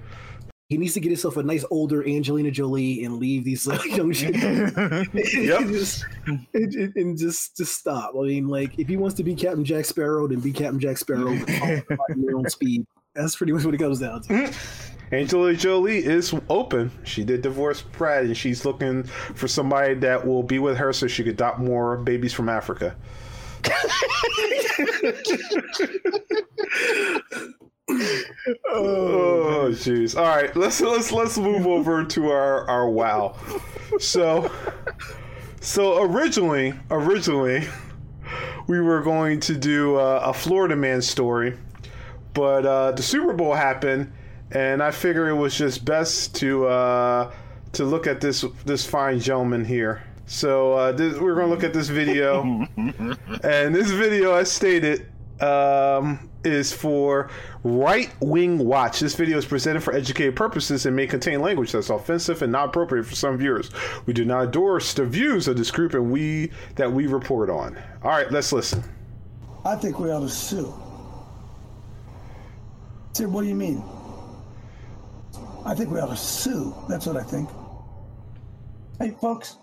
S2: He needs to get himself a nice older Angelina Jolie and leave these uh, young shit. Just, and, and- and just just stop. I mean, like if he wants to be Captain Jack Sparrow, then be Captain Jack Sparrow at your own speed. That's pretty much what it comes down to.
S1: Angela Jolie is open. She did divorce Brad, and she's looking for somebody that will be with her so she could adopt more babies from Africa. Oh jeez. All right, let's let's let's move over to our our wow. So so originally originally we were going to do uh, a Florida man story, but uh, the Super Bowl happened, and I figure it was just best to uh, to look at this this fine gentleman here. So uh, this, we're going to look at this video, and this video, as stated, um, is for Right Wing Watch. This video is presented for educated purposes and may contain language that's offensive and not appropriate for some viewers. We do not endorse the views of this group and we that we report on. All right, let's listen.
S7: I think we ought to sue. Sid, what do you mean? I think we ought to sue. That's what I think. Hey, folks,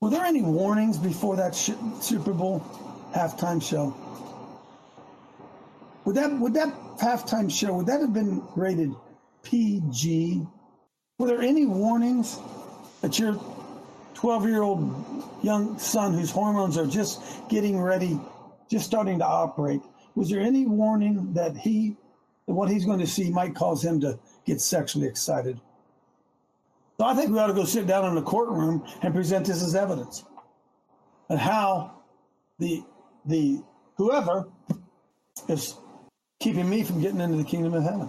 S7: were there any warnings before that Super Bowl halftime show? Would that would that halftime show would that have been rated PG? Were there any warnings that your 12 year old young son whose hormones are just getting ready, just starting to operate, was there any warning that he, what he's going to see might cause him to get sexually excited? So I think we ought to go sit down in the courtroom and present this as evidence. And how the, the, whoever is keeping me from getting into the kingdom of heaven.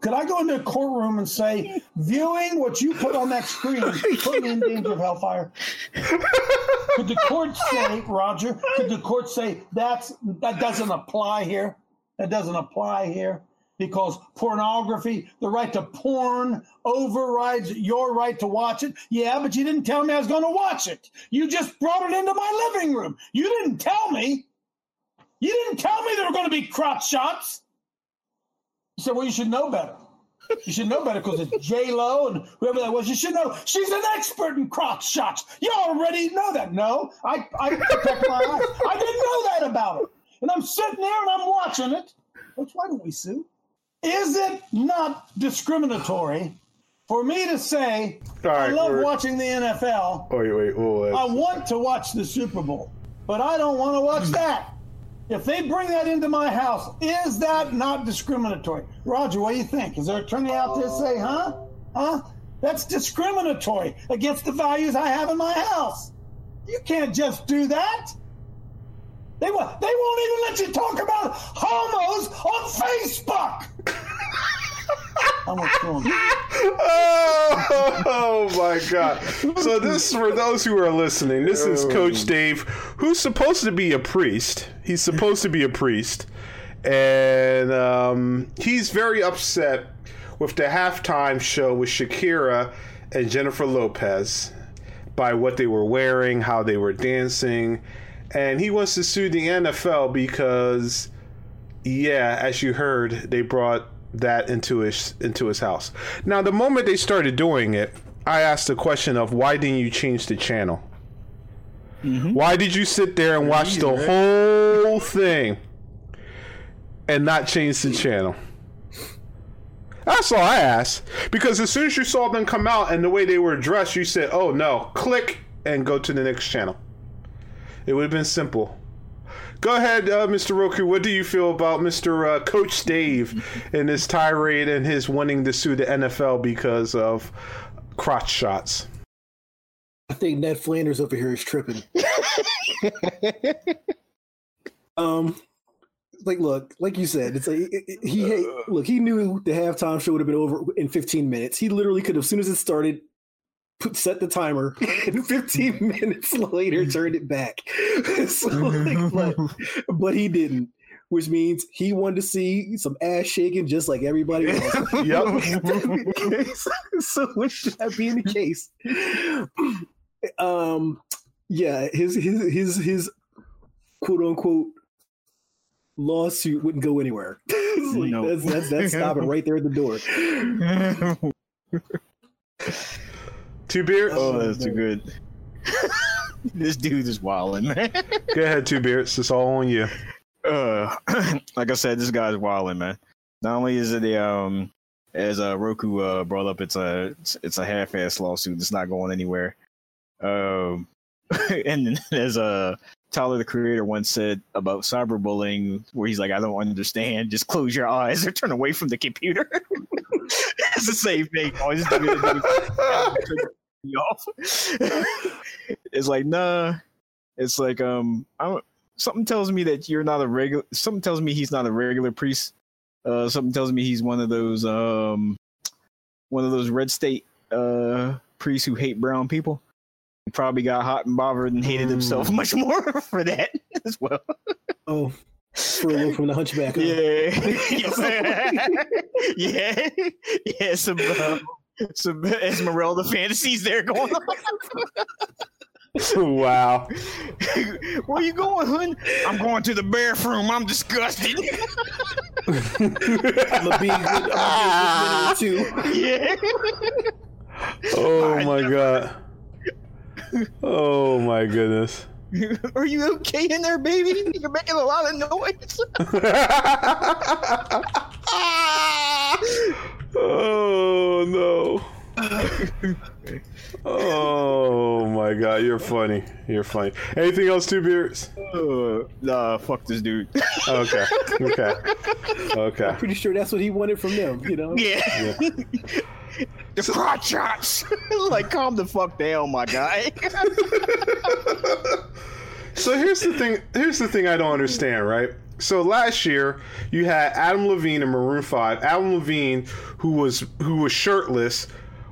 S7: Could I go into a courtroom and say, viewing what you put on that screen put me in danger of hellfire? Could the court say, Roger, could the court say that's that doesn't apply here? That doesn't apply here because pornography, the right to porn overrides your right to watch it. Yeah, but you didn't tell me I was going to watch it. You just brought it into my living room. You didn't tell me. You didn't tell me there were going to be crotch shots. You said, well, you should know better. You should know better because it's J Lo and whoever that was. You should know she's an expert in crotch shots. You already know that. No, I I protect my eyes. I didn't know that about her, and I'm sitting there and I'm watching it. That's why don't we sue? Is it not discriminatory for me to say
S1: All
S7: I love
S1: we're-
S7: watching the NFL?
S1: Wait, wait, wait.
S7: I want to watch the Super Bowl, but I don't want to watch that. If they bring that into my house, is that not discriminatory? Roger, what do you think? Is there an attorney out there say, huh? Huh? That's discriminatory against the values I have in my house. You can't just do that. They, won't- they won't even let you talk about homos on Facebook. I'm gonna kill him.
S1: Oh, my god. So this for those who are listening, this is Coach Dave, who's supposed to be a priest. He's supposed to be a priest. And um, he's very upset with the halftime show with Shakira and Jennifer Lopez by what they were wearing, how they were dancing. And he wants to sue the NFL because yeah, as you heard, they brought that into his into his house. Now, the moment they started doing it, I asked the question of why didn't you change the channel? Mm-hmm. Why did you sit there and watch the whole thing and not change the channel? That's all I asked. Because as soon as you saw them come out and the way they were dressed, you said, "Oh no!" Click and go to the next channel. It would have been simple. Go ahead, uh, Mr. Roku. What do you feel about Mr. Uh, Coach Dave and his tirade and his wanting to sue the NFL because of crotch shots?
S2: I think Ned Flanders over here is tripping. um, like, look, like you said, it's like it- it- he look. He knew the halftime show would have been over in 15 minutes. He literally could as soon as it started, put set the timer, and 15 minutes later turned it back. so, like, but, but he didn't. Which means he wanted to see some ass shaking just like everybody else.
S1: Yep.
S2: so with that being the case, um, yeah, his his his his quote unquote lawsuit wouldn't go anywhere. Like,
S3: No.
S2: That's that's that's stopping right there at the door.
S1: Two beards.
S3: oh, that's too good. this dude is wilding, man.
S1: Go ahead, two beards. It's all on you.
S3: Uh, like I said, this guy's wilding, man. Not only is it a um, as uh, Roku uh, brought up, it's a it's, it's a half-ass lawsuit. It's not going anywhere. Um, and then as uh, Tyler the Creator once said about cyberbullying, where he's like, "I don't understand. Just close your eyes or turn away from the computer." it's the same thing. Just do it, do it. Turn me off. it's like, nah. It's like, um, I don't something tells me that you're not a regular something tells me he's not a regular priest uh something tells me he's one of those um one of those red state uh priests who hate brown people he probably got hot and bothered and hated himself much more for that as well
S2: Oh, for a look from the hunchback. huh?
S3: yeah yeah yeah some uh, some esmeralda fantasies there going on
S1: wow.
S3: Where you going, hun? I'm going to the bathroom. I'm disgusted.
S2: I'm a big, I'm a big winner too.
S3: yeah.
S1: Oh my god. Oh my goodness.
S3: Are you okay in there, baby? You're making a lot of noise.
S1: Oh no. Oh my god, you're funny. You're funny. Anything else, two beers?
S3: uh, nah, fuck this dude.
S1: Okay. Okay. Okay.
S2: I'm Pretty sure that's what he wanted from them. You know.
S3: yeah. the crotch shots. like, calm the fuck down, my guy.
S1: So here's the thing. Here's the thing I don't understand, right? So last year you had Adam Levine and Maroon Five. Adam Levine, who was who was shirtless,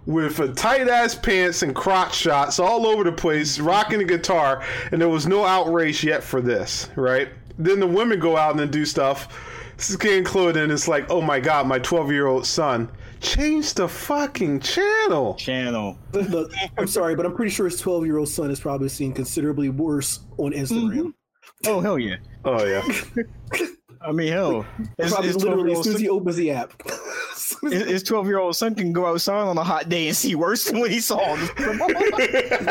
S1: with a tight ass pants and crotch shots all over the place, rocking a guitar, and there was no outrage yet for this, right? Then the women go out and then do stuff, skin clothed, and it's like, oh my god, my 12 year old son. Change the fucking channel.
S3: Channel.
S2: Look, I'm sorry, but I'm pretty sure his 12 year old son is probably seen considerably worse on Instagram. Mm-hmm.
S3: Oh hell yeah.
S1: Oh yeah.
S3: I mean, hell, his,
S2: Probably
S3: his
S2: literally
S3: 12
S2: as soon as he opens the app.
S3: his- his 12 year old son can go outside on a hot day and see worse than what he saw. on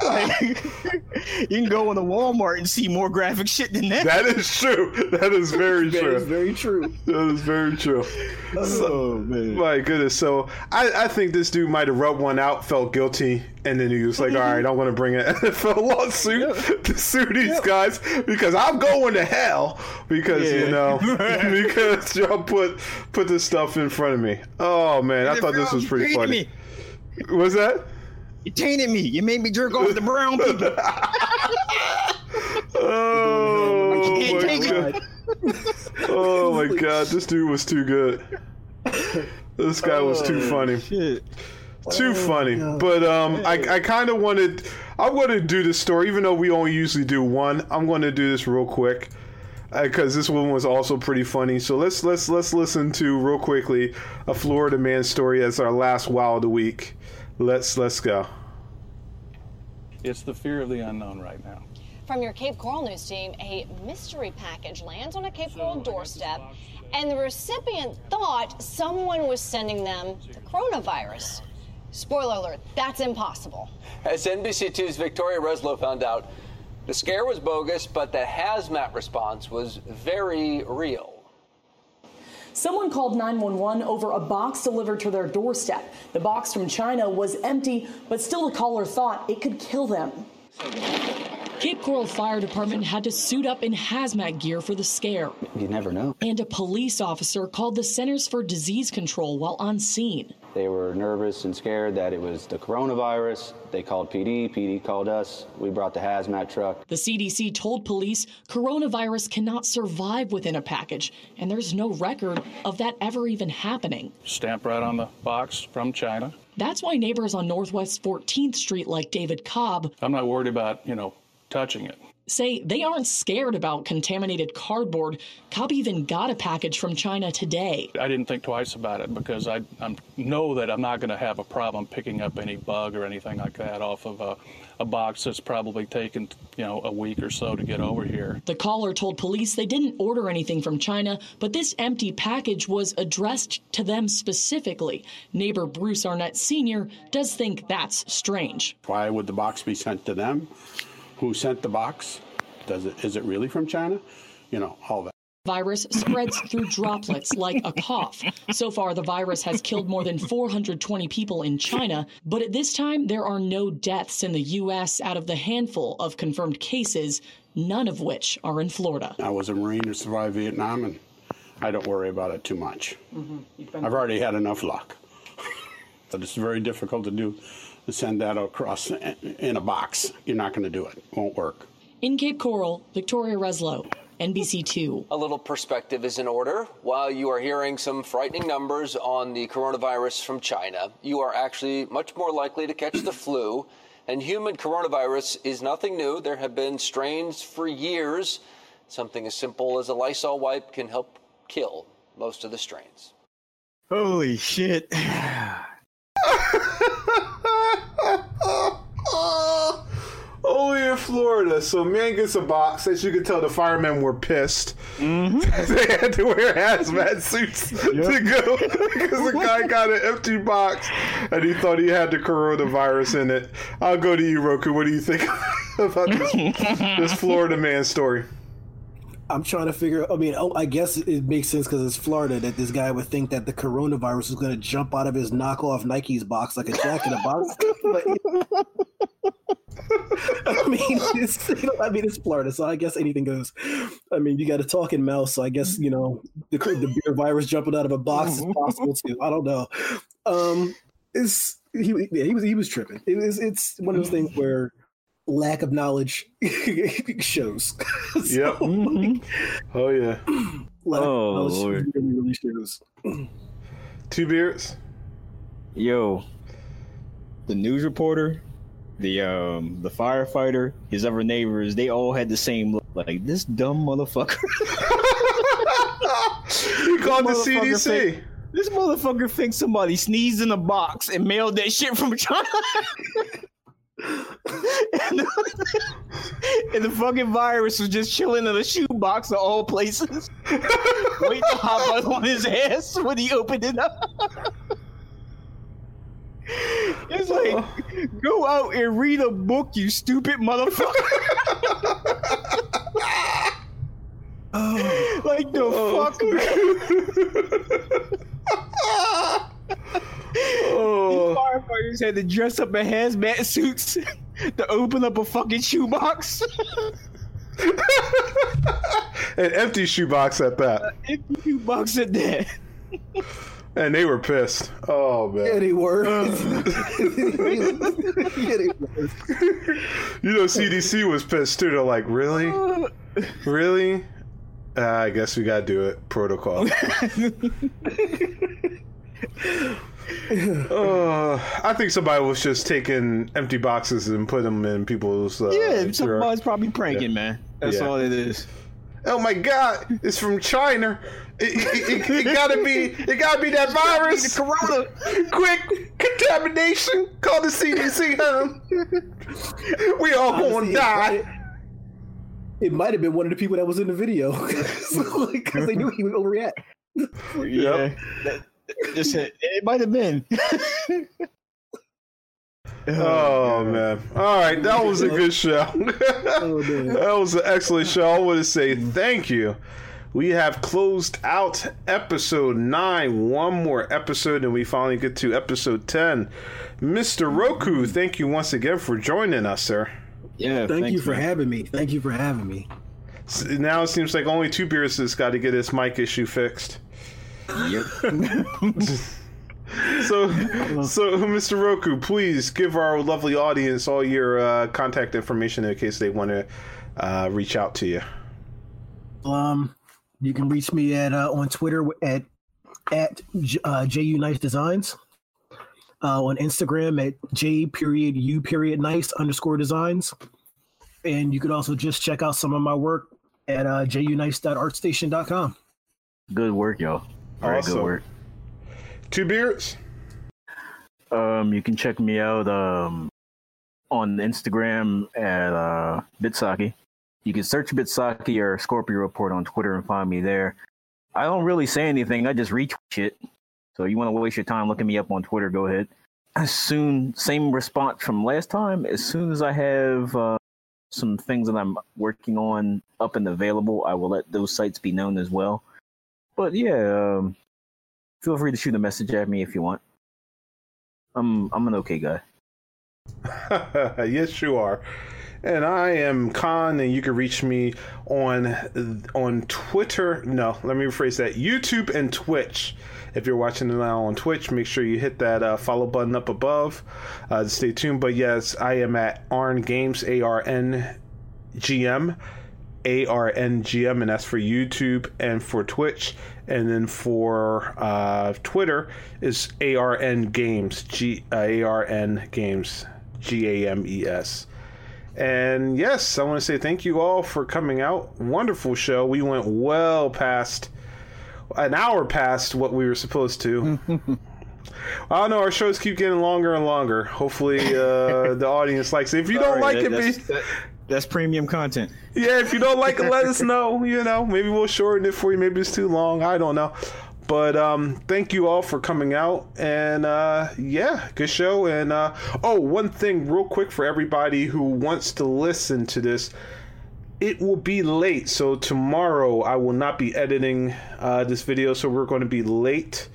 S3: Like, you can go into Walmart and see more graphic shit than that.
S1: That is true. That is very
S2: That
S1: true.
S2: is very true.
S1: That is very true.
S3: oh man.
S1: My goodness. So I, I think this dude might have rubbed one out, felt guilty, and then he was like, all right, I'm going to bring an NFL lawsuit to sue these guys because I'm going to hell because, you know, because y'all put put this stuff in front of me. Oh, man. I thought this was pretty funny.
S3: Me.
S1: Was that?
S3: You tainted me. You made me jerk off the brown people.
S1: Oh,
S3: I
S1: my God. Oh, my God. This dude was too good. This guy was too
S3: Oh,
S1: funny.
S3: Shit.
S1: too funny.
S2: God.
S1: But um, I, I kind of wanted. I'm going to do this story, even though we only usually do one. I'm going to do this real quick Uh, because this one was also pretty funny. So let's let's let's listen to real quickly a Florida man story as our last wow of the week. Let's let's go.
S8: It's the fear of the unknown right now.
S9: From your Cape Coral News team, a mystery package lands on a Cape Coral doorstep, and the recipient thought someone was sending them the coronavirus. Spoiler alert, that's impossible.
S10: As NBC2's Victoria Reslow found out, the scare was bogus, but the hazmat response was very real.
S11: Someone called 911 over a box delivered to their doorstep. The box from China was empty, but still the caller thought it could kill them. Cape Coral Fire Department had to suit up in hazmat gear for the scare.
S12: You never know.
S11: And a police officer called the Centers for Disease Control while on scene.
S12: They were nervous and scared that it was the coronavirus. They called PD. PD called us. We brought the hazmat truck.
S11: The CDC told police coronavirus cannot survive within a package, and there's no record of that ever even happening.
S8: Stamped right on the box from China.
S11: That's why neighbors on Northwest 14th Street, like David Cobb,
S8: I'm not worried about, you know, touching it.
S11: Say they aren't scared about contaminated cardboard. Cobb even got a package from China today.
S8: I didn't think twice about it because I I'm, know that I'm not going to have a problem picking up any bug or anything like that off of a, a box that's probably taken, you know, a week or so to get over here.
S11: The caller told police they didn't order anything from China, but this empty package was addressed to them specifically. Neighbor Bruce Arnett Sr. does think that's strange.
S13: Why would the box be sent to them? Who sent the box? Does it is it really from China? You know, all that.
S11: Virus spreads through droplets like a cough. So far, the virus has killed more than 420 people in China, but at this time, there are no deaths in the U.S. out of the handful of confirmed cases, none of which are in Florida.
S13: I was a Marine who survived Vietnam, and I don't worry about it too much. Mm-hmm. I've already had enough luck. but it's very difficult to do to send that across in a box. You're not going to do it. Won't work.
S11: In Cape Coral, Victoria Reslow, NBC2.
S10: A little perspective is in order. While you are hearing some frightening numbers on the coronavirus from China, you are actually much more likely to catch the flu. And human coronavirus is nothing new. There have been strains for years. Something as simple as a Lysol wipe can help kill most of the strains.
S3: Holy shit.
S1: Only in Florida. So man gets a box. As you can tell, the firemen were pissed.
S3: Mm-hmm.
S1: they had to wear hazmat suits to go because the guy got an empty box and he thought he had the coronavirus in it. I'll go to you, Roku. What do you think about this, this Florida man story?
S2: I'm trying to figure. I mean, oh, I guess it makes sense because it's Florida that this guy would think that the coronavirus is going to jump out of his knockoff Nikes box like a jack in a box. But, I mean, it's, you know, I mean, it's Florida, so I guess anything goes. I mean, you got a talking mouse, so I guess you know the the beer virus jumping out of a box is possible too. I don't know. Um, it's he, yeah, he was he was tripping. It was it's one of those things where lack of knowledge shows.
S1: Yep. Oh yeah.
S2: Lack of
S3: Oh,
S2: knowledge
S3: Lord.
S2: really, really shows.
S1: Two beards.
S3: Yo, the news reporter, the um, the firefighter, his other neighbors, they all had the same look. Like this dumb motherfucker.
S1: He called the CDC.
S3: think- this motherfucker thinks somebody sneezed in a box and mailed that shit from China. And, the, and the fucking virus was just chilling in a shoebox of all places, waiting to hop up on his ass when he opened it up. It's like, go out and read a book, you stupid motherfucker. Oh. like the oh. fuck. These firefighters had to dress up in hazmat suits to open up a fucking shoebox.
S1: An empty shoebox at that.
S3: empty shoebox at that.
S1: And they were pissed. Oh man.
S2: Yeah, they were.
S1: you know, CDC was pissed too. They're like, really, really? Uh, I guess we gotta do it. Protocol. Uh, I think somebody was just taking empty boxes and put them in people's. Uh,
S3: yeah,
S1: drawer.
S3: somebody's probably pranking, man. That's
S1: Yeah.
S3: all it is.
S1: Oh my God! It's from China. It, it, it, it gotta be. It gotta be that virus.
S3: The corona.
S1: Quick contamination. Call the CDC. Huh? we all gonna die.
S2: It might have been one of the people that was in the video because they knew he would overreact.
S3: Yeah. That- Just it, it might have been.
S1: Oh man! All right, that was a good show. Oh, that was an excellent show. I want to say thank you. We have closed out episode nine. One more episode, and we finally get to episode ten. Mister Roku, thank you once again for joining us, sir.
S3: Yeah,
S2: Thank you for having me. Thank you for having me.
S1: S- Now it seems like only two beers has got to get his mic issue fixed.
S3: Yep.
S1: So, so Mr. Roku, please give our lovely audience all your uh, contact information in case they want to uh, reach out to you.
S2: Um, you can reach me at uh, on Twitter at at uh, ju nice designs. Uh, on Instagram at j period u period nice underscore designs, and you could also just check out some of my work at uh, junice.artstation.com.
S3: Good work, y'all. Very
S1: Awesome.
S3: good work.
S1: Two beards.
S3: Um, you can check me out um on Instagram at uh Bitsaki. You can search Bitsaki or Scorpio Report on Twitter and find me there. I don't really say anything. I just retweet it. So you want to waste your time looking me up on Twitter? Go ahead. As soon, same response from last time. As soon as I have uh, some things that I'm working on up and available, I will let those sites be known as well. But yeah, um, feel free to shoot a message at me if you want. I'm I'm an okay guy.
S1: yes, you are. And I am Khan, and you can reach me on on Twitter. No, let me rephrase that: YouTube and Twitch. If you're watching it now on Twitch, make sure you hit that uh, follow button up above uh, to stay tuned. But yes, I am at Arn Games, A R N G M, A R N G M, and that's for YouTube and for Twitch. And then for uh, Twitter is A R N Games, G uh, A R N Games, G A M E S. And yes, I want to say thank you all for coming out. Wonderful show. We went well past an hour past what we were supposed to. I don't know. Our shows keep getting longer and longer. Hopefully, uh, the audience likes it. If you don't like
S3: that-
S1: it, be,
S3: that- that's premium content.
S1: yeah, if you don't like it, let us know. You know, maybe we'll shorten it for you. Maybe it's too long. I don't know. But um, thank you all for coming out. And uh, yeah, good show. And uh, oh, one thing, real quick, for everybody who wants to listen to this, it will be late. So tomorrow, I will not be editing uh, this video. So we're going to be late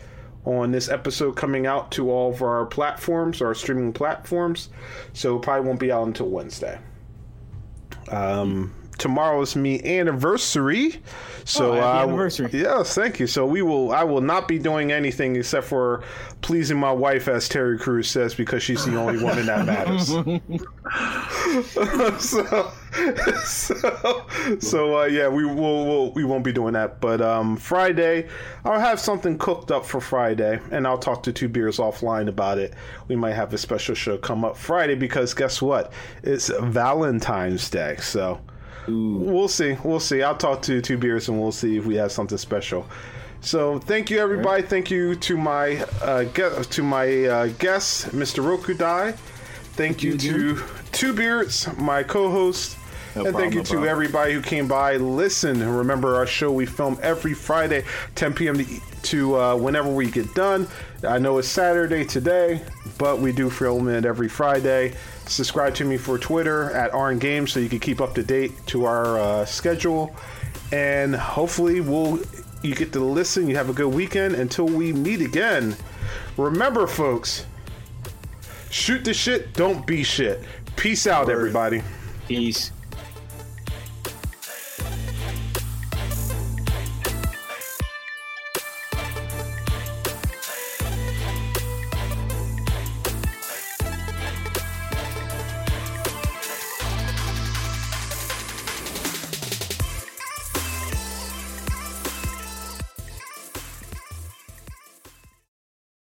S1: on this episode coming out to all of our platforms, our streaming platforms. So it probably won't be out until Wednesday. Um, tomorrow is me anniversary. So
S3: Oh,
S1: uh,
S3: anniversary.
S1: Yes, thank you. So we will. I will not be doing anything except for pleasing my wife, as Terry Crews says, because she's the only woman that matters. so, so, so uh, yeah, we will we'll, we won't be doing that. But um, Friday, I'll have something cooked up for Friday, and I'll talk to two beers offline about it. We might have a special show come up Friday because guess what? It's Valentine's Day, so we'll see. We'll see. I'll talk to two beers, and we'll see if we have something special. So thank you everybody. Thank you to my uh, guest, to my uh, guest, Mr. Rokudai. Thank you to Two Beards, my co-host.
S3: No
S1: and thank you
S3: no
S1: to
S3: problem.
S1: everybody who came by. Listen, remember our show we film every Friday, 10 p.m. to, to uh, whenever we get done. I know it's Saturday today, but we do film it every Friday. Subscribe to me for Twitter at RN Games so you can keep up to date to our uh, schedule. And hopefully, we'll you get to listen. You have a good weekend until we meet again. Remember, folks, shoot the shit, don't be shit. Peace out, everybody.
S3: Peace.